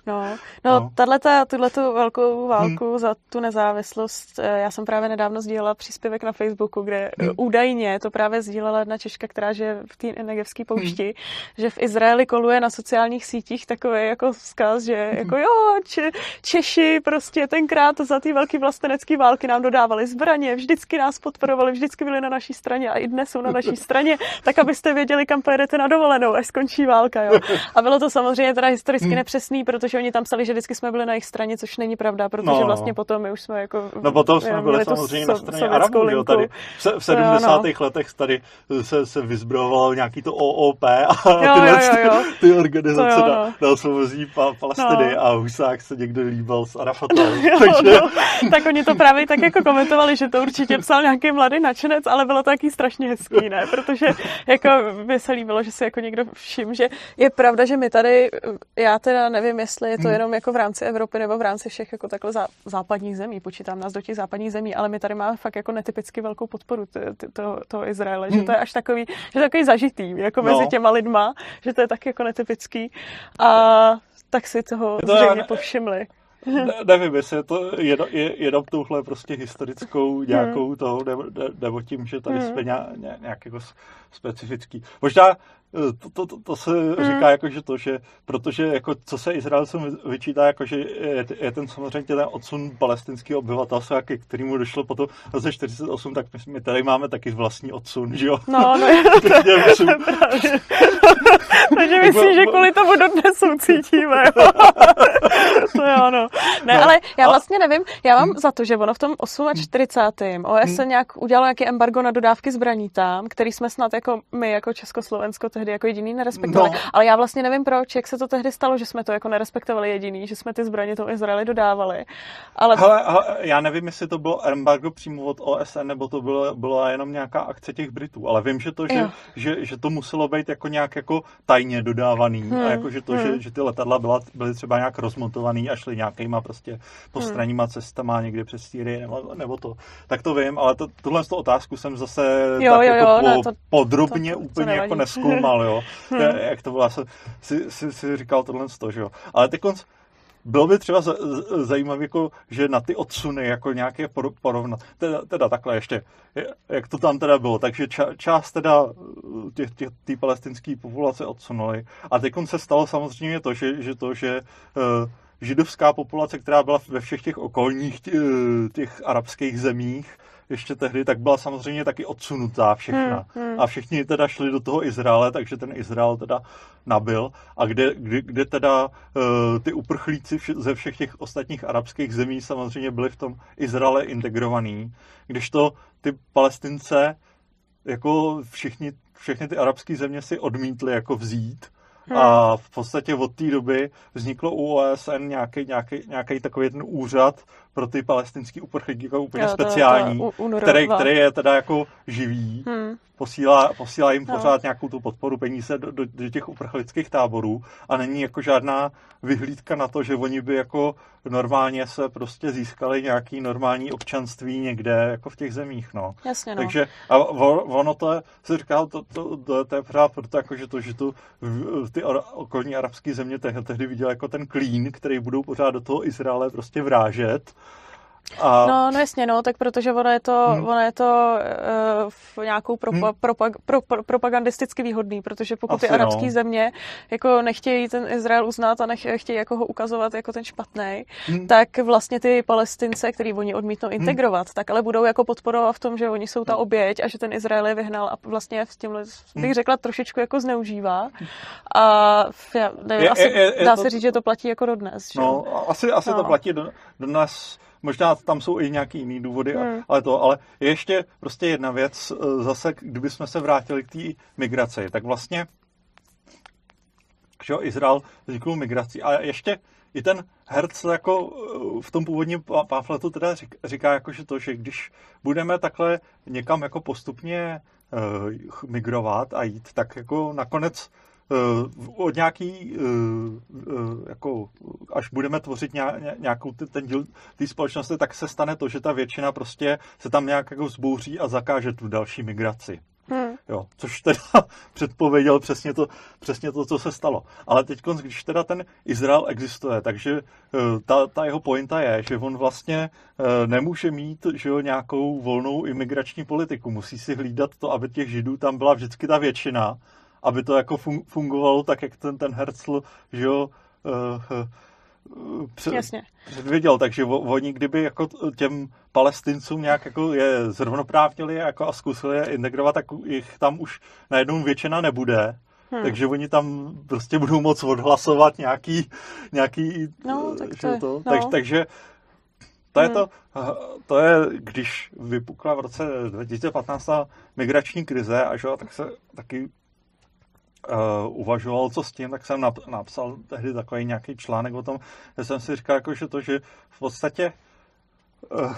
No, no, no. tato, velkou válku hmm. za tu nezávislost, eh, já jsem právě nedávno sdílela příspěvek na Facebooku, kde hmm. údajně to právě sdílela jedna Češka, která že v té Negevské poušti, hmm. že v Izraeli koluje na sociálních sítích takový jako vzkaz, že hmm. jako jo, če, Češi prostě tenkrát za ty velké vlastenecké války nám dodávali zbraně, vždycky nás podporovali, vždycky byli na naší straně a i dnes jsou na naší *laughs* straně, tak abyste věděli, kam pojedete na dovolenou, až skončí válka. Jo. A bylo to samozřejmě teda historicky hmm. nepřesný, protože oni tam psali, že vždycky jsme byli na jejich straně, což není pravda, protože no, no. vlastně potom my už jsme jako... No potom jsme byli samozřejmě na straně Arabů, jo, tady v, v 70. No, no. letech tady se, se vyzbrojovalo nějaký to OOP a jo, tyhle jo, jo, jo. *laughs* Ty, organizace jo, no. na, na osvobozí pa, Palestiny no. a Husák se někdo líbal s Arafatem. jo, *laughs* takže... no, tak oni to právě tak jako komentovali, že to určitě psal nějaký mladý nadšenec, ale bylo to taky strašně hezký, ne? Protože jako by se líbilo, že si jako někdo všim, že je pravda, že my tady, já teda nevím, jestli je to hmm. jenom jako v rámci Evropy nebo v rámci všech jako takhle zá, západních zemí, počítám nás do těch západních zemí, ale my tady máme fakt jako netypicky velkou podporu toho, toho Izraele, že to je až takový, že takový zažitý, jako mezi no. těma lidma, že to je tak jako netypický. A tak si toho to zřejmě já, povšimli. Ne, nevím, jestli je to jenom, je, jenom touhle prostě historickou nějakou hmm. toho, nebo, nebo tím, že tady hmm. jsme nějak, nějak jako specifický. Možná to, to, to, to se hmm. říká jako, že to, že protože jako, co se Izraelcům vyčítá, jako, že je, je ten samozřejmě ten odsun palestinského obyvatelstva, ke kterému došlo potom v roce 48, tak my, my tady máme taky vlastní odsun, že jo? No, no, *laughs* Takže *laughs* Takže myslím, že kvůli tomu dodnes soucítíme, jo? *laughs* to je ono. Ne, no, ale já vlastně nevím, já mám za to, že ono v tom 48. OSN nějak udělalo nějaký embargo na dodávky zbraní tam, který jsme snad jako my, jako Československo, tehdy jako jediný nerespektovali. No. Ale já vlastně nevím proč, jak se to tehdy stalo, že jsme to jako nerespektovali jediný, že jsme ty zbraně toho Izraeli dodávali. Ale... Hele, hele, já nevím, jestli to bylo embargo přímo od OSN, nebo to bylo, byla jenom nějaká akce těch Britů, ale vím, že to, že, že, že, to muselo být jako nějak jako tajně dodávaný hmm. a jako, že to, hmm. že, že ty letadla byla, byly třeba nějak rozmontovaný a šly nějakýma prostě postranníma hmm. cestama někde přes Sýrii nebo, nebo to. Tak to vím, ale to, tuhle otázku jsem zase jo, tak jo, jako jo, po, ne, to, podrobně to, to, úplně to jako neskoumal, jo. hmm. Jak to bylo, si, si, si říkal tohle z toho, že jo. Ale teď konc, bylo by třeba zajímavé, jako, že na ty odsuny jako nějaké porovnat. Teda, teda takhle ještě, jak to tam teda bylo. Takže ča, část teda těch, těch, tý palestinské populace odsunuli. A teď se stalo samozřejmě to, že, že to, že uh, židovská populace, která byla ve všech těch okolních těch, těch arabských zemích, ještě tehdy, tak byla samozřejmě taky odsunutá všechna. Hmm, hmm. A všichni teda šli do toho Izraele, takže ten Izrael teda nabil. A kde, kde, kde teda uh, ty uprchlíci vše, ze všech těch ostatních arabských zemí samozřejmě byli v tom Izraele integrovaný, kdežto ty palestince jako všichni, všechny ty arabské země si odmítly jako vzít Hmm. A v podstatě od té doby vzniklo u OSN nějaký, nějaký, nějaký takový ten úřad pro ty palestinský uprchlíky, jako úplně jo, speciální, to, to který, který je teda jako živý. Hmm posílá, posílá jim no. pořád nějakou tu podporu peníze do, do, do těch uprchlických táborů a není jako žádná vyhlídka na to, že oni by jako normálně se prostě získali nějaký normální občanství někde jako v těch zemích, no. Jasně, no. Takže a ono to je, se říká, to, to, to, to je pořád proto, jako, že to, že tu, ty okolní arabské země tehdy, tehdy viděl jako ten klín, který budou pořád do toho Izraele prostě vrážet a... No, no jasně, no, tak protože ono je to, hmm. ono je to uh, v nějakou propa, hmm. propag, pro, pro, propagandisticky výhodný, protože pokud Asi ty arabské no. země jako nechtějí ten Izrael uznat a nech, chtějí jako ho ukazovat jako ten špatný, hmm. tak vlastně ty palestince, který oni odmítnou hmm. integrovat, hmm. tak ale budou jako podporovat v tom, že oni jsou ta hmm. oběť a že ten Izrael je vyhnal a vlastně s tímhle bych hmm. řekla trošičku jako zneužívá. A já nevím, je, asi je, je, dá to... se říct, že to platí jako dodnes. Že? No, asi, asi no. to platí do, dnes Možná tam jsou i nějaký jiný důvody, hmm. ale to, ale je ještě prostě jedna věc, eh, zase, kdybychom se vrátili k té migraci, tak vlastně že Izrael vznikl migrací. A ještě i ten Herc jako eh, v tom původním pamfletu teda říká, jako, že to, že když budeme takhle někam jako postupně uh, migrovat a jít, tak jako nakonec od nějaký, eh, eh, jako, až budeme tvořit nějakou ten díl té společnosti, tak se stane to, že ta většina prostě se tam nějak jako zbouří a zakáže tu další migraci. Hmm. Jo, což teda *laughs* předpověděl přesně to, přesně to, co se stalo. Ale teď, když teda ten Izrael existuje, takže ta, ta jeho pointa je, že on vlastně nemůže mít že jo, nějakou volnou imigrační politiku. Musí si hlídat to, aby těch židů tam byla vždycky ta většina aby to jako fungovalo tak, jak ten, ten Herzl, že jo, uh, před, Jasně. předvěděl, takže oni kdyby jako těm palestincům nějak jako je zrovnoprávnili jako a zkusili je integrovat, tak jich tam už najednou většina nebude. Hmm. Takže oni tam prostě budou moc odhlasovat nějaký, nějaký no, tak to, je, to. No. Tak, takže to je hmm. to, to je, když vypukla v roce 2015 migrační krize, a že, tak se taky uh, uvažoval, co s tím, tak jsem nap- napsal tehdy takový nějaký článek o tom, že jsem si říkal, jako, že to, že v podstatě uh,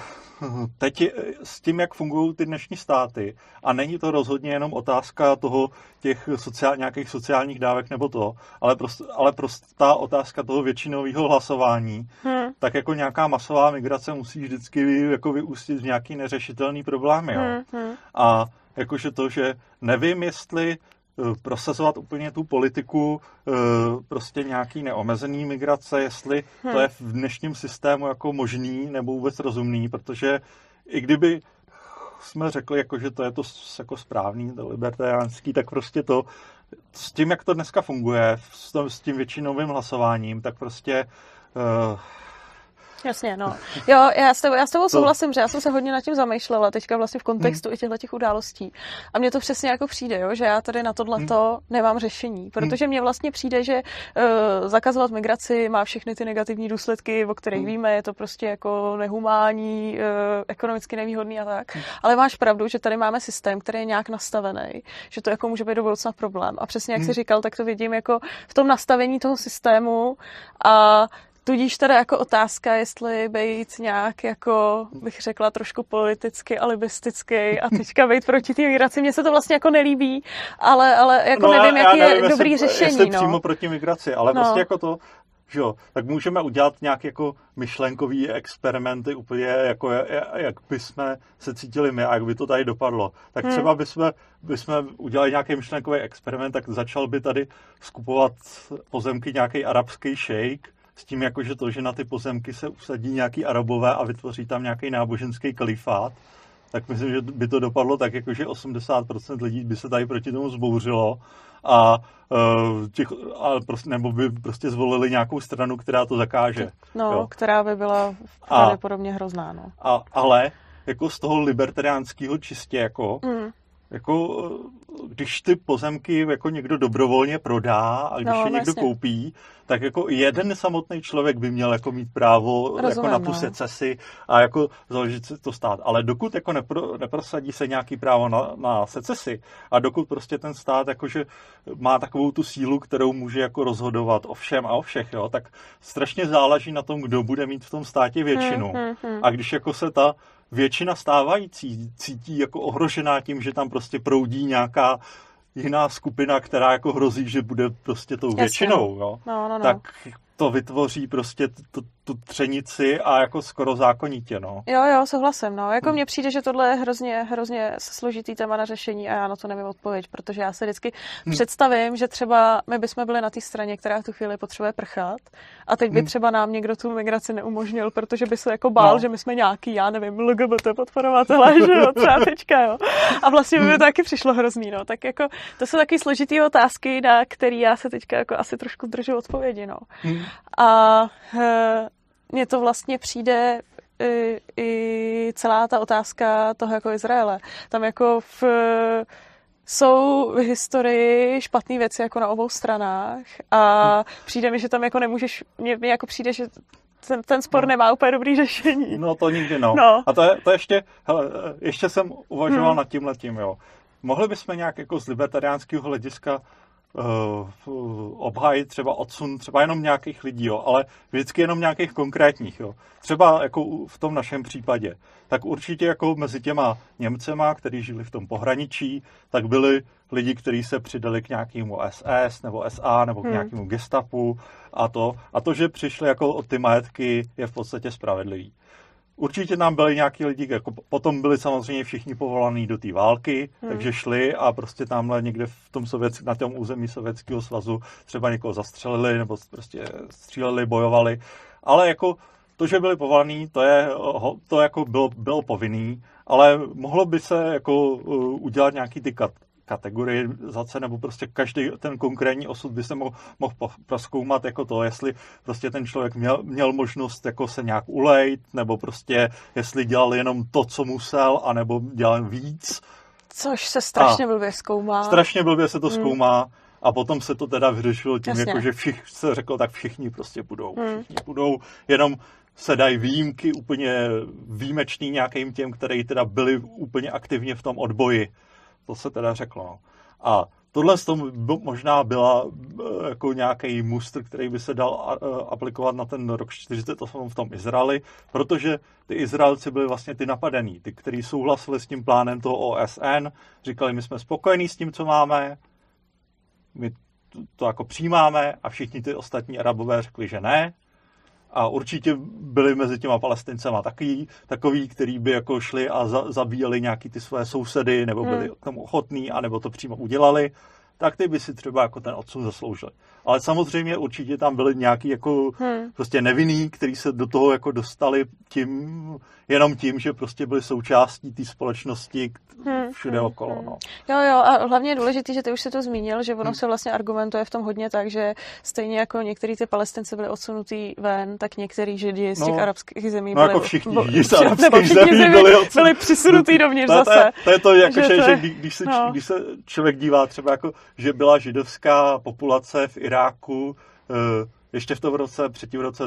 teď je, s tím, jak fungují ty dnešní státy, a není to rozhodně jenom otázka toho těch sociál, nějakých sociálních dávek nebo to, ale, prost, ale prostá otázka toho většinového hlasování, hmm. tak jako nějaká masová migrace musí vždycky jako vyústit v nějaký neřešitelný problémy. Jo. Hmm. Hmm. A jakože to, že nevím, jestli Eh, prosazovat úplně tu politiku eh, prostě nějaký neomezený migrace, jestli hmm. to je v dnešním systému jako možný nebo vůbec rozumný, protože i kdyby jsme řekli, jako, že to je to jako správný, to libertariánský, tak prostě to s tím, jak to dneska funguje, s tím většinovým hlasováním, tak prostě uh, Jasně, no. Jo, já s tebou, já s tebou souhlasím, že já jsem se hodně nad tím zamýšlela teďka vlastně v kontextu hmm. i těchto těch událostí. A mně to přesně jako přijde, jo, že já tady na tohleto hmm. nemám řešení, protože mně vlastně přijde, že uh, zakazovat migraci má všechny ty negativní důsledky, o kterých hmm. víme, je to prostě jako nehumání, uh, ekonomicky nevýhodný a tak. Hmm. Ale máš pravdu, že tady máme systém, který je nějak nastavený, že to jako může být do budoucna problém. A přesně jak hmm. jsi říkal, tak to vidím jako v tom nastavení toho systému a Tudíž teda jako otázka, jestli být nějak jako, bych řekla, trošku politicky alibistický a teďka být proti té migraci. Mně se to vlastně jako nelíbí, ale, ale jako no, nevím, jaký je nevím, dobrý jestli, řešení. Jestli no. přímo proti migraci, ale no. prostě jako to, že jo, tak můžeme udělat nějaké jako myšlenkový experimenty úplně jako jak bychom se cítili my a jak by to tady dopadlo. Tak hmm. třeba bychom, bychom udělali nějaký myšlenkový experiment, tak začal by tady skupovat pozemky nějaký arabský šejk, s tím, jako, že to, že na ty pozemky se usadí nějaký arabové a vytvoří tam nějaký náboženský kalifát, tak myslím, že by to dopadlo tak, jako, že 80% lidí by se tady proti tomu zbouřilo a, uh, těch, a prostě, nebo by prostě zvolili nějakou stranu, která to zakáže. No, jo. která by byla pravděpodobně hrozná. No. A, ale jako z toho libertariánského čistě jako, mm jako, když ty pozemky jako někdo dobrovolně prodá a když no, je někdo vlastně. koupí, tak jako jeden samotný člověk by měl jako mít právo Rozumím, jako na tu no. secesi a jako založit si to stát. Ale dokud jako nepro, neprosadí se nějaký právo na, na secesi a dokud prostě ten stát jakože má takovou tu sílu, kterou může jako rozhodovat o všem a o všech, jo, tak strašně záleží na tom, kdo bude mít v tom státě většinu. Hmm, hmm, hmm. A když jako se ta většina stávající cítí jako ohrožená tím, že tam prostě proudí nějaká jiná skupina, která jako hrozí, že bude prostě tou většinou, jo, no, no, no. tak to vytvoří prostě tu, tu třenici a jako skoro zákonitě, no. Jo, jo, souhlasím, no. Jako hmm. mně přijde, že tohle je hrozně, hrozně složitý téma na řešení a já na to nevím odpověď, protože já se vždycky hmm. představím, že třeba my bychom byli na té straně, která v tu chvíli potřebuje prchat a teď by hmm. třeba nám někdo tu migraci neumožnil, protože by se jako bál, no. že my jsme nějaký, já nevím, LGBT podporovatelé, *laughs* že jo, třeba teďka, jo. A vlastně by mi to taky přišlo hrozný, no. Tak jako to jsou taky složitý otázky, na který já se teďka jako asi trošku zdržu odpovědi, no. Hmm. A e, mně to vlastně přijde i, i celá ta otázka toho jako Izraele. Tam jako v, jsou v historii špatné věci jako na obou stranách a přijde mi, že tam jako nemůžeš, mně, mně jako přijde, že ten, ten spor no. nemá úplně dobrý řešení. No to nikdy no. no. A to, je, to ještě, hele, ještě jsem uvažoval hmm. nad tím letím, jo. Mohli bychom nějak jako z libertariánského hlediska uh, obhájit třeba odsun třeba jenom nějakých lidí, jo, ale vždycky jenom nějakých konkrétních. Jo. Třeba jako v tom našem případě. Tak určitě jako mezi těma Němcema, kteří žili v tom pohraničí, tak byli lidi, kteří se přidali k nějakému SS nebo SA nebo k hmm. nějakému gestapu a to. A to, že přišli jako o ty majetky, je v podstatě spravedlivý. Určitě nám byli nějaký lidi, jako potom byli samozřejmě všichni povolaní do té války, hmm. takže šli a prostě tamhle někde v tom sovět, na tom území Sovětského svazu třeba někoho zastřelili nebo prostě stříleli, bojovali. Ale jako to, že byli povolaní, to, je, to jako bylo, bylo povinný, ale mohlo by se jako udělat nějaký ty kategorizace, nebo prostě každý ten konkrétní osud by se mohl, mohl proskoumat jako to, jestli prostě ten člověk měl, měl možnost jako se nějak ulejt, nebo prostě jestli dělal jenom to, co musel, anebo dělal víc. Což se strašně a blbě zkoumá. Strašně blbě se to hmm. zkoumá. A potom se to teda vyřešilo tím, jako, že všich, se řeklo, tak všichni prostě budou. Hmm. Všichni budou, jenom se dají výjimky úplně výjimečný nějakým těm, kteří teda byli úplně aktivně v tom odboji to se teda řeklo. A tohle z tom možná byla eh, jako nějaký mustr, který by se dal eh, aplikovat na ten rok 48 v tom Izraeli, protože ty Izraelci byli vlastně ty napadení, ty, kteří souhlasili s tím plánem toho OSN, říkali, my jsme spokojení s tím, co máme, my to, to jako přijímáme. A všichni ty ostatní Arabové řekli, že ne, a určitě byli mezi těma palestincema takový, takový který by jako šli a za, zabíjeli nějaký ty své sousedy, nebo byli hmm. k tomu ochotní, anebo to přímo udělali, tak ty by si třeba jako ten odsun zasloužili. Ale samozřejmě určitě tam byli nějaký jako hmm. prostě nevinný, kteří se do toho jako dostali tím, jenom tím, že prostě byli součástí té společnosti, hmm. všude hmm, okolo. Hmm. No. Jo, jo, a hlavně je důležité, že ty už si to zmínil, že ono hmm. se vlastně argumentuje v tom hodně tak, že stejně jako některý ty palestinci byli odsunutý ven, tak některý židi z těch no, arabských zemí no, byli... jako všichni židi z *laughs* arabských zemí byli, byli, byli přisunutý dovnitř to, zase. To je, to je to, jako, že, že, že když, se, no. když se člověk dívá třeba jako, že byla židovská populace v Iráku, uh, ještě v tom roce, předtím roce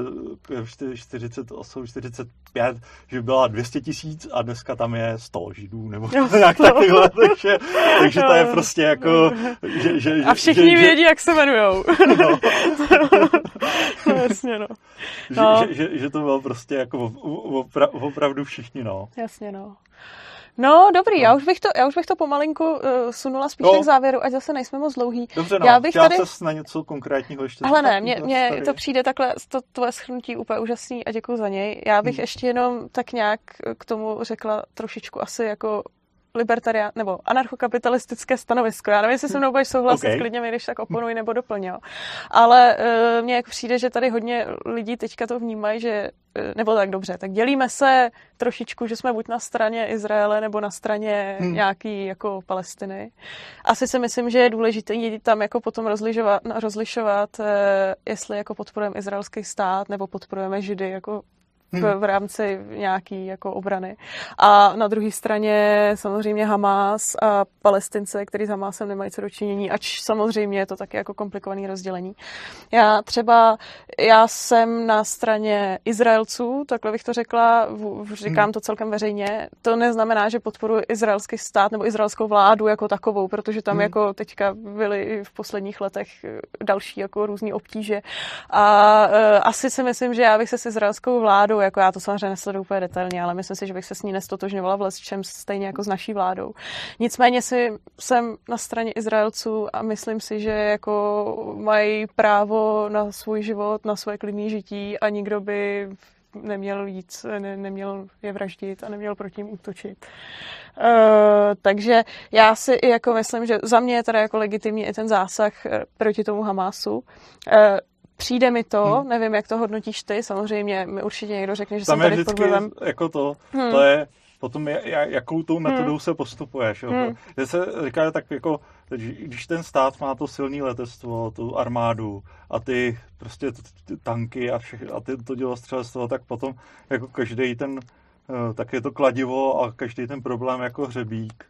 48, 45, že byla 200 tisíc a dneska tam je 100 židů, nebo no, *laughs* nějak takhle, takže, takže to je *laughs* prostě jako... Že, že, a všichni že, vědí, že, jak se jmenujou. *laughs* No. no jasně, no. no. Že, že, že, to bylo prostě jako opra, opravdu všichni, no. Jasně, no. No, dobrý, no. já už bych to, já už bych to pomalinku uh, sunula spíš no. k závěru, ať zase nejsme moc dlouhý. Dobře, no, já bych tady... se na něco konkrétního ještě. Ale ne, mně, mně to přijde takhle, to tvoje schrnutí úplně úžasný a děkuji za něj. Já bych hmm. ještě jenom tak nějak k tomu řekla trošičku asi jako libertarián, nebo anarchokapitalistické stanovisko. Já nevím, jestli se mnou budeš souhlasit, okay. klidně mi když tak oponuj nebo doplň. Ale uh, mně jak přijde, že tady hodně lidí teďka to vnímají, že uh, nebo tak dobře, tak dělíme se trošičku, že jsme buď na straně Izraele nebo na straně hmm. nějaký jako Palestiny. Asi si myslím, že je důležité tam jako potom rozlišovat, rozlišovat uh, jestli jako podporujeme izraelský stát nebo podporujeme židy jako v, v rámci nějaký jako obrany. A na druhé straně samozřejmě Hamas a Palestince, který s Hamasem nemají co dočinění, ač samozřejmě je to taky jako komplikovaný rozdělení. Já třeba, já jsem na straně Izraelců, takhle bych to řekla, říkám hmm. to celkem veřejně. To neznamená, že podporuji izraelský stát nebo izraelskou vládu jako takovou, protože tam hmm. jako teďka byly v posledních letech další jako různý obtíže. A uh, asi si myslím, že já bych se s izraelskou vládou jako já to samozřejmě nesleduju úplně detailně, ale myslím si, že bych se s ní nestotožňovala v čem stejně jako s naší vládou. Nicméně si jsem na straně Izraelců a myslím si, že jako mají právo na svůj život, na své klidné žití a nikdo by neměl víc, ne, neměl je vraždit a neměl proti ním útočit. Uh, takže já si i jako myslím, že za mě je teda jako legitimní i ten zásah eh, proti tomu Hamásu. Uh, Přijde mi to, hmm. nevím, jak to hodnotíš ty, samozřejmě mi určitě někdo řekne, že Tam jsem tady pod vlivem... jako to, hmm. to je potom, jakou tou metodou hmm. se postupuješ. Jo? Hmm. Že se říká tak jako, když ten stát má to silné letectvo, tu armádu a ty prostě ty tanky a, všechno, a ty, to dělostřelstvo, tak potom jako každý ten, eh, tak je to kladivo a každý ten problém jako hřebík.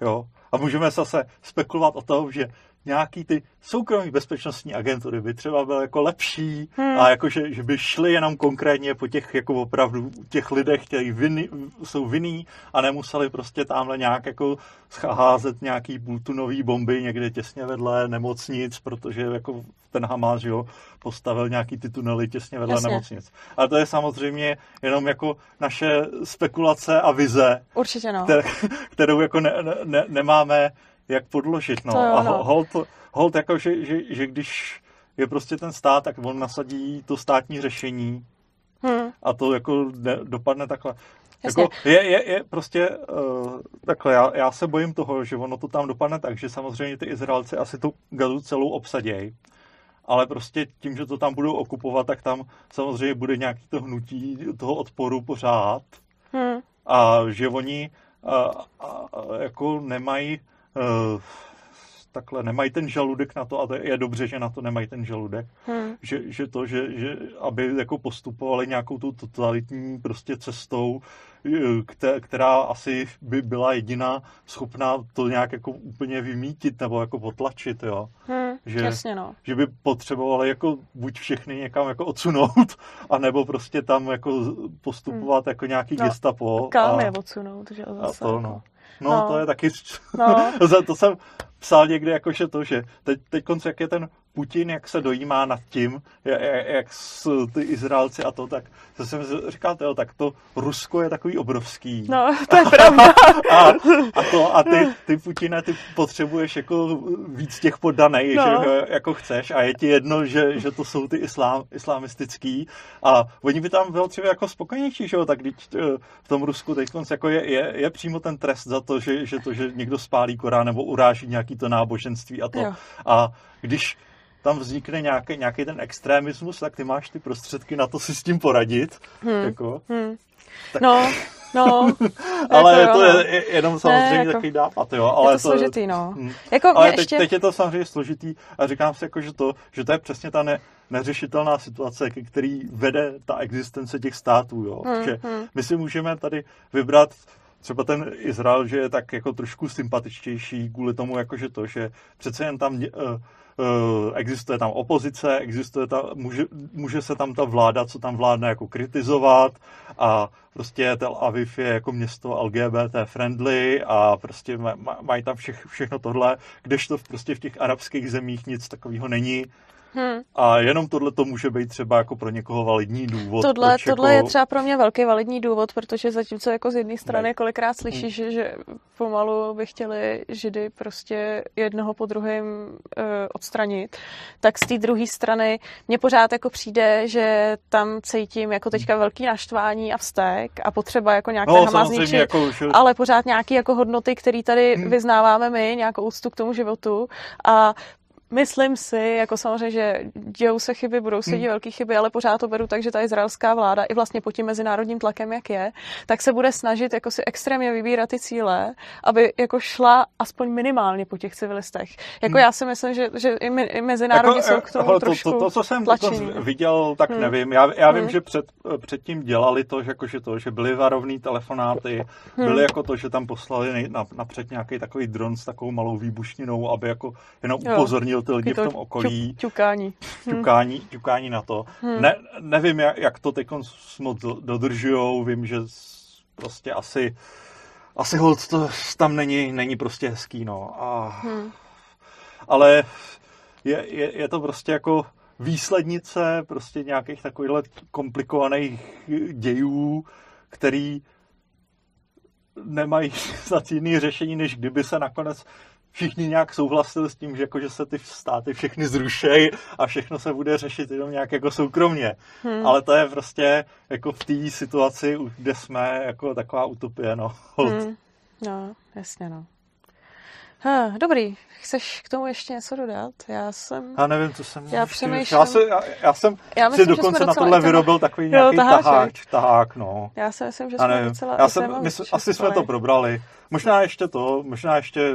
Jo? A můžeme zase spekulovat o tom, že nějaký ty soukromí bezpečnostní agentury by třeba byly jako lepší hmm. a jako, že, že by šli jenom konkrétně po těch jako opravdu těch lidech, kteří viny, jsou vinný a nemuseli prostě tamhle nějak jako scházet nějaký půltunový bomby někde těsně vedle nemocnic, protože jako ten Hamas, jo, postavil nějaký ty tunely těsně vedle Jasně. nemocnic. Ale to je samozřejmě jenom jako naše spekulace a vize. Určitě no. Které, kterou jako ne, ne, nemáme jak podložit. No. To a hold, hold jako, že, že, že když je prostě ten stát, tak on nasadí to státní řešení hmm. a to jako ne, dopadne takhle. Jako je, je, je prostě uh, takhle, já, já se bojím toho, že ono to tam dopadne tak, že samozřejmě ty Izraelci asi tu gazu celou obsadějí, ale prostě tím, že to tam budou okupovat, tak tam samozřejmě bude nějaký to hnutí toho odporu pořád hmm. a že oni uh, uh, jako nemají uh, takhle nemají ten žaludek na to, a to je dobře, že na to nemají ten žaludek, hmm. že, že to, že, že aby jako postupovali nějakou tu totalitní prostě cestou, eh, která asi by byla jediná schopná to nějak jako úplně vymítit nebo jako potlačit, jo. Hmm, že, jasně no. že by potřebovali jako buď všechny někam jako odsunout, *laughs* anebo prostě tam jako postupovat hmm. jako nějaký no, gestapo. Kam je odsunout, že zase. A to, jako. No, no, to je taky... No. *laughs* to jsem psal někde jakože to, že teď, teď konce, jak je ten Putin, jak se dojímá nad tím, jak, s, ty Izraelci a to, tak to jsem říkal, jo, tak to Rusko je takový obrovský. No, to je pravda. *laughs* a, a, to, a ty, ty Putina, ty potřebuješ jako víc těch podanej, no. že jako chceš a je ti jedno, že, že to jsou ty islám, islamistický a oni by tam byl třeba jako spokojenější, že jo, tak když eh, v tom Rusku teď jako je, je, je, přímo ten trest za to, že, že to, že někdo spálí Korán nebo uráží nějaký to náboženství a to. Jo. A když tam vznikne nějaký, nějaký ten extremismus, tak ty máš ty prostředky na to si s tím poradit. Hmm. Jako. Hmm. Tak... No, No, *laughs* ale jako to no. je jenom samozřejmě Ne, jako- takový nápad, jo. Ale je to složitý, no. Hm. Jako ale teď, ještě... teď je to samozřejmě složitý a říkám si, jako, že, to, že to je přesně ta ne, neřešitelná situace, ke který vede ta existence těch států. Jo. Hmm, že hmm. my si můžeme tady vybrat třeba ten Izrael, že je tak jako trošku sympatičtější kvůli tomu, jako že to, že přece jen tam uh, uh, existuje tam opozice, existuje tam, může, může se tam ta vláda, co tam vládne, jako kritizovat a prostě Tel Aviv je jako město LGBT friendly a prostě ma- ma- mají tam všech, všechno tohle, kdežto prostě v těch arabských zemích nic takového není. Hm. A jenom tohle to může být třeba jako pro někoho validní důvod. Tohle, tohle jako... je třeba pro mě velký validní důvod, protože zatímco jako z jedné strany Ne. kolikrát Hmm. slyšíš, že, že pomalu by chtěli židy prostě jednoho po druhém uh, odstranit, tak z té druhé strany mně pořád jako přijde, že tam cítím jako teďka velký naštvání a vztek a potřeba jako nějak No, zničit, jako, že... ale pořád nějaké jako hodnoty, které tady Hmm. vyznáváme my, nějakou úctu k tomu životu a Myslím si, jako samozřejmě, že dějou se chyby, budou se dít Hmm. velké chyby, ale pořád to beru tak, že ta izraelská vláda i vlastně pod tím mezinárodním tlakem, jak je, tak se bude snažit jako si extrémně vybírat ty cíle, aby jako šla aspoň minimálně po těch civilistech. Jako Hmm. já si myslím, že, že i, me, i mezinárodně Jako, jsou k tomu hele, trošku to, to, to, co jsem tlačení. to viděl, tak Hmm. nevím. Já, já vím, Hmm. že před, předtím dělali to, že, jako, že to, že byly varovný telefonáty, Hmm. byly jako to, že tam poslali nej, napřed nějaký takový dron s takovou malou výbušninou, aby jako jenom Jo. Ty lidi v to tom okolí. ťuk- ťukání. *laughs* Hmm. ťukání, ťukání na to. Hmm. Ne, nevím, jak, jak to teď moc dodržujou, vím, že prostě asi asi hold to tam není, není prostě hezký, no. A, Hmm. ale je, je, je to prostě jako výslednice prostě nějakých takovýchhle komplikovaných dějů, který nemají *laughs* snad jiný řešení, než kdyby se nakonec všichni nějak souhlasili s tím, že, jako, že se ty státy všechny zrušejí a všechno se bude řešit jenom nějak jako soukromně. Hmm. Ale to je prostě jako v té situaci, kde jsme, jako taková utopie, no. Hmm. No, jasně, no. Ha, dobrý, chceš k tomu ještě něco dodat? Já jsem... Já nevím, co jsem... Já přemýšlím- Já, se, já, já jsem Já si myslím, že dokonce na tohle vyrobil takový nějaký taháček. tahák, tahák, no. Já si myslím, že Já jsme nevím. docela Já jsem, mysl, asi jsme to probrali. Možná ještě to, možná ještě,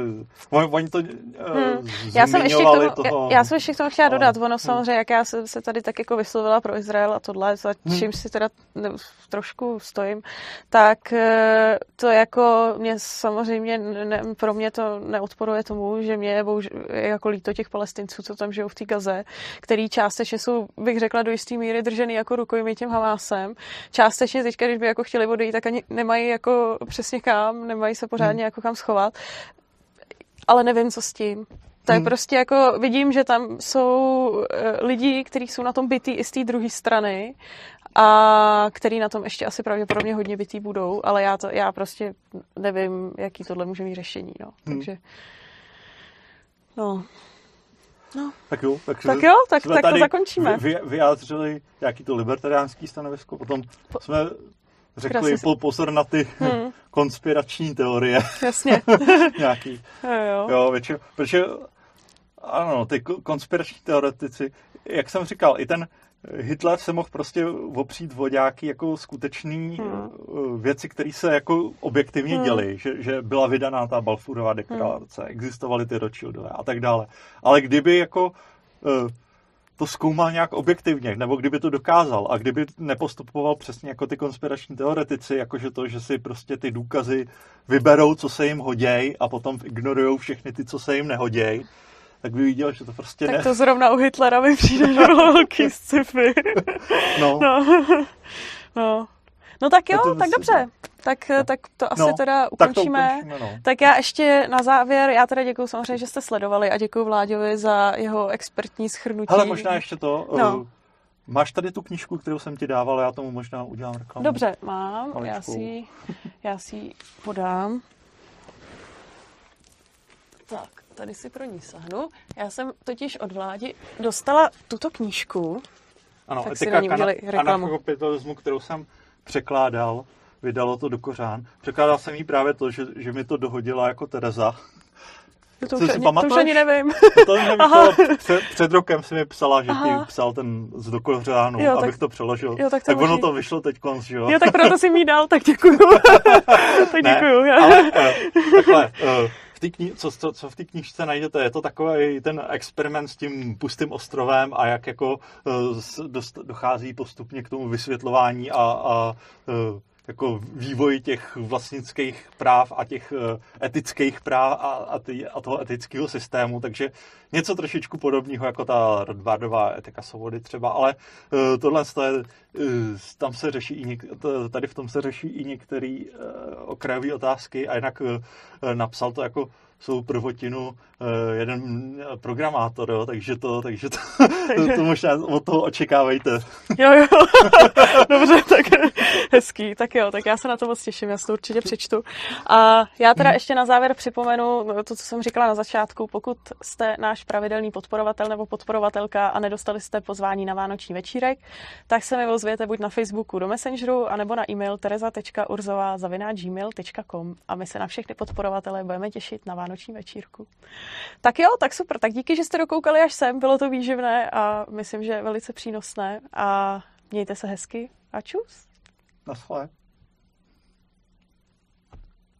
oni, oni to Hmm. hmm. Já jsem ještě k tomu, toho. já, jsem ještě k tomu chtěla dodat, ono Hmm. samozřejmě, jak já jsem se tady tak jako vyslovila pro Izrael a tohle, za Hmm. čím si teda ne, trošku stojím, tak eh, to jako mě samozřejmě, ne, pro mě to neodporuje tomu, že mě je bohužel, jako líto těch palestinců, co tam žijou v té Gaze, který částečně jsou, bych řekla, do jisté míry držený jako rukojmí tím Hamásem. Částečně teďka, když by jako chtěli odejít, tak ani nemají jako přesně kam, nemají se pořádně jako kam schovat. Ale nevím, co s tím. To je Hmm. prostě jako, vidím, že tam jsou eh, lidi, kteří jsou na tom bytý i z té druhé strany a který na tom ještě asi pravděpodobně hodně bytý budou, ale já, to, já prostě nevím, jaký tohle může mít řešení, no. Hmm. Takže, no. Tak jo, tak, Tak jo, tak, jsme tak to zakončíme. Vy, vyjádřili jaký to libertariánský stanovisko, potom Po- jsme řekli Krásně po, pozor na ty Hmm. Konspirační teorie Jasně. *laughs* nějaký. jo, jo. Jo, většinou, protože ano, ty ko- konspirační teoretici, jak jsem říkal, i ten Hitler se mohl prostě opřít o nějaký jako skutečný Hmm. hmm. věci, které se jako objektivně Hmm. děly, že, že byla vydaná ta Balfourová deklarace, hmm. existovaly ty Rothschildové a tak dále. Ale kdyby jako eh, to zkoumal nějak objektivně, nebo kdyby to dokázal a kdyby nepostupoval přesně jako ty konspirační teoretici, jakože to, že si prostě ty důkazy vyberou, co se jim hoděj a potom ignorují všechny ty, co se jim nehoděj, tak by viděl, že to prostě Tak ne... to zrovna u Hitlera mi přijde *laughs* velký sci-fi. No, No. *laughs* no. No tak jo, Já to tak myslím. dobře. Tak, tak to asi no, teda tak to ukončíme. ukončíme, no. Tak já ještě na závěr, já teda děkuji samozřejmě, že jste sledovali a děkuji Vláďovi za jeho expertní schrnutí. Hele, možná ještě to... No. Uh, máš tady tu knížku, kterou jsem ti dával, já tomu možná udělám reklamu. Dobře, mám, já si, ji- já si ji podám. Tak, tady si pro ní sahnu. Já jsem totiž od vládi dostala tuto knížku. Ano, Tak si etika na ní udělej kana- reklamu. anarchokapitalismu, kterou jsem překládal, vydalo to do Kořán. Překládal jsem jí právě to, že, že mi to dohodila jako Tereza. To, už, ani, to už ani nevím. *laughs* To nevím, před, před rokem si mi psala, že Aha. ti psal ten z Dokořánu, jo, abych tak, to přeložil. Jo, tak to tak ono to vyšlo teď konc, že jo? Jo, tak proto *laughs* si mi dal, tak děkuju. *laughs* tak děkuju. Ne, ale uh, takhle, uh, kni- co, co, co v té knižce najdete, je to takový ten experiment s tím pustým ostrovem a jak jako uh, dost, dochází postupně k tomu vysvětlování a, a uh, jako vývoj těch vlastnických práv a těch eh, etických práv a, a, ty, a toho etického systému, takže něco trošičku podobného jako ta Rodvardová etika svobody třeba, ale uh, tohle je, uh, tam se řeší i něk, tady v tom se řeší i některé okrajové otázky a jinak napsal to jako svou prvotinu uh, jeden programátor, jo, takže to, takže to, *laughs* takže... to možná od toho očekávejte. *laughs* Jo, jo, *laughs* dobře, tak hezký, tak jo, tak já se na to moc těším, já si to určitě přečtu. A já teda ještě na závěr připomenu to, co jsem říkala na začátku, pokud jste náš pravidelný podporovatel nebo podporovatelka a nedostali jste pozvání na Vánoční večírek, tak se mi ozvěte buď na Facebooku do Messengeru, anebo na e-mail a my se na všechny podporovatele budeme těšit na Vánoční večírku. Tak jo, tak super, tak díky, že jste dokoukali až sem, bylo to výživné a myslím, že velice přínosné a mějte se hezky a čus. Naschle.